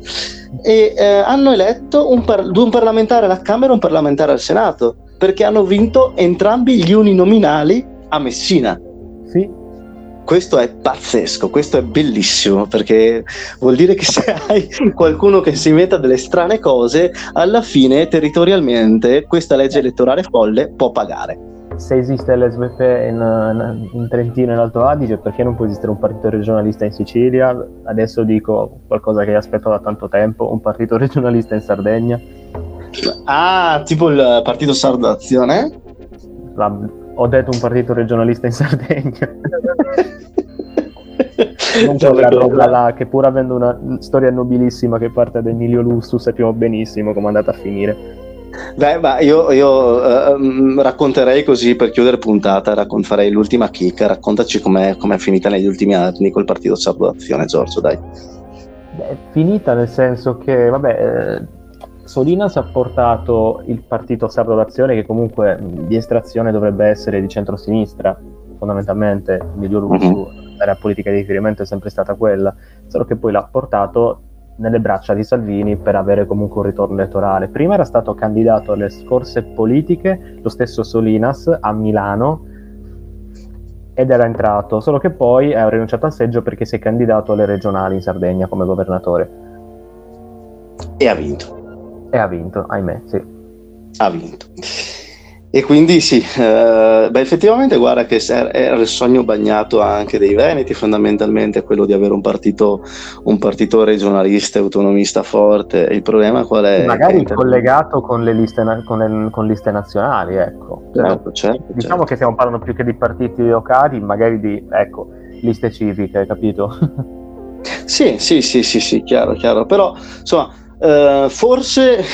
e eh, hanno eletto un, par- un parlamentare alla Camera e un parlamentare al Senato perché hanno vinto entrambi gli uninominali a Messina. Questo è pazzesco, questo è bellissimo perché vuol dire che [LAUGHS] se hai qualcuno che si metta delle strane cose, alla fine territorialmente questa legge elettorale folle può pagare. se esiste l'SVP in, in Trentino e in Alto Adige, perché non può esistere un partito regionalista in Sicilia? Adesso dico qualcosa che aspetto da tanto tempo, un partito [LAUGHS] regionalista in Sardegna. Ah, tipo il partito Sardazione? Ho detto un partito regionalista in [LAUGHS] Sardegna. non quella roba là che pur avendo una storia nobilissima che parte da Emilio Lussu sappiamo benissimo come è andata a finire Beh, ma io, io uh, racconterei così per chiudere puntata, raccont- farei l'ultima chicca, raccontaci com'è, com'è finita negli ultimi anni col partito Sardazione, Giorgio, dai. Beh, finita nel senso che, vabbè, eh, Solinas ha portato il partito Sardo d'Azione che comunque di estrazione dovrebbe essere di centrosinistra, fondamentalmente, miglior uso mm-hmm. l'area politica di riferimento è sempre stata quella, solo che poi l'ha portato nelle braccia di Salvini per avere comunque un ritorno elettorale. Prima era stato candidato alle scorse politiche, lo stesso Solinas, a Milano, ed era entrato, solo che poi ha rinunciato al seggio perché si è candidato alle regionali in Sardegna come governatore. E ha vinto. E ha vinto, ahimè, sì. Ha vinto. E quindi sì, eh, beh, effettivamente guarda che era il sogno bagnato anche dei Veneti fondamentalmente quello di avere un partito, un partito regionalista e autonomista forte. Il problema qual è? Magari che collegato con le, liste, con, le, con liste nazionali, ecco. Certo, certo, diciamo certo. che stiamo parlando più che di partiti locali, magari di, ecco, liste civiche, capito? [LAUGHS] sì, sì, sì, sì, sì, chiaro, chiaro. Però, insomma, eh, forse,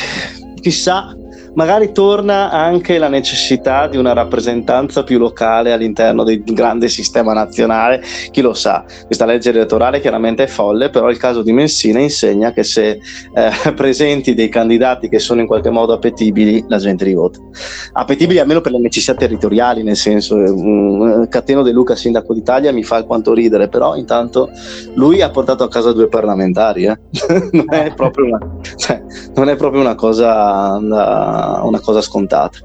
chissà magari torna anche la necessità di una rappresentanza più locale all'interno del grande sistema nazionale, chi lo sa. Questa legge elettorale chiaramente è folle, però il caso di Messina insegna che se eh, [LAUGHS] presenti dei candidati che sono in qualche modo appetibili, la gente li vota. Appetibili almeno per le necessità territoriali, nel senso, um, Cateno De Luca, sindaco d'Italia, mi fa alquanto ridere, però intanto lui ha portato a casa due parlamentari, eh? [LAUGHS] non, è una, cioè, non, è proprio una, cosa da, una, cosa scontata.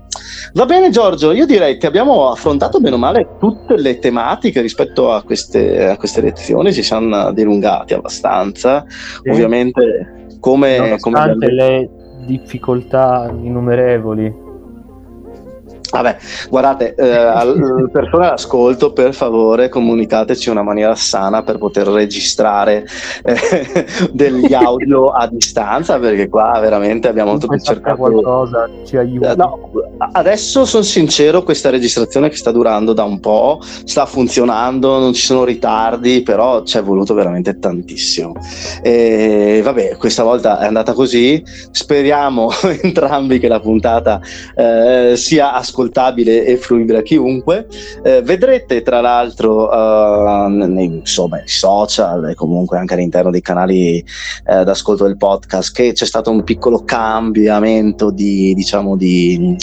Va bene Giorgio, io direi che abbiamo affrontato bene o male tutte le tematiche rispetto a queste, a queste lezioni, ci siamo dilungati abbastanza, sì. ovviamente come... come le difficoltà innumerevoli Vabbè, guardate, eh, al, persone all'ascolto, per favore comunicateci una maniera sana per poter registrare eh, [LAUGHS] degli audio a distanza, perché qua veramente abbiamo tutto cercato qualcosa, ci aiuta. No, adesso sono sincero, questa registrazione che sta durando da un po', sta funzionando, non ci sono ritardi, però ci è voluto veramente tantissimo. E vabbè, questa volta è andata così, speriamo [LAUGHS] entrambi che la puntata eh, sia ascoltata ascoltabile e fruibile a chiunque. Eh, vedrete tra l'altro nei, insomma, nei social e comunque anche all'interno dei canali eh, d'ascolto del podcast che c'è stato un piccolo cambiamento di, diciamo, di,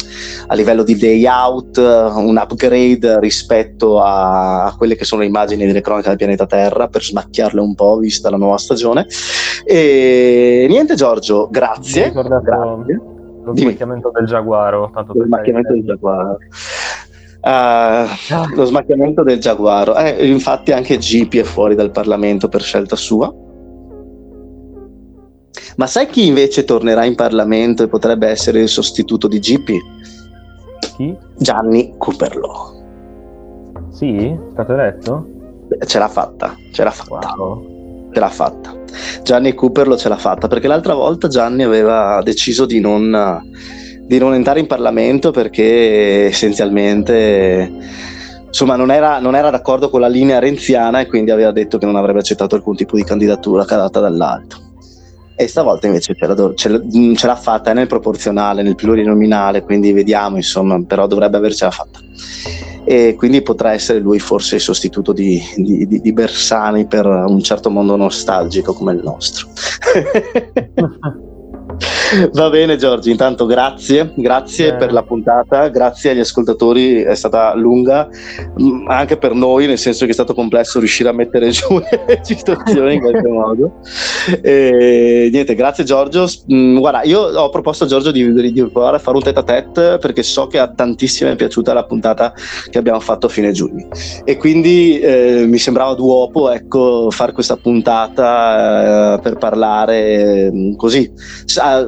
a livello di layout, un upgrade rispetto a, a quelle che sono le immagini delle cronache del pianeta Terra per smacchiarle un po' vista la nuova stagione. E niente Giorgio, grazie. grazie lo smacchiamento del giaguaro. Tanto lo smacchiamento del giaguaro. Uh, lo smacchiamento del giaguaro. Eh, infatti anche GP è fuori dal Parlamento per scelta sua. Ma sai chi invece tornerà in Parlamento e potrebbe essere il sostituto di GP? Chi? Gianni Cooperlo. Sì? Stato eletto? Ce l'ha fatta, ce l'ha fatta. Wow ce l'ha fatta. Gianni Cooper lo ce l'ha fatta perché l'altra volta Gianni aveva deciso di non, di non entrare in Parlamento perché essenzialmente insomma non era, non era, d'accordo con la linea renziana e quindi aveva detto che non avrebbe accettato alcun tipo di candidatura calata dall'alto. E stavolta invece ce, la, la, ce l'ha fatta nel proporzionale, nel plurinominale, quindi vediamo, insomma, però dovrebbe avercela fatta e quindi potrà essere lui forse il sostituto di, di, di Bersani per un certo mondo nostalgico come il nostro. [LAUGHS] Va bene Giorgi, intanto grazie, grazie eh. per la puntata, grazie agli ascoltatori, è stata lunga mm, anche per noi, nel senso che è stato complesso riuscire a mettere giù [LAUGHS] le registrazioni in qualche modo. E, niente, grazie Giorgio. Mm, guarda, io ho proposto a Giorgio di, di, di provare a fare un tete a tete perché so che a tantissime è piaciuta la puntata che abbiamo fatto a fine giugno e quindi eh, mi sembrava d'uopo ecco, fare questa puntata eh, per parlare mm, così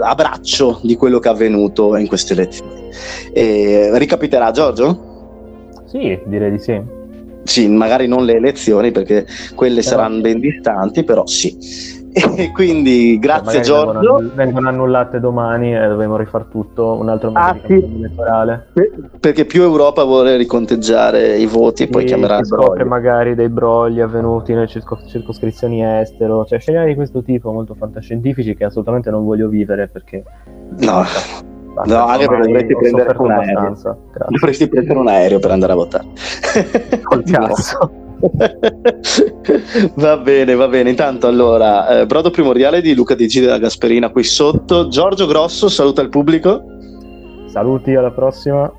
a braccio di quello che è avvenuto in queste elezioni. E, ricapiterà Giorgio? Sì, direi di sì. Sì, magari non le elezioni perché quelle però saranno ben distanti, però sì. E quindi grazie Giorgio. Vengono, vengono, annullate domani e dovremo rifare tutto, un altro mese ah, sì. elettorale. Perché più Europa vuole riconteggiare i voti e poi chiamerà si scopre magari dei brogli avvenuti nelle circos- circoscrizioni estero, cioè scenari di questo tipo molto fantascientifici che assolutamente non voglio vivere perché... No. No, anche perché dovresti prendere un aereo. Dovresti prendere un aereo per andare a votare. Col cazzo. [LAUGHS] [LAUGHS] [LAUGHS] va bene, va bene. Intanto, allora, eh, brodo primordiale di Luca Di Gide della Gasperina qui sotto. Giorgio Grosso, saluta il pubblico. Saluti, alla prossima.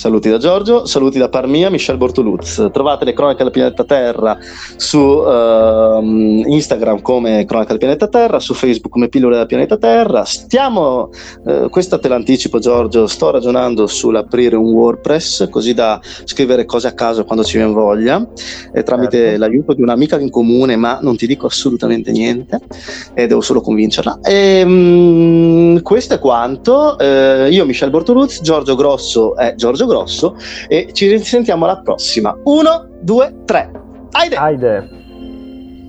Saluti da Giorgio, saluti da Parmia, Michel Bortoluz. Trovate le cronache del pianeta Terra su uh, Instagram come cronache del pianeta Terra, su Facebook come pillole del pianeta Terra. Stiamo, uh, questa te l'anticipo Giorgio, sto ragionando sull'aprire un WordPress così da scrivere cose a caso quando ci viene voglia, e tramite certo. l'aiuto di un'amica in comune, ma non ti dico assolutamente niente e devo solo convincerla. E, um, questo è quanto. Uh, io Michel Bortoluz, Giorgio Grosso è Giorgio Grosso e ci risentiamo alla prossima. Uno, due, tre. Aide! Aide.